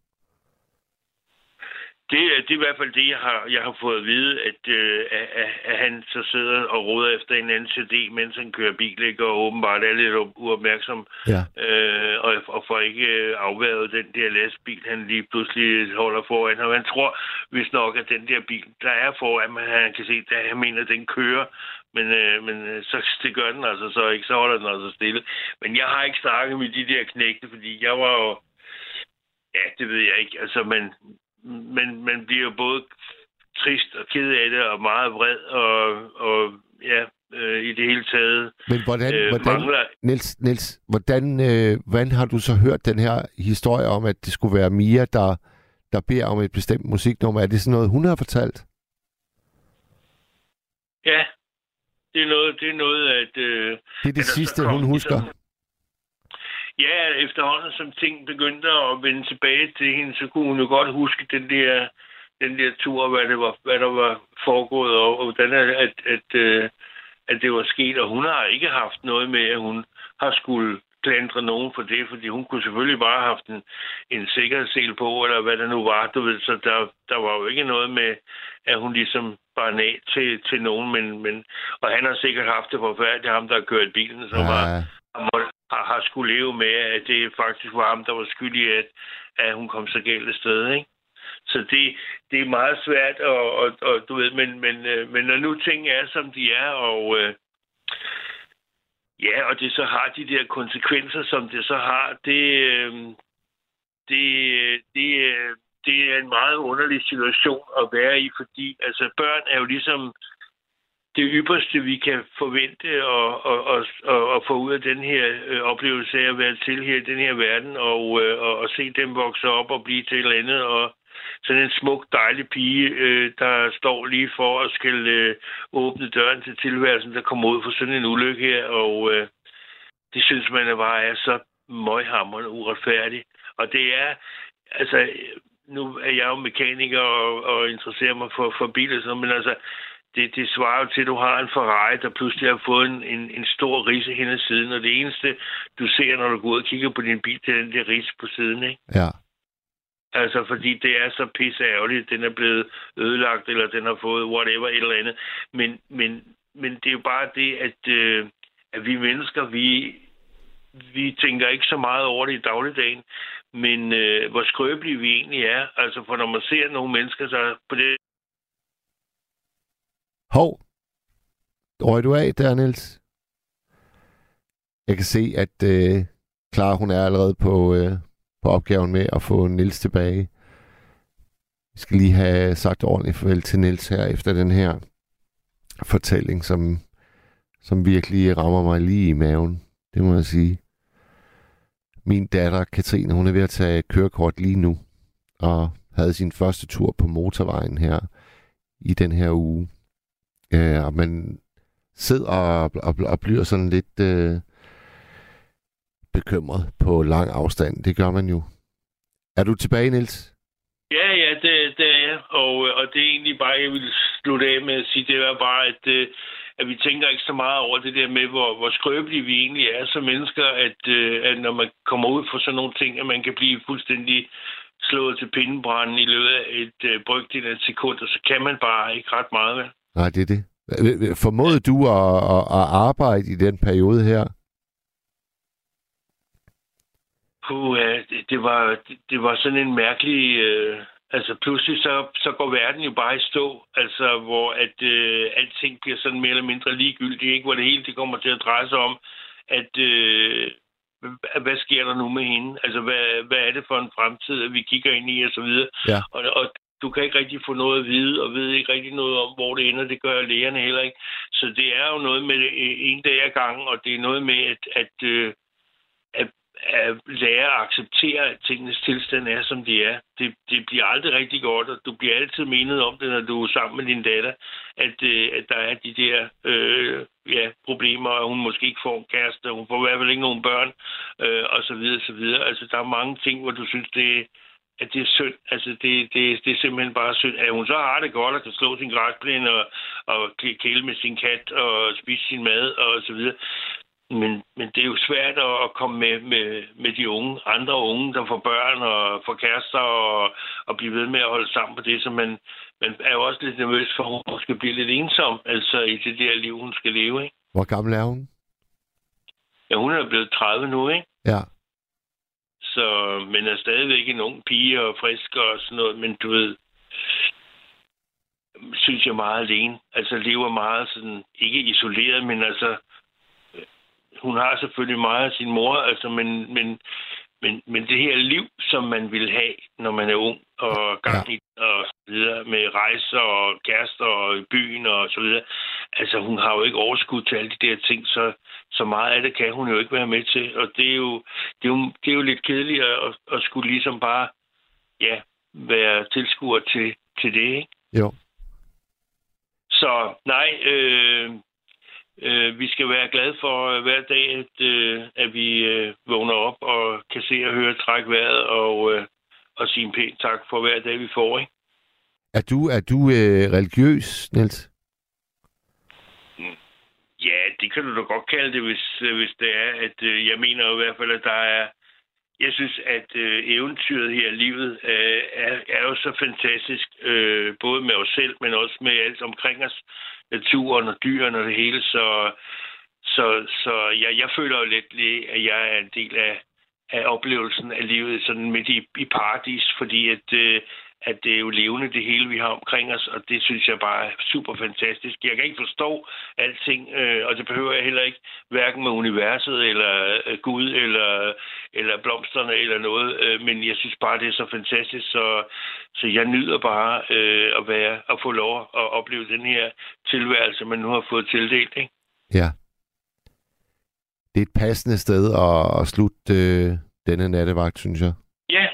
Det, det er i hvert fald det, jeg har, jeg har fået at vide, at, øh, at, at, han så sidder og råder efter en anden CD, mens han kører bil, ikke? og åbenbart er lidt uopmærksom, Ja. øh, og, og får ikke øh, afværet den der lastbil, han lige pludselig holder foran ham. Han tror hvis nok, at den der bil, der er foran, men han kan se, at han mener, at den kører, men, øh, men øh, så det gør den altså så ikke, så holder den altså stille. Men jeg har ikke snakket med de der knægte, fordi jeg var jo, ja, det ved jeg ikke, altså, men, men man bliver både trist og ked af det, og meget vred, og, og ja, øh, i det hele taget Men hvordan, øh, hvordan mangler... Niels, Niels hvordan, øh, hvordan har du så hørt den her historie om, at det skulle være Mia, der, der beder om et bestemt musiknummer? Er det sådan noget, hun har fortalt? Ja, det er noget, det er noget at... Øh, Det er det at sidste, hun husker. ligesom- Ja, efterhånden som ting begyndte at vende tilbage til hende, så kunne hun jo godt huske den der, den der tur, hvad, det var, hvad der var foregået, og, og hvordan at, at, at, øh, at det var sket. Og hun har ikke haft noget med, at hun har skulle klandre nogen for det, fordi hun kunne selvfølgelig bare have haft en, en sikkerhedssel på, eller hvad det nu var. Du ved, så der, der var jo ikke noget med, at hun ligesom bare af til, til nogen, men, men, og han har sikkert haft det forfærdeligt, ham der har kørt bilen, som var, Ja, har, har skulle leve med, at det faktisk var ham, der var skyldig at, at hun kom så galt afsted, ikke? Så det, det er meget svært, og, og, og du ved, men, men, øh, men når nu ting er, som de er, og øh, ja, og det så har de der konsekvenser, som det så har, det, øh, det, det, øh, det er en meget underlig situation at være i, fordi altså børn er jo ligesom det ypperste, vi kan forvente og, og, og, og, og få ud af den her øh, oplevelse af at være til her i den her verden, og, øh, og, og se dem vokse op og blive til et eller andet, og sådan en smuk, dejlig pige, øh, der står lige for at skal øh, åbne døren til tilværelsen, der kommer ud for sådan en ulykke her, og øh, det synes man er bare er så møghamrende uretfærdigt. Og det er, altså, nu er jeg jo mekaniker og, og interesserer mig for, for biler, men altså, det, det svarer jo til, at du har en Ferrari, der pludselig har fået en, en, en stor rise hen ad siden, og det eneste, du ser, når du går ud og kigger på din bil, det er den der rise på siden, ikke? ja. Altså, fordi det er så pisse ærgerligt, den er blevet ødelagt, eller den har fået whatever, et eller andet. Men, men, men det er jo bare det, at, øh, at vi mennesker, vi, vi tænker ikke så meget over det i dagligdagen, men øh, hvor skrøbelige vi egentlig er. Altså, for når man ser nogle mennesker, så på det Hov. Røg du af der, Niels? Jeg kan se, at øh, Clara, hun er allerede på, øh, på opgaven med at få Niels tilbage. Vi skal lige have sagt ordentligt farvel til Niels her efter den her fortælling, som, som virkelig rammer mig lige i maven. Det må jeg sige. Min datter, Katrine, hun er ved at tage kørekort lige nu, og havde sin første tur på motorvejen her i den her uge. Øh, og man sidder og, og, og bliver sådan lidt øh, bekymret på lang afstand. Det gør man jo. Er du tilbage, Niels? Ja, ja, det, det er jeg. Og, øh, og det er egentlig bare, jeg vil slutte af med at sige, det er bare, at, øh, at vi tænker ikke så meget over det der med, hvor, hvor skrøbelige vi egentlig er som mennesker, at, øh, at når man kommer ud for sådan nogle ting, at man kan blive fuldstændig slået til pindebranden i løbet af et øh, brygdel af et sekund, og så kan man bare ikke ret meget, vel? Nej, det er det. Formåede du at, at, at arbejde i den periode her? Puh, det, var, det, var sådan en mærkelig... Øh, Altså pludselig så, så går verden jo bare i stå, altså hvor at øh, alting bliver sådan mere eller mindre ligegyldigt, ikke? Hvor det hele det kommer til at dreje sig om, at øh, hvad- hvad sker der nu med hende? Altså hvad, hvad er det for en fremtid, at vi kigger ind i og så videre? Ja. Og, og du kan ikke rigtig få noget at vide, og ved ikke rigtig noget om, hvor det ender. Det gør lægerne heller ikke. Så det er jo noget med øh, en dag ad gangen, og det er noget med, at, at, øh, at, at lære at acceptere, at tingenes tilstand er, som de er. Det, det bliver aldrig rigtig godt, og du bliver altid menet om det, når du er sammen med din datter, at, øh, at der er de der øh, ja, problemer, og hun måske ikke får en kæreste, hun får i hvert fald ikke nogen børn, øh, og så videre, så videre. Altså, der er mange ting, hvor du synes, det, at det er synd. Altså, det, det, det er simpelthen bare synd. At hun så har det godt og kan slå sin græsplæne og, og kæ- kæle med sin kat og spise sin mad og så videre. Men, men det er jo svært at, at komme med, med, med de unge, andre unge, der får børn og får kærester og, og blive ved med at holde sammen på det, så man, man er jo også lidt nervøs for, at hun måske bliver lidt ensom, altså i det der liv, hun skal leve, ikke? Hvor gammel er hun? Ja, hun er blevet 30 nu, ikke? Ja. Så, men er stadigvæk en ung pige og frisk og sådan noget, men du ved, synes jeg meget alene. Altså lever meget sådan, ikke isoleret, men altså, hun har selvfølgelig meget af sin mor, altså, men, men, men, men det her liv, som man vil have, når man er ung og gang i og så videre, med rejser og kærester og i byen og så videre. Altså, hun har jo ikke overskud til alle de der ting, så, så meget af det kan hun jo ikke være med til. Og det er jo, det er jo, det er jo lidt kedeligt at, at skulle ligesom bare, ja, være tilskuer til, til det, ikke? Jo. Så nej, øh, øh, vi skal være glade for øh, hver dag, at, øh, at vi øh, vågner op og kan se og høre træk vejret og, øh, og sige en pæn tak for hver dag, vi får. Ikke? Er du, er du øh, religiøs, Niels? Ja, det kan du da godt kalde det, hvis, hvis det er. At, øh, jeg mener i hvert fald, at der er... Jeg synes, at øh, eventyret her i livet øh, er, er jo så fantastisk, øh, både med os selv, men også med alt omkring os, naturen og dyrene og det hele. Så, så, så jeg, jeg føler jo lidt, at jeg er en del af, af oplevelsen af livet sådan midt i, i paradis, fordi at, øh, at det er jo levende, det hele, vi har omkring os, og det synes jeg bare er super fantastisk. Jeg kan ikke forstå alting, øh, og det behøver jeg heller ikke, hverken med universet, eller øh, Gud, eller, eller blomsterne, eller noget, øh, men jeg synes bare, det er så fantastisk, så, så jeg nyder bare øh, at være at få lov at opleve den her tilværelse, man nu har fået tildelt, ikke? Ja. Det er et passende sted at, at slutte øh, denne nattevagt, synes jeg. Ja,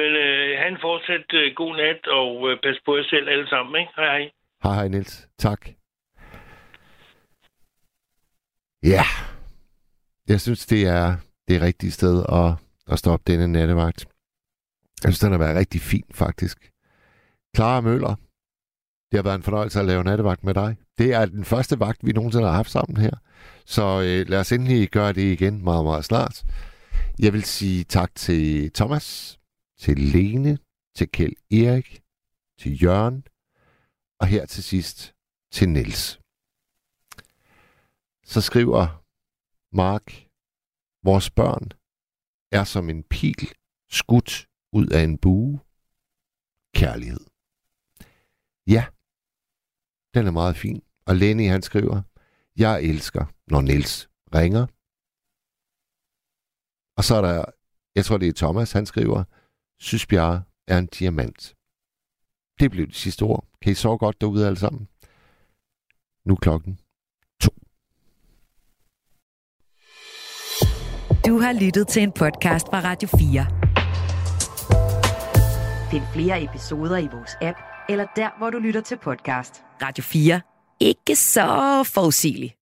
men øh, han fortsat øh, god nat, og øh, pas på jer selv alle sammen, ikke? Hej hej. Hej, hej Niels. Tak. Ja. Jeg synes, det er det rigtige sted at, at stoppe denne nattevagt. Jeg synes, den har været rigtig fin, faktisk. Clara Møller, det har været en fornøjelse at lave nattevagt med dig. Det er den første vagt, vi nogensinde har haft sammen her. Så øh, lad os endelig gøre det igen meget, meget snart. Jeg vil sige tak til Thomas, til Lene, til Kjeld Erik, til Jørgen, og her til sidst til Niels. Så skriver Mark, vores børn er som en pil skudt ud af en bue. Kærlighed. Ja, den er meget fin. Og Lenny han skriver, jeg elsker, når Niels ringer. Og så er der, jeg tror det er Thomas, han skriver, synes Bjarre er en diamant. Det blev de sidste ord. Kan I sove godt derude alle sammen? Nu er klokken Du har lyttet til en podcast fra Radio 4. Find flere episoder i vores app, eller der, hvor du lytter til podcast. Radio 4. Ikke så forudsigeligt.